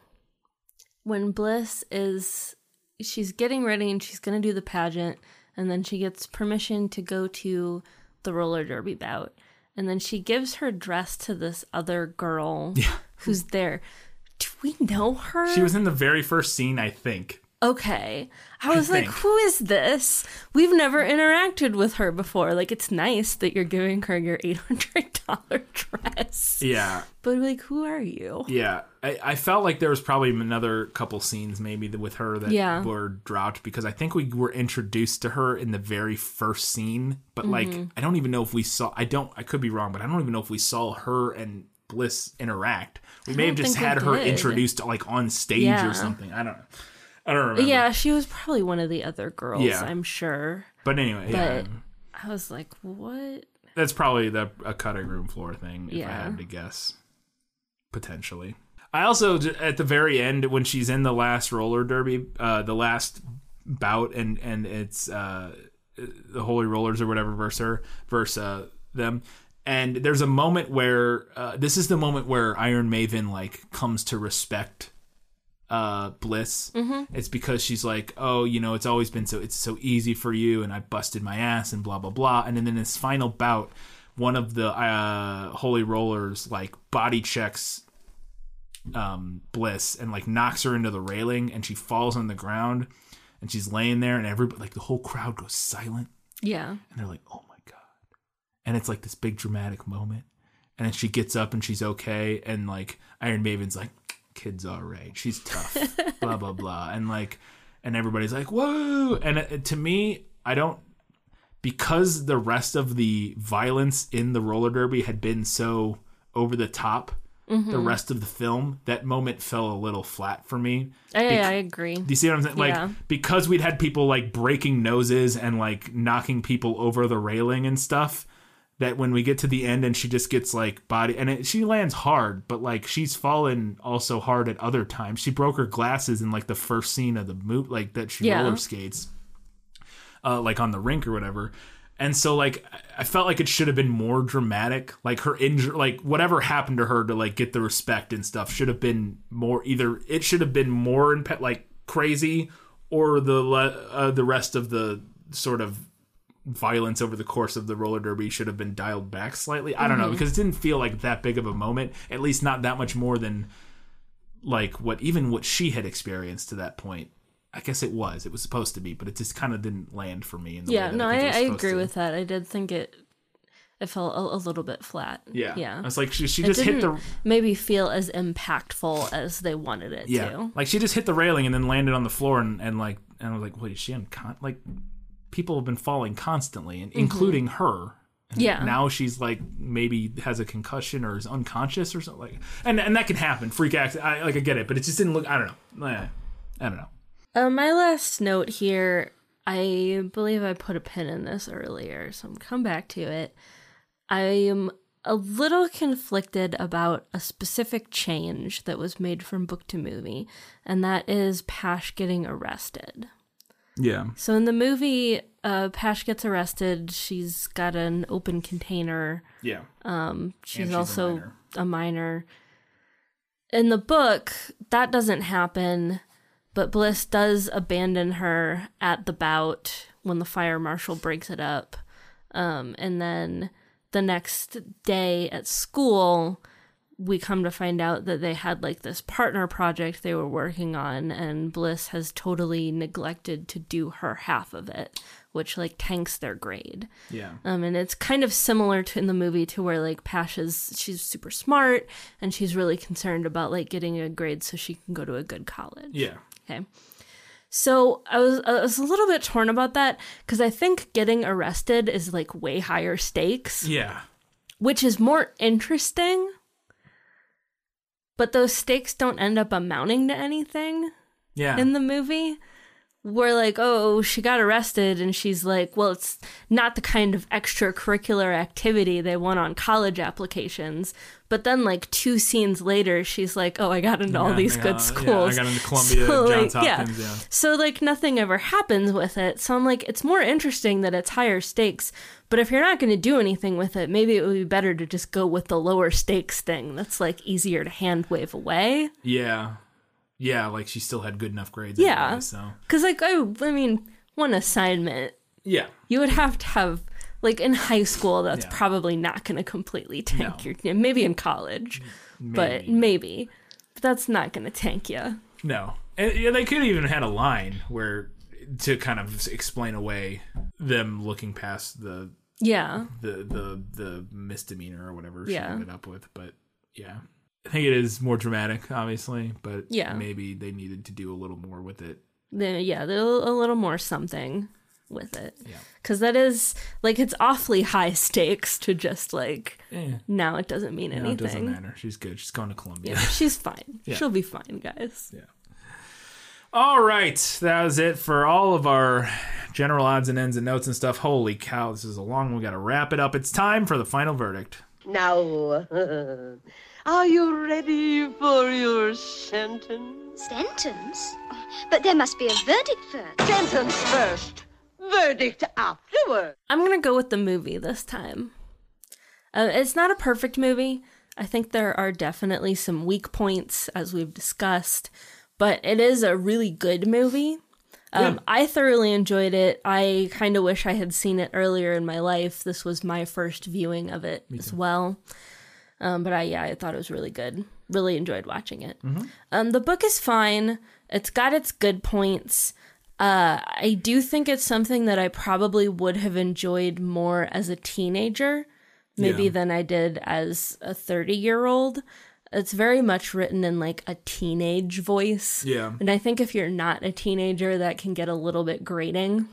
when Bliss is she's getting ready and she's going to do the pageant and then she gets permission to go to the roller derby bout and then she gives her dress to this other girl who's there. Do we know her? She was in the very first scene, I think. Okay. I was like, who is this? We've never interacted with her before. Like, it's nice that you're giving her your $800 dress. Yeah. But, like, who are you? Yeah, I, I felt like there was probably another couple scenes maybe with her that Yeah. were dropped because I think we were introduced to her in the very first scene, but like Mm-hmm. I don't even know if we saw. I don't. I could be wrong, but I don't even know if we saw her and Bliss interact. We may have just had her did. introduced like on stage Yeah. or something. I don't know. I don't remember. Yeah, she was probably one of the other girls, Yeah. I'm sure. but anyway, yeah, I was like, what? that's probably the a cutting room floor thing. If I Yeah. had to guess, potentially. I also at the very end when she's in the last roller derby, uh, the last bout, and and it's uh, the Holy Rollers or whatever versus her versus uh, them. And there's a moment where uh, this is the moment where Iron Maven like comes to respect uh bliss it's because she's like oh you know it's always been so it's so easy for you and i busted my ass and blah blah blah and then in this final bout one of the uh holy rollers like body checks um bliss and like knocks her into the railing and she falls on the ground and she's laying there and everybody like the whole crowd goes silent Yeah. and they're like, "Oh my god!" And it's like this big dramatic moment, and then she gets up and she's okay, and like Iron Maven's like, "Kid's all right, she's tough," blah blah blah, and like, and everybody's like, "Whoa!" And it, to me, I don't because the rest of the violence in the roller derby had been so over the top. The mm-hmm. rest of the film, that moment fell a little flat for me. Oh, I, Bec- I agree. do you see what I'm saying? Like Yeah. because we'd had people like breaking noses and like knocking people over the railing and stuff. That when we get to the end and she just gets like body and it, she lands hard, but like she's fallen also hard at other times. She broke her glasses in like the first scene of the movie, like that she Yeah. roller skates, uh, like on the rink or whatever. And so like I- felt like it should have been more dramatic. Like her injury, like whatever happened to her to like get the respect and stuff should have been more. Either it should have been more impe- like crazy, or the le- uh, the rest of the sort of violence over the course of the roller derby should have been dialed back slightly. I don't know mm-hmm. because it didn't feel like that big of a moment. At least not that much more than like what even what she had experienced to that point. I guess it was. It was supposed to be, but it just kind of didn't land for me. In the Yeah, no, I, I, think it was I agree to. with that. I did think it it felt a, a little bit flat. Yeah, Yeah. It's like she, she just hit didn't the maybe feel as impactful as they wanted it yeah, to. like she just hit the railing and then landed on the floor and, and like and I was like, wait, is she uncon like people have been falling constantly and Mm-hmm. including her Yeah. Now she's like maybe has a concussion or is unconscious or something like, and and that can happen. Freak accident. I like I get it, but it just didn't look. I don't know. Eh, I don't know. Uh, my last note here, I believe I put a pin in this earlier, so I'm come back to it. I am a little conflicted about a specific change that was made from book to movie, and that is Pash getting arrested. Yeah. So in the movie, uh, Pash gets arrested. She's got an open container. Yeah. Um, she's, she's a also minor. a minor. In the book, that doesn't happen, but Bliss does abandon her at the bout when the fire marshal breaks it up. Um, and then the next day at school, we come to find out that they had like this partner project they were working on, and Bliss has totally neglected to do her half of it, which like tanks their grade. Yeah. Um, and it's kind of similar to in the movie to where like Pash is she's super smart and she's really concerned about like getting a grade so she can go to a good college. Yeah. Okay. So I was I was a little bit torn about that because I think getting arrested is like way higher stakes, Yeah. which is more interesting. But those stakes don't end up amounting to anything Yeah. in the movie. We're like, oh, she got arrested, and she's like, well, it's not the kind of extracurricular activity they want on college applications. But then, like two scenes later, she's like, oh, I got into all these good schools. Yeah, I got into Columbia, So, Johns like, Hopkins. Yeah. So like nothing ever happens with it. So I'm like, it's more interesting that it's higher stakes. But if you're not going to do anything with it, maybe it would be better to just go with the lower stakes thing. That's like easier to hand wave away. Yeah. Yeah. Like she still had good enough grades. Yeah. Anyway, so Because like I, I mean, one assignment yeah. you would have to have like in high school. That's Yeah. probably not going to completely tank No. your. Maybe in college, but maybe. But that's not going to tank you. No, and yeah, they could have even had a line where to kind of explain away them looking past the Yeah. the the the misdemeanor or whatever Yeah. she ended up with. But yeah, I think it is more dramatic, obviously. But Yeah. maybe they needed to do a little more with it. the, yeah, the, a little more something with it. Yeah. Because that is, like, it's awfully high stakes to just, like, Yeah. now it doesn't mean No, anything. it doesn't matter. She's good. She's going to Columbia. Yeah, she's fine. Yeah. She'll be fine, guys. Yeah. All right, that was it for all of our general odds and ends and notes and stuff. Holy cow, this is a long one. We got to wrap it up. It's time for the final verdict. Now, are you ready for your sentence? Sentence? But there must be a verdict first. Sentence first, verdict afterward. I'm going to go with the movie this time. Uh, it's not a perfect movie. I think there are definitely some weak points, as we've discussed, but it is a really good movie. Um, Yeah. I thoroughly enjoyed it. I kind of wish I had seen it earlier in my life. This was my first viewing of it as well. Um, but I, yeah, I thought it was really good. Really enjoyed watching it. Um, the book is fine. It's got its good points. Uh, I do think it's something that I probably would have enjoyed more as a teenager, maybe Yeah. than I did as a 30 year old. It's very much written in like a teenage voice. Yeah. And I think if you're not a teenager, that can get a little bit grating.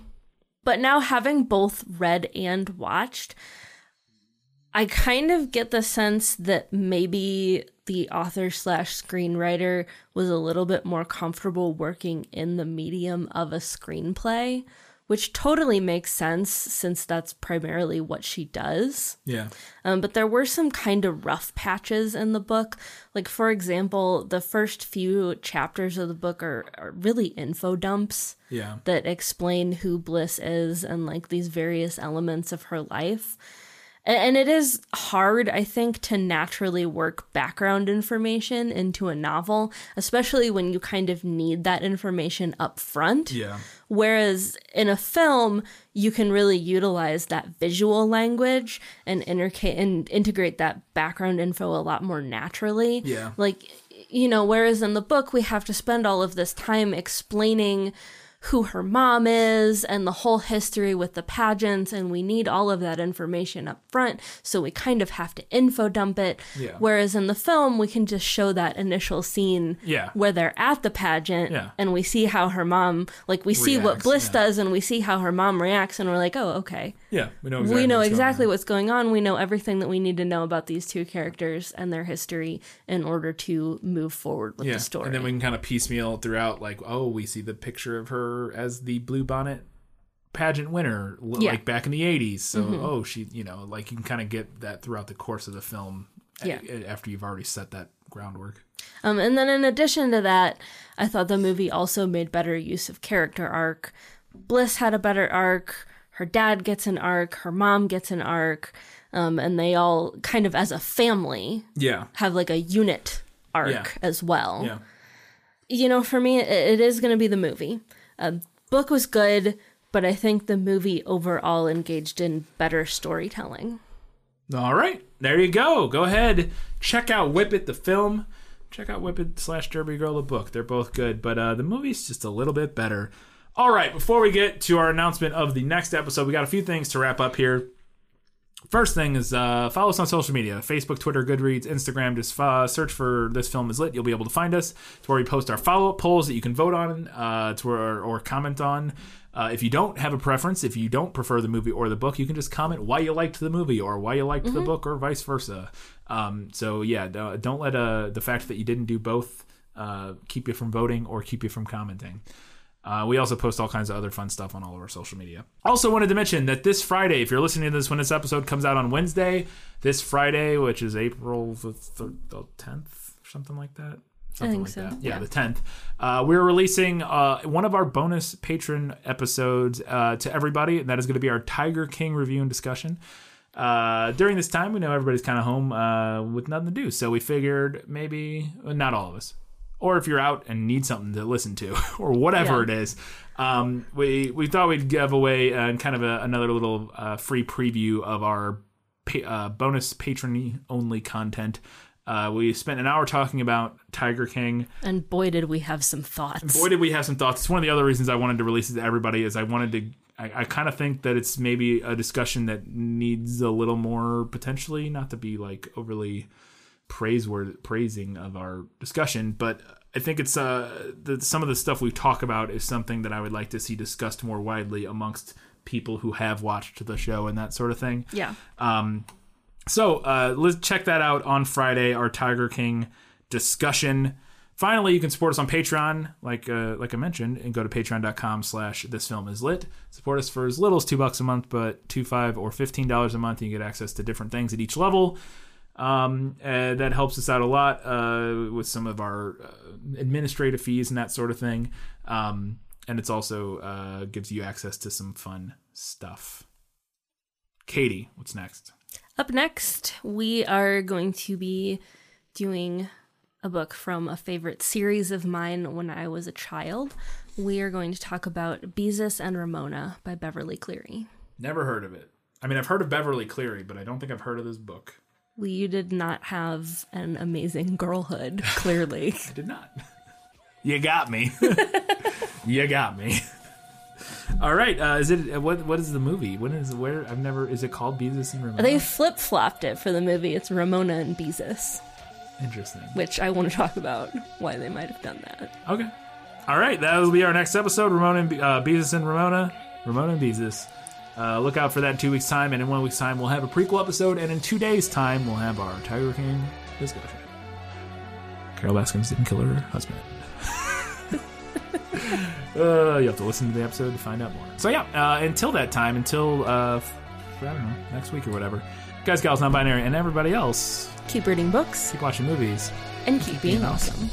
But now, having both read and watched, I kind of get the sense that maybe the author slash screenwriter was a little bit more comfortable working in the medium of a screenplay, which totally makes sense since that's primarily what she does. Yeah. Um, but there were some kind of rough patches in the book. Like, for example, the first few chapters of the book are, are really info dumps Yeah. that explain who Bliss is and like these various elements of her life. And it is hard, I think, to naturally work background information into a novel, especially when you kind of need that information up front. Yeah. Whereas in a film, you can really utilize that visual language and, interca- and integrate that background info a lot more naturally. Yeah. Like, you know, whereas in the book, we have to spend all of this time explaining who her mom is and the whole history with the pageants and we need all of that information up front so we kind of have to info dump it Yeah. whereas in the film we can just show that initial scene Yeah. where they're at the pageant Yeah. and we see how her mom like we see what bliss does and we see how her mom reacts and we're like oh okay Yeah, we know we know what's exactly on. what's going on. We know everything that we need to know about these two characters and their history in order to move forward with the story. And then we can kind of piecemeal throughout, like, oh, we see the picture of her as the blue bonnet pageant winner, Yeah. Mm-hmm. like back in the '80s. So, oh, she, you know, like you can kind of get that throughout the course of the film. Yeah. a- after you've already set that groundwork. Um, and then in addition to that, I thought the movie also made better use of character arc. Bliss had a better arc. Her dad gets an arc. Her mom gets an arc. Um, and they all kind of as a family Yeah. have like a unit arc Yeah. as well. Yeah. you know, for me, it, it is going to be the movie. Uh, book was good, but I think the movie overall engaged in better storytelling. All right, there you go. Go ahead, check out Whip It the film. Check out Whip It slash Derby Girl the book. They're both good, but uh, the movie's just a little bit better. All right, before we get to our announcement of the next episode, we got a few things to wrap up here. First thing is uh, follow us on social media Facebook, Twitter, Goodreads, Instagram. Just uh, search for This Film Is Lit. You'll be able to find us. It's where we post our follow up polls that you can vote on uh, it's where, or comment on. Uh, if you don't have a preference, if you don't prefer the movie or the book, you can just comment why you liked the movie or why you liked the book or vice versa. Um, so, yeah, don't let uh, the fact that you didn't do both uh, keep you from voting or keep you from commenting. Uh, we also post all kinds of other fun stuff on all of our social media. Also, wanted to mention that this Friday, if you're listening to this when this episode comes out on Wednesday, this Friday, which is April the, thir- the 10th, something like that. Something think like so, that. Yeah, yeah. the 10th. Uh, we're releasing uh, one of our bonus patron episodes uh, to everybody, and that is going to be our Tiger King review and discussion. Uh, during this time, we know everybody's kind of home uh, with nothing to do, so we figured maybe, not all of us, or if you're out and need something to listen to or whatever Yeah. it is um, we we thought we'd give away uh, kind of a, another little uh, free preview of our pa- uh, bonus patron only content uh, we spent an hour talking about tiger king And boy, did we have some thoughts. boy did we have some thoughts it's one of the other reasons i wanted to release it to everybody is i wanted to i, I kind of think that it's maybe a discussion that needs a little more potentially not to be like overly praiseword praising of our discussion, but I think it's uh the, some of the stuff we talk about is something that I would like to see discussed more widely amongst people who have watched the show and that sort of thing. yeah. Um, so uh, let's check that out on Friday. Our Tiger King discussion. Finally, you can support us on Patreon, like uh, like I mentioned, and go to patreon.com slash this film is lit. Support us for as little as two bucks a month, but two, five, or fifteen dollars a month, and you get access to different things at each level. Um, and that helps us out a lot uh, with some of our uh, administrative fees and that sort of thing. Um, and it's also uh, gives you access to some fun stuff. Katie, what's next? Up next, we are going to be doing a book from a favorite series of mine when I was a child. We are going to talk about Beezus and Ramona by Beverly Cleary. Never heard of it. I mean, I've heard of Beverly Cleary, but I don't think I've heard of this book. Well, you did not have an amazing girlhood, clearly. I did not. you got me. you got me. All right. Uh, is it what? What is the movie? When is where? I've never. Is it called Beezus and Ramona? they flip flopped it for the movie. It's Ramona and Beezus, Interesting. which I want to talk about why they might have done that. Okay. All right. That will be our next episode. Ramona and Be- uh, Beezus and Ramona. Ramona and Beezus. Uh, look out for that in two weeks' time, and in one week's time we'll have a prequel episode, and in two days' time we'll have our Tiger King discussion. Carol Baskins didn't kill her husband. uh, you have to listen to the episode to find out more. So yeah, uh, until that time, until uh, f- I don't know, next week or whatever, guys, gals, non-binary, and everybody else, Keep reading books keep watching movies. and keep being being awesome.